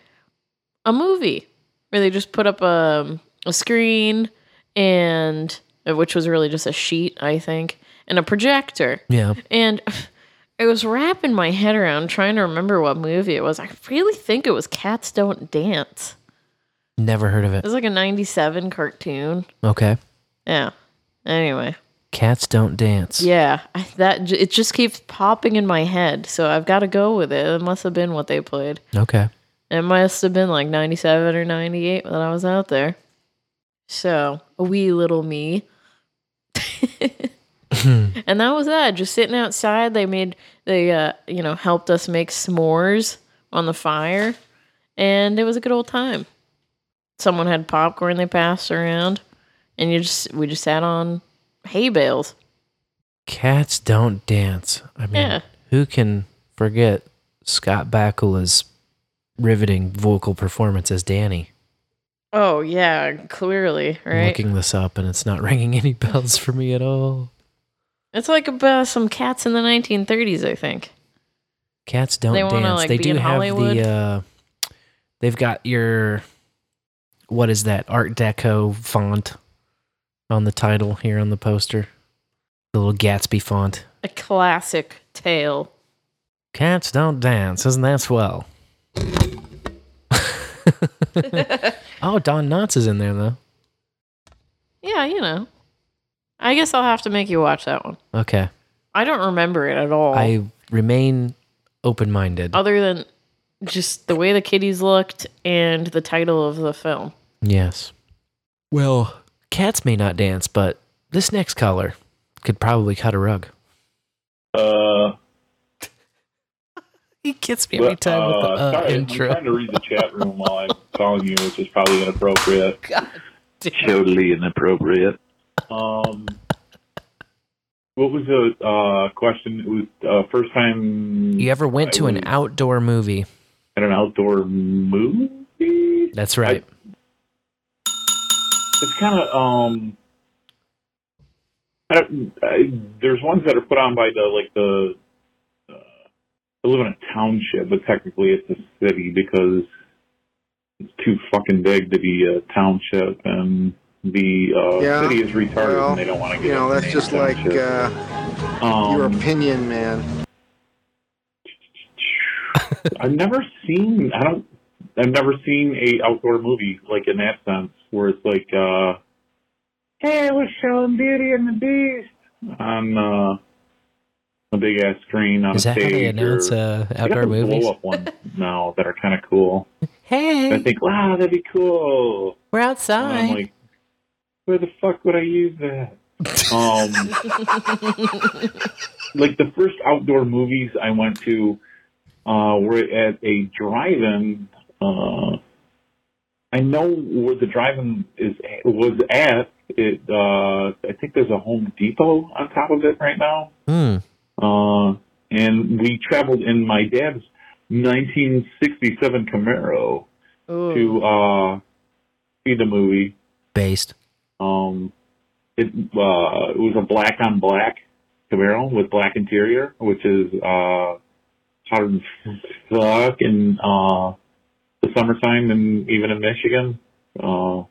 a movie where they just put up a, a screen and which was really just a sheet, I think, and a projector. Yeah. And I was wrapping my head around trying to remember what movie it was. I really think it was Cats Don't Dance. Never heard of It it. was like a 97 cartoon. Okay. Yeah. Anyway. Cats don't dance. Yeah, I, that it just keeps popping in my head, so I've got to go with it. It must have been what they played. Okay. It must have been like 97 or 98 that I was out there. So, a wee little me. and that was that. Just sitting outside. They made, they, uh, you know, helped us make s'mores on the fire. And it was a good old time. Someone had popcorn they passed around. And you just, we just sat on hay bales. Cats don't dance. I mean, Yeah. who can forget Scott Bakula's riveting vocal performance as Danny? Oh, yeah, clearly, I'm right? looking this up and it's not ringing any bells for me at all. It's like about some cats in the 1930s, I think. Cats don't They wanna, dance. like, they do have Hollywood? the uh they've got your what is that art deco font on the title here on the poster. The little Gatsby font. A classic tale. Cats don't dance, isn't that swell? oh, Don Knotts is in there though. Yeah, you know. I guess I'll have to make you watch that one. Okay. I don't remember it at all. I remain open minded. other than just the way the kitties looked and the title of the film. Yes. Well, cats may not dance, but this next caller could probably cut a rug. Uh, he gets me every time with the uh, sorry, intro. I'm trying to read the chat room while I'm calling you, which is probably inappropriate. Totally inappropriate. Um, what was the uh, question? It was uh, first time You ever went I to an outdoor movie? at an outdoor movie? That's right. It's kind of um, I, I, there's ones that are put on by the like the. I live in a township, but technically it's a city because it's too fucking big to be a township, and the uh, Yeah, city is retarded, well, and they don't want to get. You know, that's just like uh, your Um, opinion, man. I've never seen. I don't. I've never seen a outdoor movie like in that sense, where it's like, uh, "Hey, we're showing Beauty and the Beast" on uh, a big ass screen on Is a that how they announce, uh, outdoor movies? Blow up ones now that are kind of cool. Hey, I think, wow, that'd be cool. we're outside. I'm like, where the fuck would I use that? Um, like the first outdoor movies I went to uh, were at a drive-in. Uh, I know where the drive-in is was at. It uh, I think there's a Home Depot on top of it right now. Hmm. Uh, and we traveled in my dad's 1967 Camaro to uh, see the movie. Based. Um, it uh, it was a black on black Camaro with black interior, which is uh, hard as fuck in uh, the summertime and even in Michigan. Uh,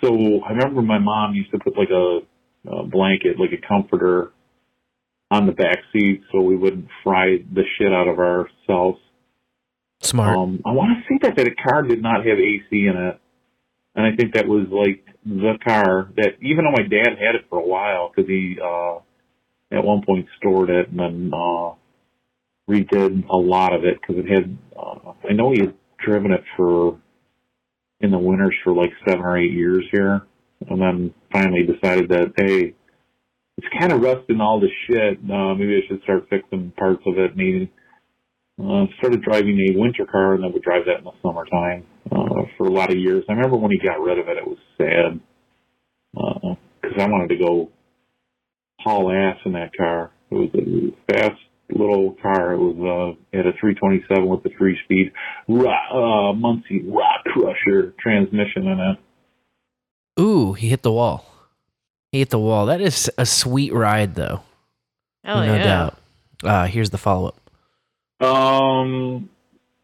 so I remember my mom used to put like a, a blanket, like a comforter, on the back seat so we wouldn't fry the shit out of ourselves. Smart. Um, I want to say that that car did not have AC in it, and I think that was like the car that, even though my dad had it for a while, because he uh, at one point stored it and then uh, redid a lot of it because it had. Uh, I know he had driven it for in the winters for like seven or eight years here, and then finally decided that hey, it's kind of rusting all the shit. Uh, maybe I should start fixing parts of it. He uh, started driving a winter car, and then would drive that in the summertime uh, for a lot of years. I remember when he got rid of it, it was sad because I wanted to go haul ass in that car. It was a fast little car. It was uh, had a 327 with the three speed uh, Muncie Rock Crusher transmission in it. Ooh, he hit the wall. He hit the wall. That is a sweet ride, though. Hell no yeah. doubt. Uh, here's the follow up. Um,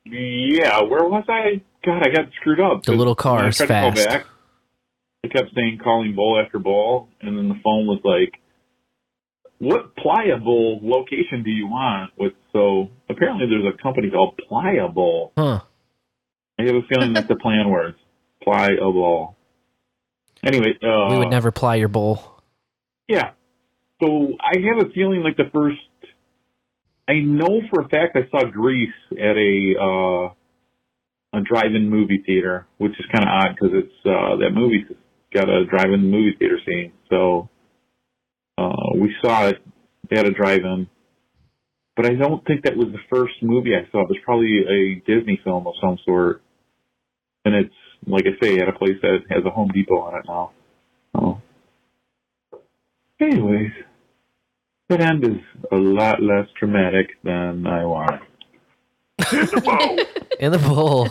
yeah, where was I? God, I got screwed up. The little car When I is tried to call fast. back, I kept saying calling bowl after bowl, and then the phone was like, "What pliable location do you want?" With so apparently there's a company called Pliable. Huh. I have a feeling that's the plan words. Pliable. Anyway, uh, we would never ply your bowl. yeah. So I have a feeling like the first. I know for a fact I saw Grease at a uh, a drive-in movie theater, which is kind of odd because it's uh, that movie's got a drive-in movie theater scene. So uh, we saw it at a drive-in, but I don't think that was the first movie I saw. It was probably a Disney film of some sort, and it's like I say at a place that has a Home Depot on it now. Oh. Anyways, that end is a lot less dramatic than I want. In the bowl.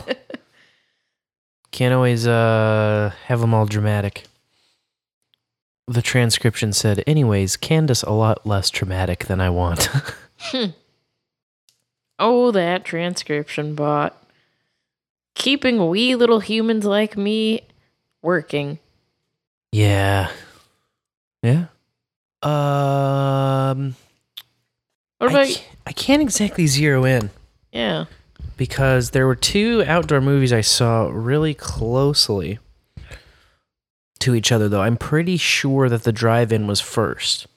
Can't always uh, have them all dramatic. The transcription said, anyways, Candace a lot less dramatic than I want. Hmm. Oh, that transcription bot. Keeping wee little humans like me working. yeah. Yeah. Um, What I, about ca- I can't exactly zero in yeah? because there were two outdoor movies I saw really closely to each other, though. I'm pretty sure that the drive in was first.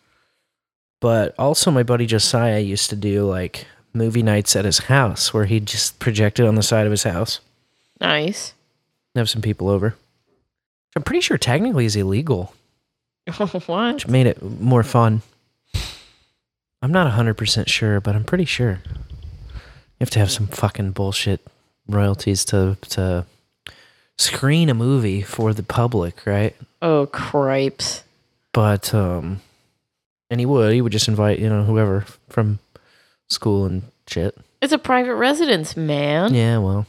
But also, my buddy Josiah used to do like movie nights at his house where he just projected on the side of his house, Nice. have some people over. I'm pretty sure technically is illegal, what? which made it more fun. I'm not 100% sure, but I'm pretty sure. You have to have some fucking bullshit royalties to to screen a movie for the public, right? Oh, cripes. But um and he would he would just invite, you know, whoever from school and shit. It's a private residence, man. Yeah, well,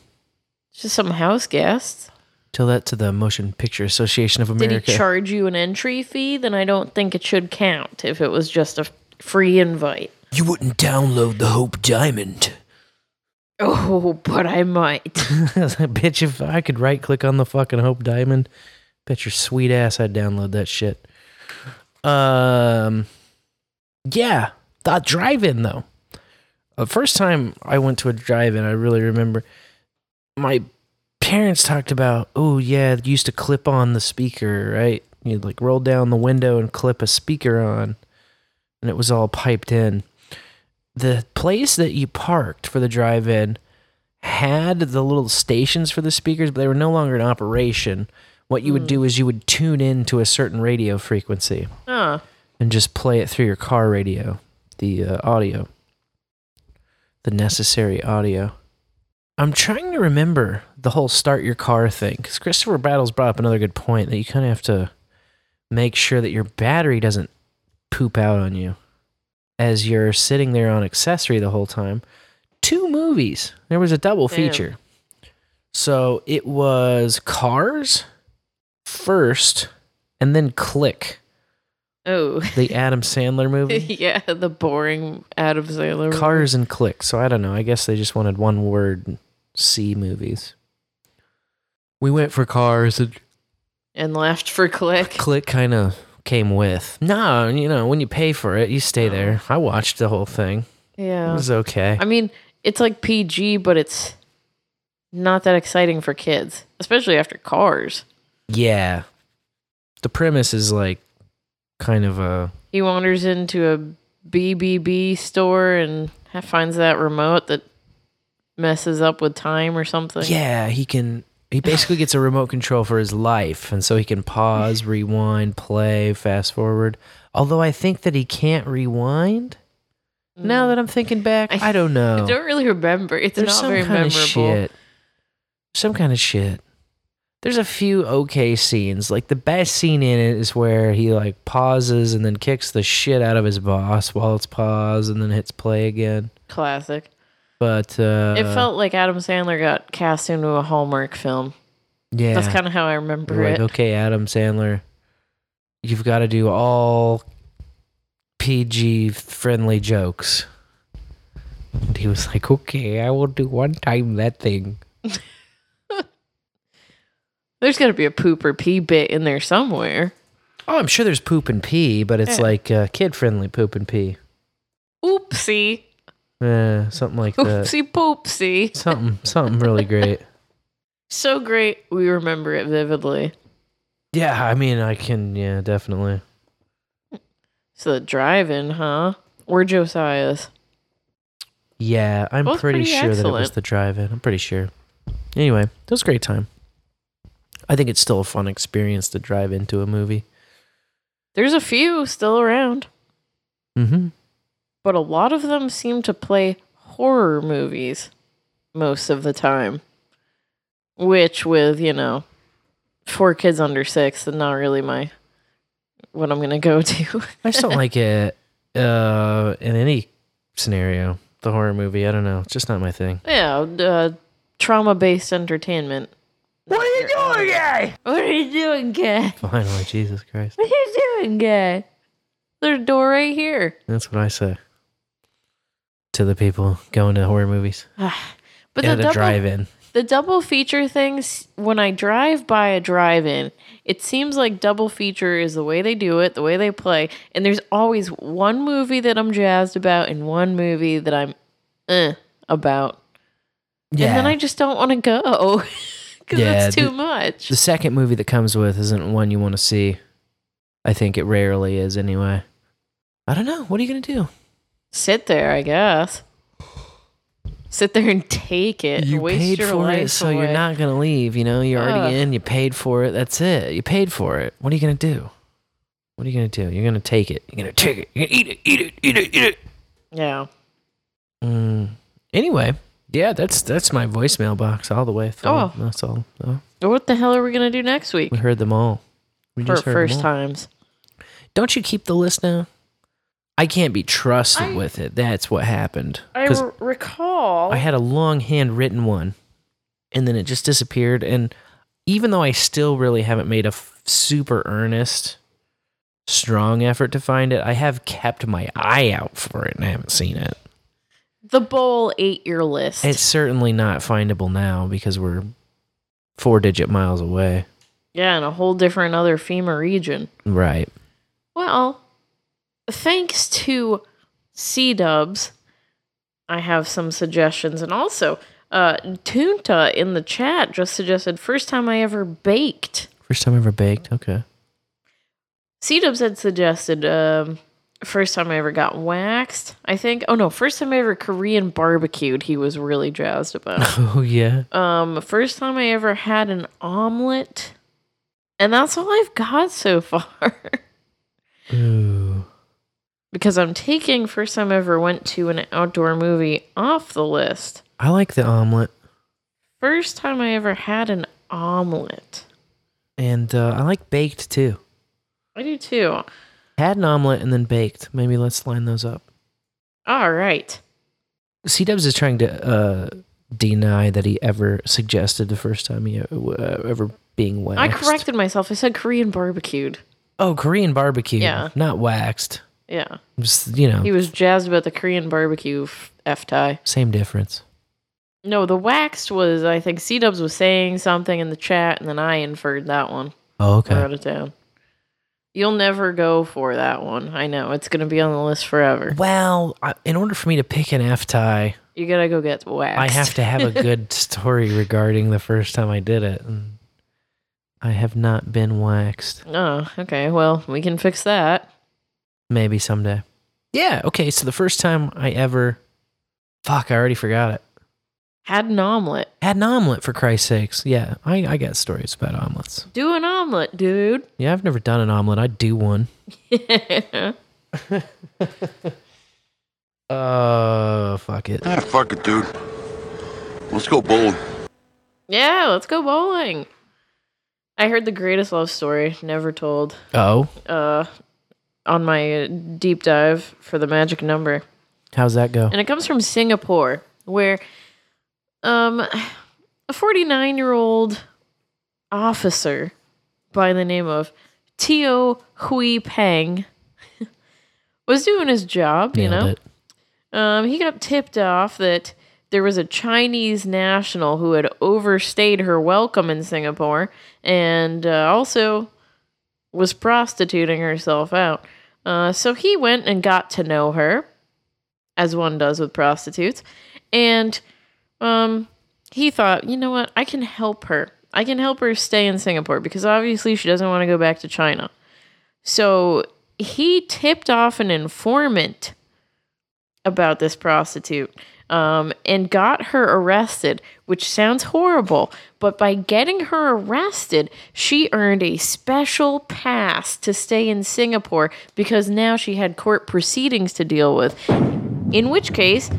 just some house guests. Tell that to the Motion Picture Association of America. Did he charge you an entry fee? Then I don't think it should count if it was just a free invite. you wouldn't download the Hope Diamond. Oh, but I might. Bitch, if I could right click on the fucking Hope Diamond, bet your sweet ass I'd download that shit. Um, yeah, the drive-in though. The first time I went to a drive-in, I really remember my parents talked about. Oh yeah, used to clip on the speaker, right? You'd like roll down the window and clip a speaker on, and it was all piped in. The place that you parked for the drive-in had the little stations for the speakers, but they were no longer in operation. What you would do is you would tune in to a certain radio frequency Huh. and just play it through your car radio, the uh, audio, the necessary audio. I'm trying to remember the whole start your car thing because Christopher Battles brought up another good point that you kind of have to make sure that your battery doesn't poop out on you as you're sitting there on accessory the whole time. Two movies. There was a double Damn. feature. So it was Cars first and then Click, Oh. the Adam Sandler movie. yeah, the boring Adam Sandler. movie. Cars and Click. So I don't know. I guess they just wanted one word C movies. We went for Cars and and left for click. Click kind of came with. No, you know, when you pay for it, you stay oh. there. I watched the whole thing. Yeah. It was okay. I mean, it's like PG, but it's not that exciting for kids, especially after Cars. Yeah. The premise is like kind of a He wanders into a BBB store and finds that remote that messes up with time or something. Yeah, he can he basically gets a remote control for his life and so he can pause, rewind, play, fast forward. Although I think that he can't rewind. Now that I'm thinking back, I, don't know. I don't really remember. It's There's not some very kind memorable. of shit. Some kind of shit. There's a few okay scenes. Like the best scene in it is where he like pauses and then kicks the shit out of his boss while it's paused and then hits play again. Classic. But uh it felt like Adam Sandler got cast into a Hallmark film. yeah. That's kind of how I remember like, it. okay, Adam Sandler, you've got to do all PG friendly jokes. And he was like, okay, I will do one time that thing. There's got to be a poop or pee bit in there somewhere. Oh, I'm sure there's poop and pee, but it's Yeah. like uh, kid friendly poop and pee. Oopsie. Uh, something like that. Oopsie poopsie. Something, something really great. So great. We remember it vividly. Yeah, I mean, I can, yeah, definitely. So the drive-in, huh? Or Josiah's. Yeah, I'm Both pretty, pretty sure that it was the drive-in. I'm pretty sure. Anyway, it was a great time. I think it's still a fun experience to drive into a movie. There's a few still around, Mm-hmm. but a lot of them seem to play horror movies most of the time. Which, with, you know, four kids under six, is not really my what I'm going to go to. I just don't like it uh, in any scenario. The horror movie, I don't know. It's just not my thing. yeah, uh, trauma based entertainment. What are you doing, guy? What are you doing, guy? Finally, Jesus Christ. What are you doing, guy? There's a door right here. That's what I say to the people going to horror movies. But the double, drive-in. the double feature things, when I drive by a drive in, it seems like double feature is the way they do it, the way they play. And there's always one movie that I'm jazzed about and one movie that I'm eh about. Yeah. And then I just don't want to go because Yeah, it's too the- much. The second movie that comes with isn't one you want to see. I think it rarely is anyway. I don't know. What are you going to do? Sit there, I guess. Sit there and take it. You waste paid your for life it, so you're not going to leave. You know, you're already Ugh. in. You paid for it. That's it. You paid for it. What are you going to do? What are you going to do? You're going to take it. You're going to take it. You're going to eat it, eat it, eat it, eat it. Yeah. Mm. Anyway, yeah, that's that's my voicemail box all the way through. Oh. That's all. Oh, What the hell are we gonna do next week? we heard them all. We For just heard them first all. times. Don't you keep the list now? I can't be trusted with it. That's what happened. I r- recall. I had a long handwritten one, and then it just disappeared. And even though I still really haven't made a f- super earnest, strong effort to find it, I have kept my eye out for it and I haven't seen it. The bowl ate your list. It's certainly not findable now because we're four digit miles away. yeah, in a whole different other FEMA region. Right. Well, thanks to C Dubs, I have some suggestions. And also, uh, Tunta in the chat just suggested first time I ever baked. First time I ever baked. Okay. C Dubs had suggested um, first time I ever got waxed. I think. Oh no, first time I ever Korean barbecued. He was really jazzed about. Oh, yeah. um, first time I ever had an omelet, and that's all I've got so far. Ooh. because I'm taking first time I ever went to an outdoor movie off the list. I like the omelet. First time I ever had an omelet. And uh, I like baked too. I do too. Had an omelet and then baked. Maybe let's line those up. All right. C Dubs is trying to uh, deny that he ever suggested the first time he uh, ever being waxed. I corrected myself. I said Korean barbecued. Oh, Korean barbecue. Yeah. Not waxed. Yeah. Just, you know, He was jazzed about the Korean barbecue f- tie. same difference. No, the waxed was, I think C Dubs was saying something in the chat, and then I inferred that one. Oh, okay. Out of town. You'll never go for that one. I know. It's going to be on the list forever. Well, I, in order for me to pick an F tie, You got to go get waxed. I have to have a good story regarding the first time I did it. And I have not been waxed. Oh, okay. Well, we can fix that. Maybe someday. Yeah. Okay. So the first time I ever, fuck, I already forgot it. Had an omelet. Had an omelet for Christ's sakes. Yeah, I, I got stories about omelets. Do an omelet, dude. Yeah, I've never done an omelet. I'd do one. Uh, fuck it. Ah, fuck it, dude. Let's go bowling. yeah, let's go bowling. I heard the greatest love story never told. Oh, Uh, on my deep dive for the magic number. how's that go? and it comes from Singapore, where um, a 49 year old officer by the name of Tio Hui Peng was doing his job, you Nailed know. Um, he got tipped off that there was a Chinese national who had overstayed her welcome in Singapore and uh, also was prostituting herself out. Uh, so he went and got to know her, as one does with prostitutes, and um, he thought, you know what, I can help her. I can help her stay in Singapore because obviously she doesn't want to go back to China. So he tipped off an informant about this prostitute um, and got her arrested, which sounds horrible. But by getting her arrested, she earned a special pass to stay in Singapore because now she had court proceedings to deal with. In which case,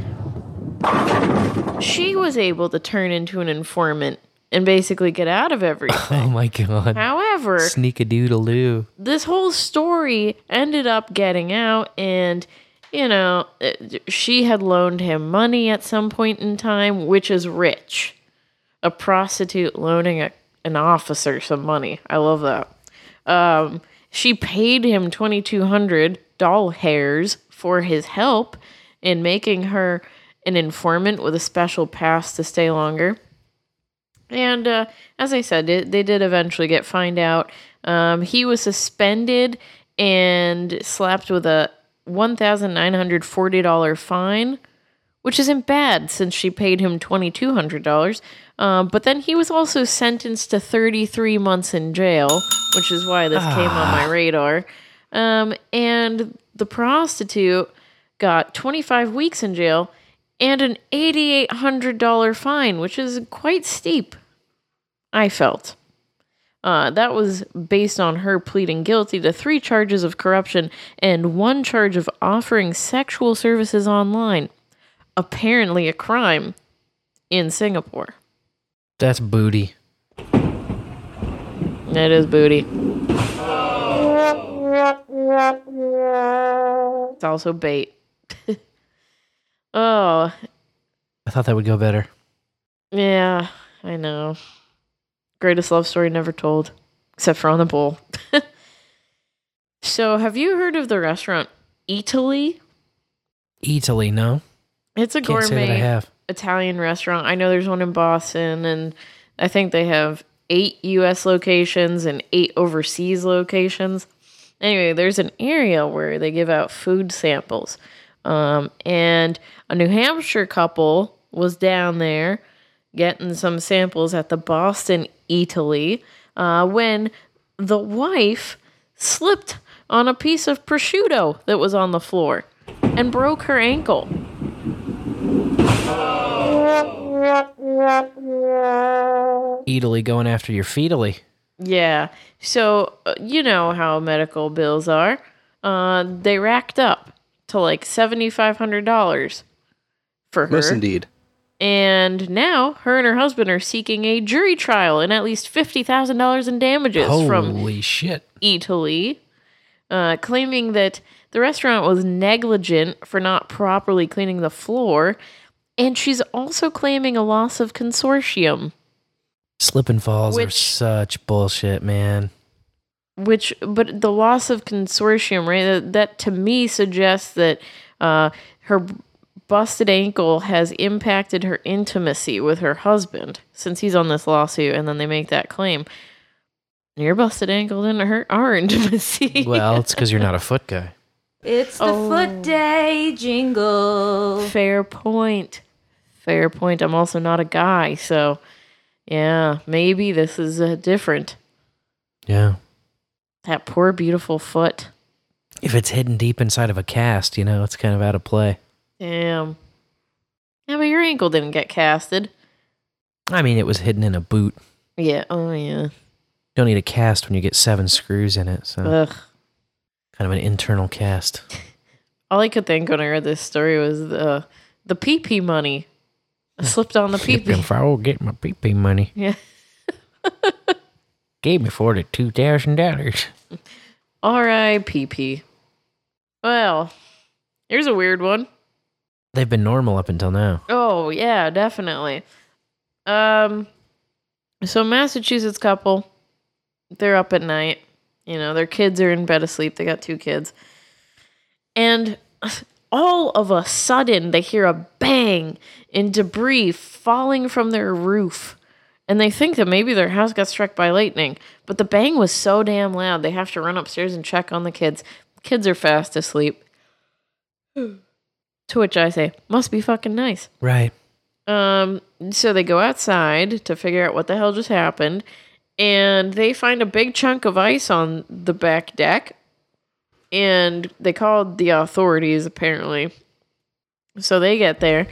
she was able to turn into an informant and basically get out of everything. Oh my god. However, Sneak a doodle doo. this whole story ended up getting out and you know it- she had loaned him money at some point in time which is rich a prostitute loaning a, an officer some money i love that um, she paid him 2200 doll hairs for his help in making her an informant with a special pass to stay longer and uh, as I said, it, they did eventually get fined out. Um, he was suspended and slapped with a $1,940 fine, which isn't bad since she paid him $2,200. Um, but then he was also sentenced to 33 months in jail, which is why this came on my radar. Um, and the prostitute got 25 weeks in jail and an $8,800 fine, which is quite steep. I felt. Uh, that was based on her pleading guilty to three charges of corruption and one charge of offering sexual services online. Apparently, a crime in Singapore. That's booty. It is booty. It's also bait. Oh, I thought that would go better. yeah, I know. Greatest love story never told, except for on the bowl. so, have you heard of the restaurant Eataly? Eataly, no. It's a Can't gourmet. Italian restaurant. I know there's one in Boston, and I think they have eight U.S. locations and eight overseas locations. Anyway, there's an area where they give out food samples. Um, and a New Hampshire couple was down there getting some samples at the Boston Eataly uh, when the wife slipped on a piece of prosciutto that was on the floor and broke her ankle. Eataly going after your feetally. Yeah. So, uh, you know how medical bills are. Uh, they racked up to like $7,500 for her. Yes, indeed. And now her and her husband are seeking a jury trial and at least $50,000 in damages from Holy shit. Eataly, uh, claiming that the restaurant was negligent for not properly cleaning the floor. And she's also claiming a loss of consortium. Slip and falls are such bullshit, man. Which but the loss of consortium right that, that to me suggests that uh, her busted ankle has impacted her intimacy with her husband since he's on this lawsuit and then they make that claim your busted ankle didn't hurt our intimacy Well, it's because you're not a foot guy. It's the foot day jingle. fair point fair point i'm also not a guy so yeah maybe this is uh, different Yeah. That poor beautiful foot If it's hidden deep inside of a cast, you know, it's kind of out of play. damn yeah but your ankle didn't get casted I mean, it was hidden in a boot. Yeah. Oh, yeah. You don't need a cast when you get seven screws in it. So, Ugh. kind of an internal cast. All I could think when I read this story was the uh, the pee pee money. I slipped on the pee pee. If I will get my pee pee money, Yeah. gave me forty two thousand dollars. R.I.P.P. Well, here's a weird one. They've been normal up until now. Oh yeah, definitely. Um, so Massachusetts couple, they're up at night. You know, their kids are in bed asleep. They got two kids, and all of a sudden they hear a bang and debris falling from their roof. And they think that maybe their house got struck by lightning, but the bang was so damn loud they have to run upstairs and check on the kids. Kids are fast asleep. to which I say, must be fucking nice. Right. Um, so they go outside to figure out what the hell just happened, and they find a big chunk of ice on the back deck, and they called the authorities apparently. So they get there,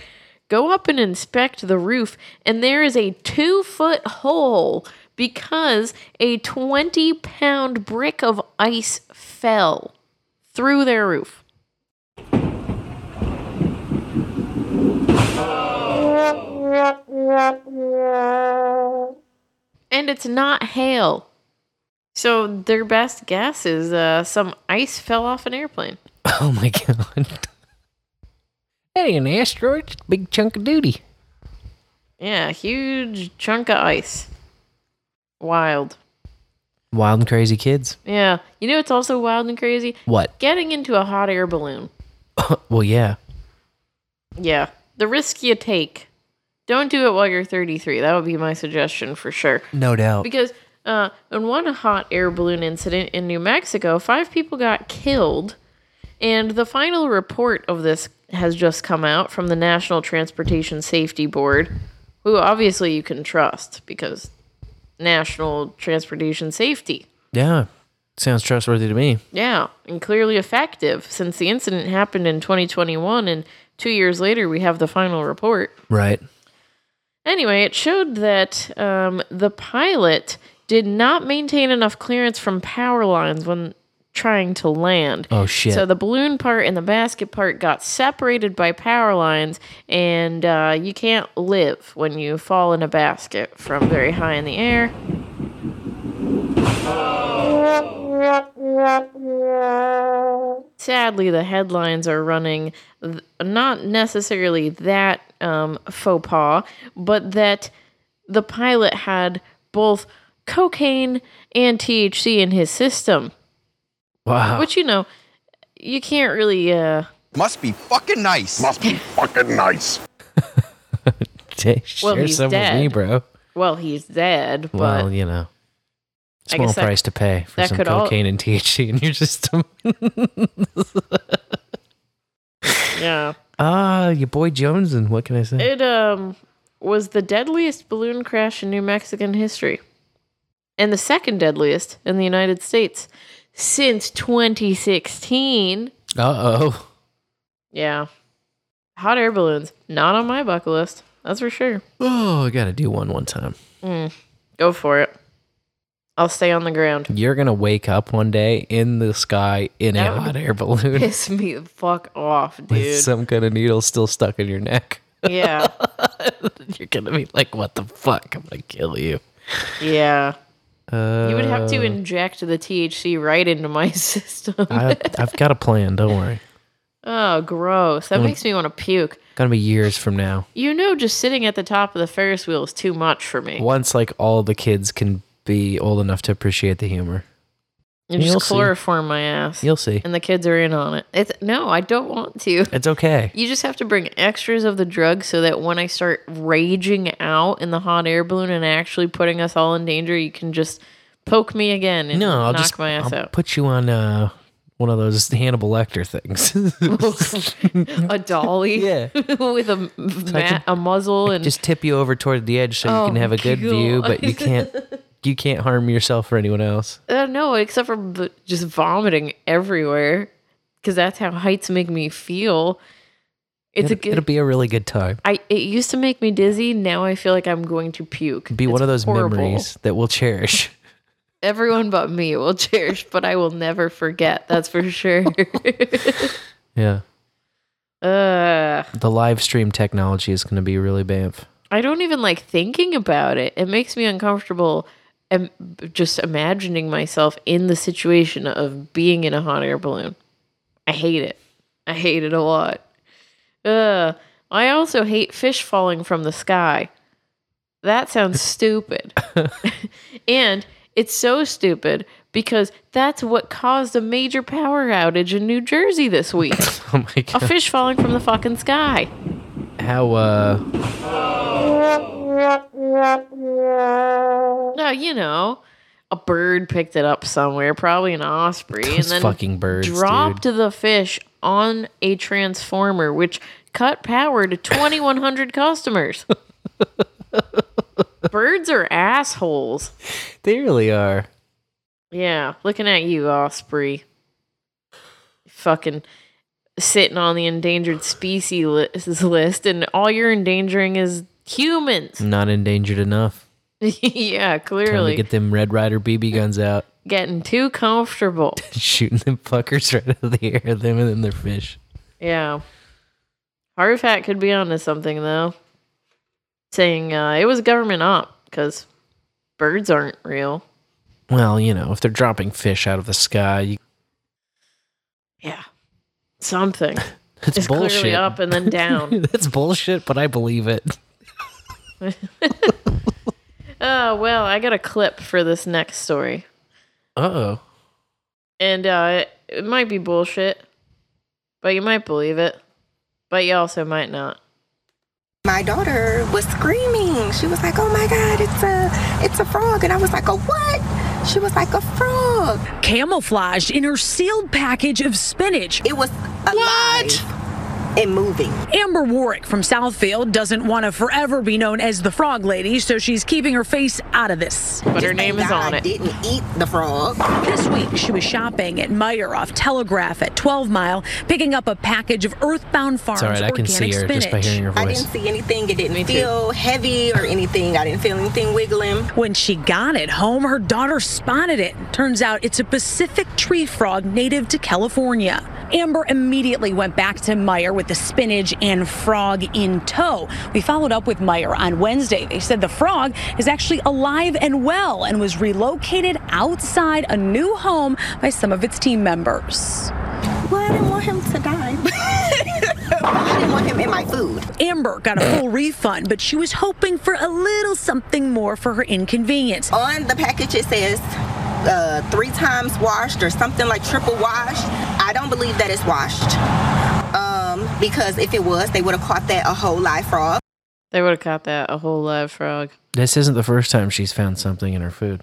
go up and inspect the roof, and there is a two foot hole because a 20 pound brick of ice fell through their roof. And it's not hail. So their best guess is uh, some ice fell off an airplane. Oh my god. That ain't an asteroid, it's a big chunk of duty. Yeah, huge chunk of ice. Wild. Wild and crazy kids. Yeah. You know it's also wild and crazy? What? Getting into a hot air balloon. well, yeah. Yeah. The risk you take. Don't do it while you're 33. That would be my suggestion for sure. No doubt. Because uh, in one hot air balloon incident in New Mexico, five people got killed. And the final report of this has just come out from the National Transportation Safety Board, who obviously you can trust because National Transportation Safety. Yeah. Sounds trustworthy to me. Yeah, and clearly effective since the incident happened in 2021 and two years later we have the final report. Right. Anyway, it showed that um, the pilot did not maintain enough clearance from power lines when trying to land. Oh, shit. So the balloon part and the basket part got separated by power lines, and uh, you can't live when you fall in a basket from very high in the air. Sadly, the headlines are running th- not necessarily that um, faux pas, but that the pilot had both cocaine and THC in his system. Wow. Which you know, you can't really uh Must be fucking nice. Must be fucking nice. Jay, Well, share he's some with me, dead. bro. well, he's dead, but Well, you know, small guess that- price to pay for that some could all- cocaine and THC in your system. yeah. Ah, your boy Jones, and what can I say? It um was the deadliest balloon crash in New Mexican history. And the second deadliest in the United States since 2016. Uh oh. Yeah. Hot air balloons, not on my bucket list. That's for sure. Oh, I gotta do one one time. Mm, go for it. I'll stay on the ground. You're gonna wake up one day in the sky in That a hot air balloon Piss me the fuck off, with dude. some kind of needle still stuck in your neck. yeah. You're gonna be like, "What the fuck? I'm gonna kill you." Yeah. Uh, You would have to inject the THC right into my system. I, I've got a plan. Don't worry. oh, gross. That Mm. makes me want to puke. Gonna be years from now. You know, just sitting at the top of the Ferris wheel is too much for me. Once like all the kids can be old enough to appreciate the humor. You just You'll see. chloroform my ass. You'll see. And the kids are in on it. It's no, I don't want to. It's okay. You just have to bring extras of the drug so that when I start raging out in the hot air balloon and actually putting us all in danger, you can just poke me again and No, I'll knock just my ass I'll out. put you on uh, one of those Hannibal Lecter things. a dolly, Yeah. with a ma- a muzzle and just tip you over toward the edge so you Oh, can have a good view, but you can't you can't harm yourself or anyone else. Uh, no, except for b- just vomiting everywhere, because that's how heights make me feel. It's it'll, a good. it'll be a really good time. I it used to make me dizzy. Now I feel like I'm going to puke. Be one of those horrible. memories that we'll cherish. Everyone but me will cherish, but I will never forget. That's for sure. Yeah. uh, The live stream technology is going to be really bamf. I don't even like thinking about it. It makes me uncomfortable. Im- just imagining myself in the situation of being in a hot air balloon. I hate it. I hate it a lot. Uh, I also hate fish falling from the sky. That sounds stupid. and it's so stupid because that's what caused a major power outage in New Jersey this week. Oh my god. a fish falling from the fucking sky. How uh No, you know, a bird picked it up somewhere, probably an osprey, and then fucking birds, dropped the fish on a transformer, which cut power to 2,100 customers. Birds are assholes. they really are. Yeah, looking at you, osprey. Fucking sitting on the endangered species list, and all you're endangering is humans. Not endangered enough. yeah, Time clearly. to get them Red Ryder BB guns out. Getting too comfortable. Shooting them fuckers right out of the air, them and then their fish. Yeah. Harv Hat could be onto something though. Saying uh, it was government op because birds aren't real. Well, you know, if they're dropping fish out of the sky, you, Yeah. Something. That's it's clearly up and then down. that's bullshit, but I believe it. oh, well, I got a clip for this next story. Uh oh. And uh, it, it might be bullshit, but you might believe it. But you also might not. My daughter was screaming. She was like, "Oh my God, it's a, it's a frog!" And I was like, "A what?" She was like, "A frog." Camouflaged in her sealed package of spinach. It was alive and moving. Amber Warwick from Southfield doesn't want to forever be known as the Frog Lady, so she's keeping her face out of this. But her name is on I it. didn't eat the frog. This week, she was shopping at Meijer off Telegraph at 12 Mile, picking up a package of Earthbound Farms It's all right. I can organic see her spinach. just by hearing her I didn't see anything. It didn't Me too. feel heavy or anything. I didn't feel anything wiggling. When she got it home, her daughter spotted it. Turns out it's a Pacific tree frog native to California. Amber immediately went back to Meijer with the spinach and frog in tow. We followed up with Meijer on Wednesday. They said the frog is actually alive and well and was relocated outside a new home by some of its team members. Well, I didn't want him to die. I didn't want him in my food. Amber got a full refund, but she was hoping for a little something more for her inconvenience. On the package, it says uh, three times washed or something like triple washed. I don't believe that it's washed. Um, because if it was, they would have caught that a whole live frog. They would have caught that a whole live frog. This isn't the first time she's found something in her food.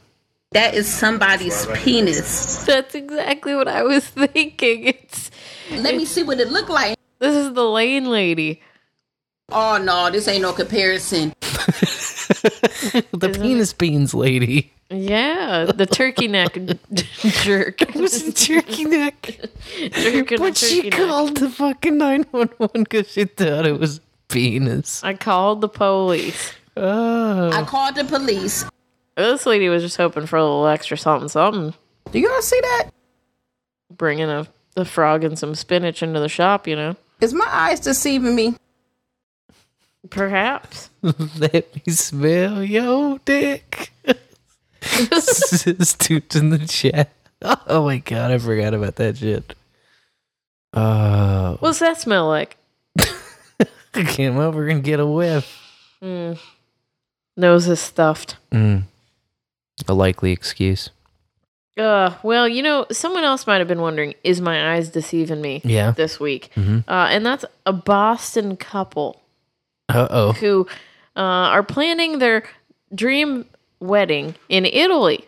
That is somebody's penis. That's exactly what I was thinking. It's Let me see what it look like. this is the lane lady. Oh no, this ain't no comparison. the penis beans lady. Yeah, the turkey neck jerk. It was a turkey neck. Jerking But she called the fucking 911 because she thought it was penis. I called the police. Oh. I called the police. This lady was just hoping for a little extra something, something. Do you guys see that? Bringing a, a frog and some spinach into the shop, you know. Is my eyes deceiving me? Perhaps. Let me smell your dick. Students in the chat. Oh my god, I forgot about that shit. Oh, What's that smell like? I came over and get a whiff. Mm. Nose is stuffed. Mm. A likely excuse. Uh, well, you know, someone else might have been wondering, is my eyes deceiving me Yeah. this week? Mhm. Uh, and that's a Boston couple Uh oh. who uh, are planning their dream wedding in Italy,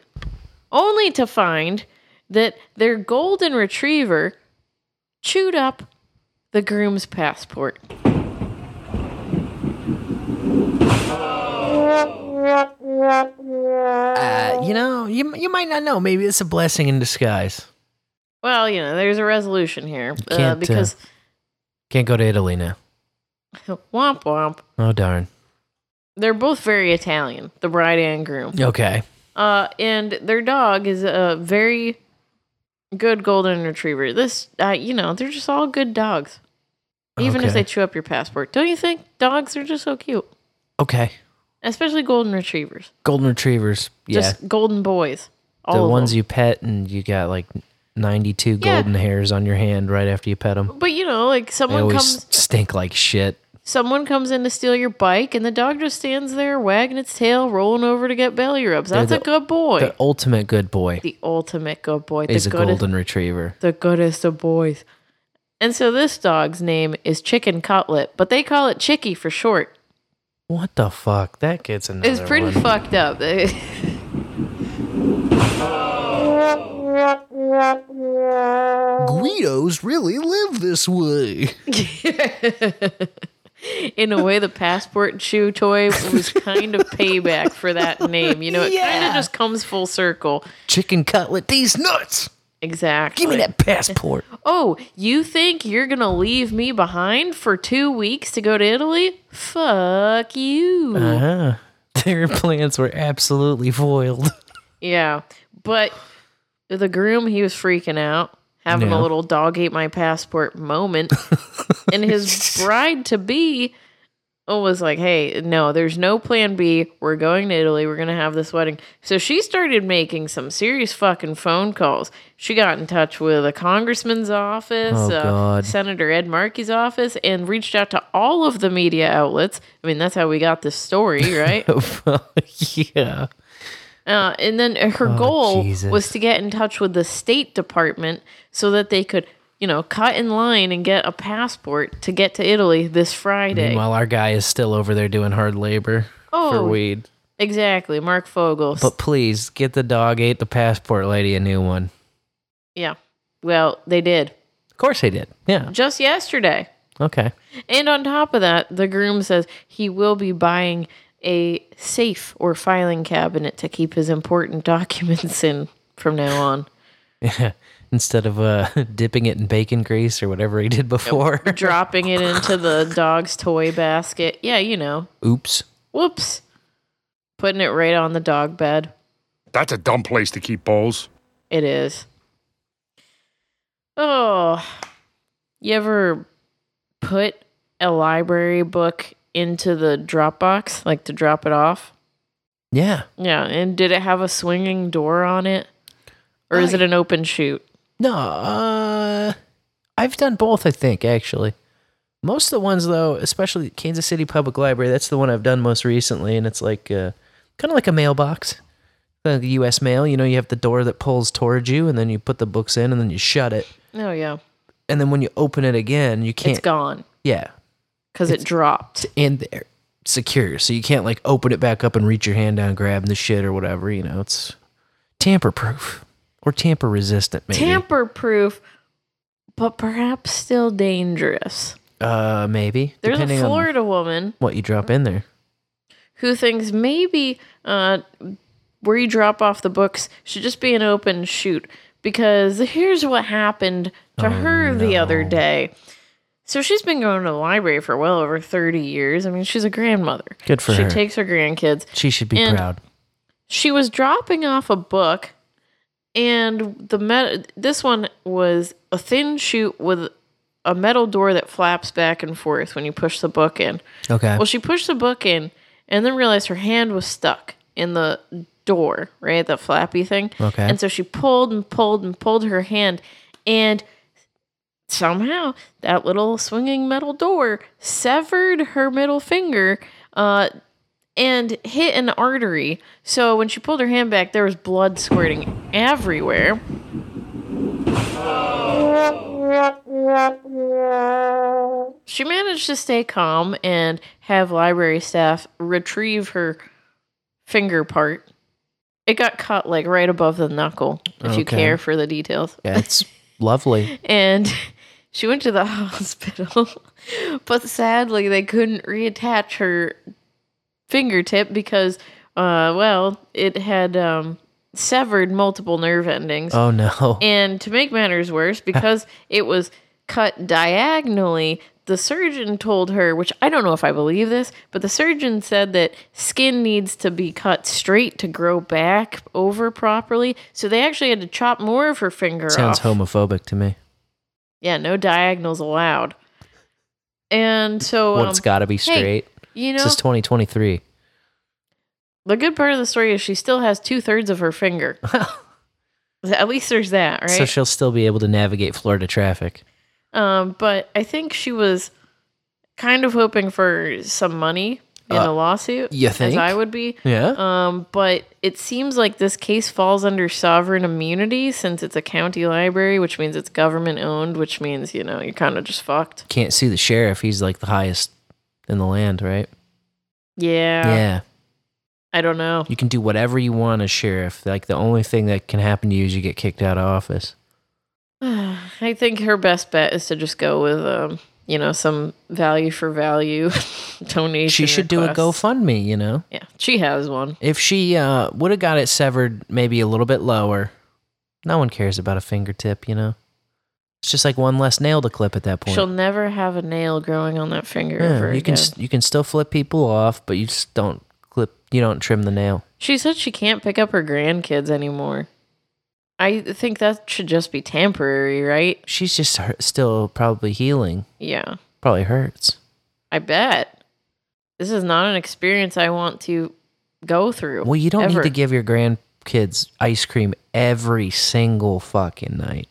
only to find that their golden retriever chewed up the groom's passport. Uh, you know, you you might not know. Maybe it's a blessing in disguise. Well, you know, there's a resolution here uh, Can't uh, because can't go to Italy now. womp womp. Oh darn. They're both very Italian, the bride and groom. Okay. Uh, and their dog is a very good golden retriever. This, uh, you know, they're just all good dogs. Even if they chew up your passport. Don't you think dogs are just so cute? Okay. Especially golden retrievers. Golden retrievers. Yeah. Just golden boys. All the ones them. you pet and you got like 92 Yeah. golden hairs on your hand right after you pet them. But you know, like someone comes stink like shit. someone comes in to steal your bike and the dog just stands there wagging its tail, rolling over to get belly rubs. That's a good boy. The ultimate good boy The ultimate good boy. is the a goodest, golden retriever. the goodest of boys. And so this dog's name is Chicken Cutlet, but they call it Chicky for short. What the fuck? That gets another It's pretty one. fucked up. Guidos really live this way. In a way, the passport chew toy was kind of payback for that name. You know, it kind of just comes full circle. Chicken cutlet, these nuts. Exactly. Give me that passport. Oh, you think you're going to leave me behind for two weeks to go to Italy? Fuck you. Uh-huh. Their plans were absolutely foiled. Yeah. But the groom, he was freaking out, having Yeah. a little dog ate my passport moment. and his bride to be was like, hey, no, there's no plan B. We're going to Italy. We're going to have this wedding. So she started making some serious fucking phone calls. She got in touch with a congressman's office, Oh, uh, Senator Ed Markey's office, and reached out to all of the media outlets. I mean, that's how we got this story, right? yeah. Uh, and then her Oh, goal Jesus. was to get in touch with the State Department so that they could, you know, cut in line and get a passport to get to Italy this Friday. Meanwhile, our guy is still over there doing hard labor Oh. for weed. Exactly, Marc Fogel. But please get the dog ate the passport lady a new one. yeah. Well, they did. Of course they did. Yeah. Just yesterday. Okay. And on top of that, the groom says he will be buying a safe or filing cabinet to keep his important documents in from now on. Yeah. Instead of uh, dipping it in bacon grease or whatever he did before. Dropping it into the dog's toy basket. Yeah, you know. Oops. Whoops. Putting it right on the dog bed. That's a dumb place to keep bowls. It is. Oh, you ever put a library book into the Dropbox, like to drop it off? Yeah. Yeah, and did it have a swinging door on it? Or is it an open chute? No, uh, I've done both, I think, actually. Most of the ones though, especially Kansas City Public Library, that's the one I've done most recently, and it's like uh, kind of like a mailbox, like U.S. mail. You know, you have the door that pulls towards you, and then you put the books in, and then you shut it, Oh yeah, and then when you open it again, you can't. it's gone Yeah, because it dropped. in there, secure, so you can't like open it back up and reach your hand down, grab the shit or whatever. You know, it's tamper proof or tamper resistant, maybe. Tamper proof, but perhaps still dangerous. uh, maybe. There's a Florida woman what you drop in there. who thinks maybe uh, where you drop off the books should just be an open shoot because here's what happened to Oh, her the other day. So she's been going to the library for well over 30 years. I mean, she's a grandmother. Good for she her. She takes her grandkids. She should be proud. She was dropping off a book and the met- this one was a thin chute with a metal door that flaps back and forth when you push the book in. Okay. Well, she pushed the book in and then realized her hand was stuck in the door, right? The flappy thing. Okay. And so she pulled and pulled and pulled her hand and somehow that little swinging metal door severed her middle finger uh and hit an artery. So when she pulled her hand back, there was blood squirting everywhere. She managed to stay calm and have library staff retrieve her finger part. It got cut like right above the knuckle, if you care for the details. Yeah, it's lovely. And she went to the hospital, but sadly, they couldn't reattach her fingertip because, uh, well, it had um, severed multiple nerve endings. Oh no. And to make matters worse, because it was cut diagonally, the surgeon told her, which I don't know if I believe this, but the surgeon said that skin needs to be cut straight to grow back over properly. So they actually had to chop more of her finger off. Sounds off. homophobic to me. Yeah, no diagonals allowed. And so well, um, it's got to be hey, straight. you know, this is 2023. the good part of the story is she still has two thirds of her finger. At least there's that, right? So she'll still be able to navigate Florida traffic. Um, but I think she was kind of hoping for some money in Uh, a lawsuit. you As think? I would be. Yeah. Um, but it seems like this case falls under sovereign immunity since it's a county library, which means it's government owned, which means, you know, you're kind of just fucked. Can't sue the sheriff. He's like the highest in the land, right? Yeah. yeah. I don't know. You can do whatever you want as sheriff. Like the only thing that can happen to you is you get kicked out of office. I think her best bet is to just go with, um, you know, some value for value donation. She should do a. GoFundMe, you know? Yeah, she has one. If she uh, would have got it severed maybe a little bit lower, no one cares about a fingertip, you know? It's just like one less nail to clip at that point. She'll never have a nail growing on that finger Yeah, ever you can again. you can still flip people off, but you just don't clip. You don't trim the nail. She said she can't pick up her grandkids anymore. I think that should just be temporary, right? She's just hurt, still probably healing. Yeah, Probably hurts. I bet. This is not an experience I want to go through. Well, you don't ever. need to give your grandkids ice cream every single fucking night.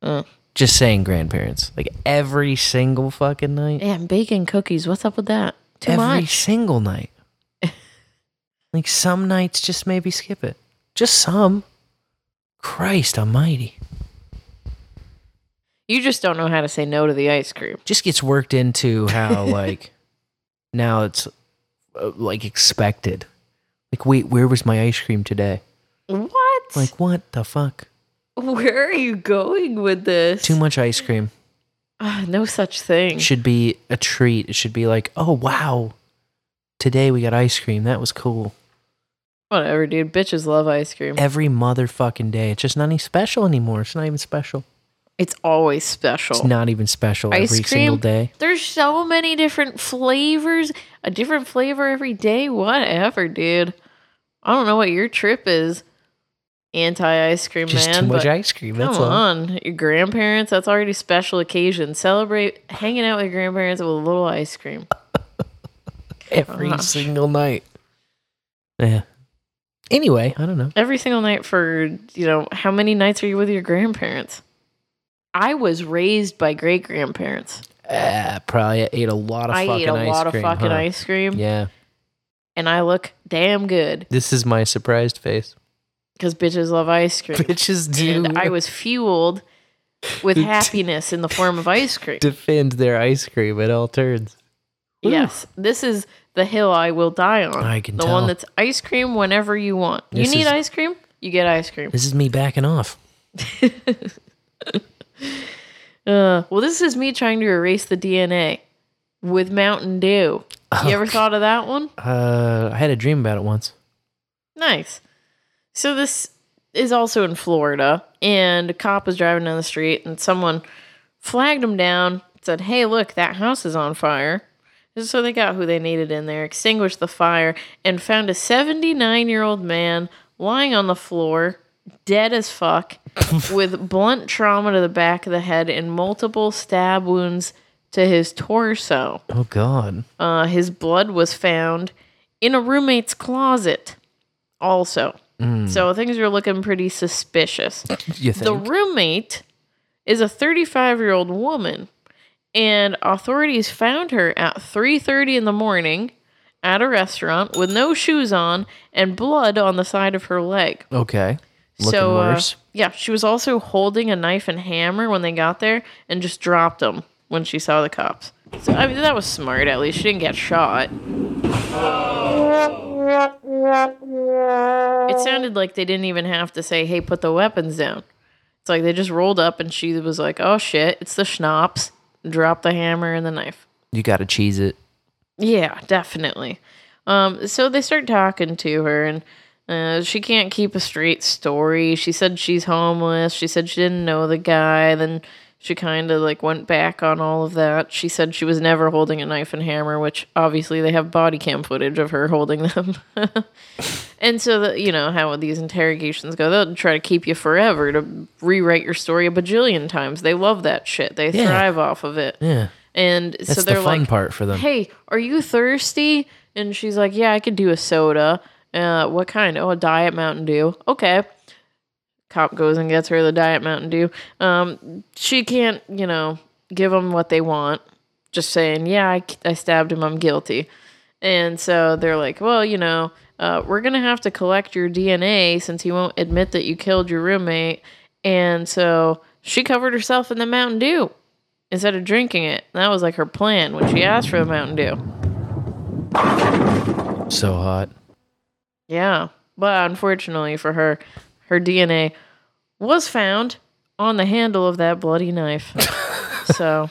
Uh. Just saying, grandparents, like every single fucking night. Yeah, and baking cookies. What's up with that? Too every much. single night. like some nights, just maybe skip it. Just some. Christ Almighty. You just don't know how to say no to the ice cream. just gets worked into how like now it's uh, like expected. Like, wait, where was my ice cream today? What? Like, what the fuck? Where are you going with this? Too much ice cream Ah, no such thing. should be a treat. It should be like, oh wow, today we got ice cream. That was cool. Whatever, dude. Bitches love ice cream. Every motherfucking day. It's just not any special anymore. It's not even special. It's always special. It's not even special Ice every cream? single day. There's so many different flavors, a different flavor every day. Whatever, dude. I don't know what your trip is. Anti ice cream Just man. too much ice cream, that's come all. on, your grandparents. That's already special occasion. Celebrate hanging out with your grandparents with a little ice cream. Every Gosh. single night. Yeah. Anyway, I don't know. Every single night for you know how many nights are you with your grandparents? I was raised by great grandparents. Uh, probably ate a lot of I fucking eat a ice lot of fucking huh? ice cream. Yeah. And I look damn good This is my surprised face. because bitches love ice cream. Bitches do. And I was fueled with happiness in the form of ice cream. Defend their ice cream at all turns. Yes, this is the hill I will die on. I can the tell. one that's ice cream whenever you want. This you need is- ice cream, you get ice cream. This is me backing off. Uh, well, this is me trying to erase the DNA with Mountain Dew. You ever thought of that one? Uh, I had a dream about it once. Nice. So this is also in Florida, and a cop was driving down the street, and someone flagged him down, said, "Hey, look, that house is on fire." So they got who they needed in there, extinguished the fire, and found a 79 year old man lying on the floor, dead as fuck, with blunt trauma to the back of the head and multiple stab wounds to his torso. Oh God. Uh, his blood was found in a roommate's closet, also. Mm. So things are looking pretty suspicious. You The roommate is a 35 year old woman, and authorities found her at 3:30 in the morning at a restaurant with no shoes on and blood on the side of her leg. Okay. Looking so, uh, worse. yeah, she was also holding a knife and hammer when they got there and just dropped them when she saw the cops. So, I mean, that was smart, at least. She didn't get shot. It sounded like they didn't even have to say, hey, put the weapons down. It's like they just rolled up and she was like, oh shit, it's the schnapps. Drop the hammer and the knife. You got to cheese it. Yeah, definitely. Um, so they start talking to her, and uh, she can't keep a straight story. She said she's homeless. She said she didn't know the guy. Then she kind of like went back on all of that. She said she was never holding a knife and hammer, which obviously they have body cam footage of her holding them. and so that you know how these interrogations go, they'll try to keep you forever to rewrite your story a bajillion times. They love that shit. They Yeah. thrive off of it. Yeah. And so That's the they're fun like, part for them. Hey, are you thirsty? And she's like, Yeah, I could do a soda. Uh, what kind? Oh, a Diet Mountain Dew. Okay. Cop goes and gets her the Diet Mountain Dew. Um, she can't, you know, give them what they want. Just saying, Yeah, I, I stabbed him. I'm guilty. And so they're like, Well, you know, uh, we're going to have to collect your DNA since he won't admit that you killed your roommate. And so she covered herself in the Mountain Dew instead of drinking it. That was like her plan when she asked for the Mountain Dew. So hot. Yeah. But unfortunately for her, her DNA was found on the handle of that bloody knife. so,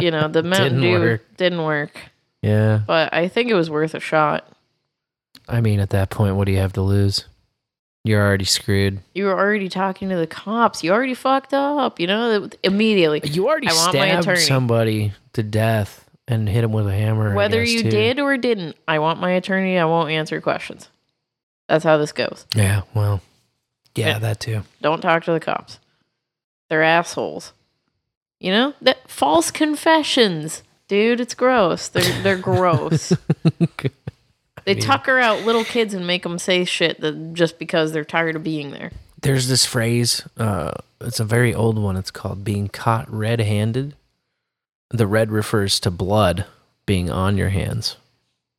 you know, the Mountain Didn't Dew work. didn't work. Yeah. But I think it was worth a shot. I mean, at that point, what do you have to lose? You're already screwed. You were already talking to the cops. You already fucked up, you know, immediately. You already I stabbed somebody to death and hit him with a hammer. Whether guess, you too. did or didn't, I want my attorney. I won't answer questions. That's how this goes. Yeah, well, yeah, that too. Don't talk to the cops. They're assholes. You know that false confessions, dude. It's gross. They're they're gross. they mean- tucker out little kids and make them say shit that just because they're tired of being there. There's this phrase. Uh, it's a very old one. It's called being caught red-handed. The red refers to blood being on your hands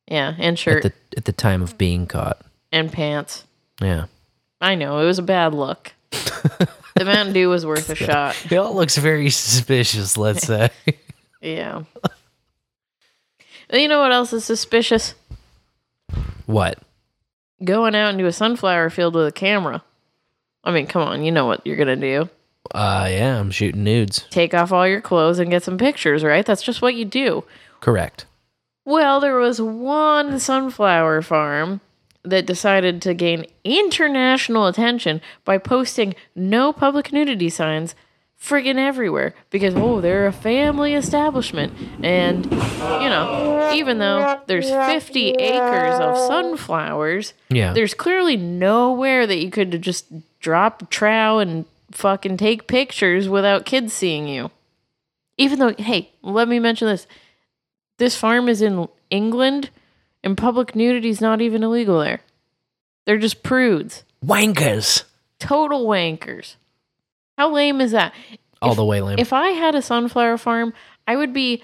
Yeah, and shirt at the at the time of being caught. and pants. Yeah, I know it was a bad look. the Mountain Dew was worth a shot. it all looks very suspicious. Let's say. Yeah. you know what else is suspicious? what? Going out into a sunflower field with a camera. I mean, come on, you know what you're gonna do. Uh, yeah, I'm shooting nudes. Take off all your clothes and get some pictures, right? That's just what you do. Correct. Well, there was one sunflower farm that decided to gain international attention by posting no public nudity signs friggin' everywhere because, oh, they're a family establishment. And, you know, even though there's 50 acres of sunflowers, Yeah. there's clearly nowhere that you could just drop a trow and fucking take pictures without kids seeing you. Even though, hey, let me mention this. This farm is in England and public nudity is not even illegal there. They're just prudes. Wankers. Total wankers. How lame is that? All If- the way lame. If I had a sunflower farm, I would be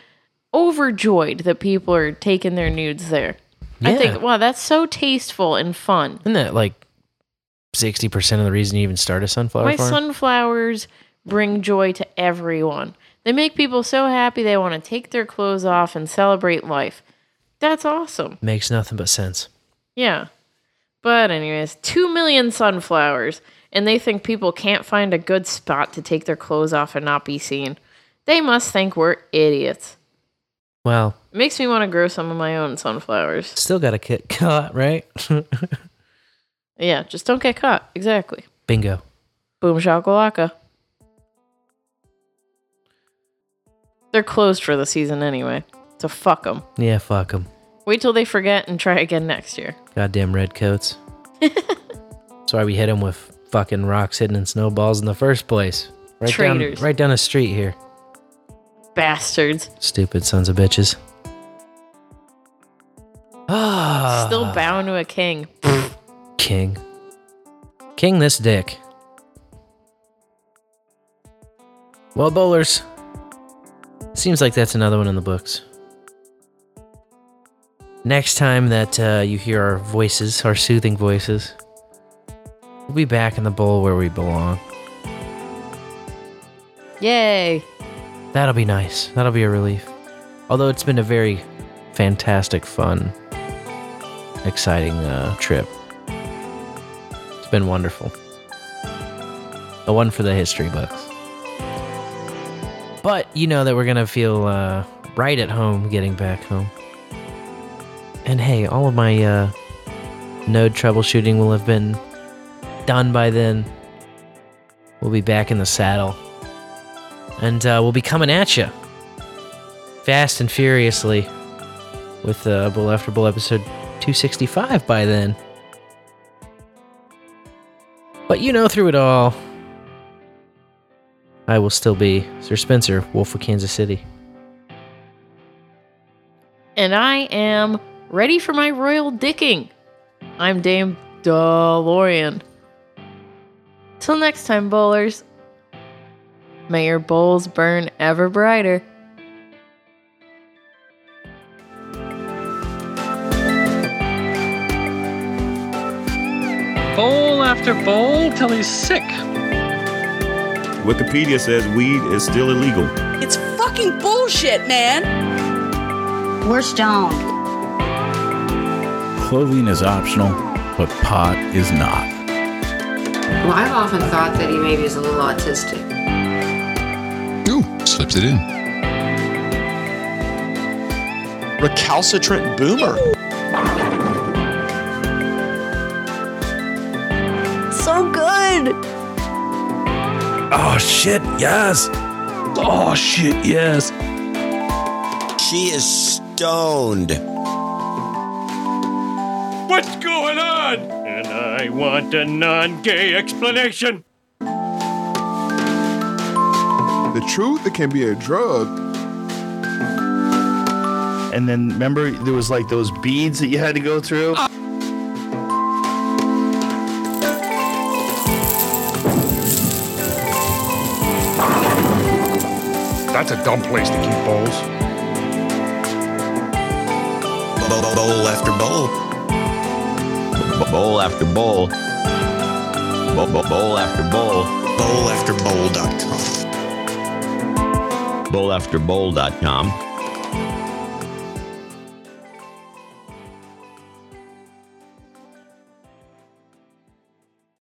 overjoyed that people are taking their nudes there. I think, wow, that's so tasteful and fun. Isn't that like 60% of the reason you even start a sunflower My farm? sunflowers bring joy to everyone. They make people so happy they want to take their clothes off and celebrate life. That's awesome. Makes nothing but sense. Yeah. But, anyways, 2 million sunflowers, and they think people can't find a good spot to take their clothes off and not be seen. They must think we're idiots. Well, It makes me want to grow some of my own sunflowers. still got to get caught, right? Yeah, just don't get caught. Exactly. Bingo. Boom shakalaka. They're closed for the season anyway, so fuck them. Yeah, fuck them. Wait till they forget and try again next year. Goddamn redcoats. That's why we hit them with fucking rocks hidden in snowballs in the first place. Right Traitors. down, right down the street here. Bastards. Stupid sons of bitches. Ah, Still bound to a king. king. King this dick. Well, bowlers. Seems like that's another one in the books. Next time that uh, you hear our voices, our soothing voices, we'll be back in the bowl where we belong. Yay. That'll be nice. That'll be a relief. Although it's been a very fantastic, fun, exciting uh, trip. It's been wonderful. A one for the history books. But you know that we're going to feel uh, right at home getting back home. And hey, all of my uh, node troubleshooting will have been done by then. We'll be back in the saddle. And uh, we'll be coming at you fast and furiously with uh, Bowl After Bowl episode 265 by then. But you know, through it all, I will still be Sir Spencer, Wolf of Kansas City. And I am ready for my royal dicking. I'm Dame DeLorean. Till next time, bowlers. May your bowls burn ever brighter. Bowl after bowl till he's sick. Wikipedia says weed is still illegal. It's fucking bullshit, man. We're stoned. Clothing is optional, but pot is not. Well, I've often thought that he maybe is a little autistic. Ooh, slips it in. Recalcitrant boomer. So good. Oh shit, yes. Oh shit, yes. She is stoned. What's going on? And I want a non gay explanation. The truth, it can be a drug. And then remember there was like those beads that you had to go through? Ah! That's a dumb place to keep bowls. Bowl after bowl. Bowl after bowl. Bowl, bowl, bowl after Bowl after bowl.com. bowl. Bowlafterbowl.com. Bowlafterbowl.com.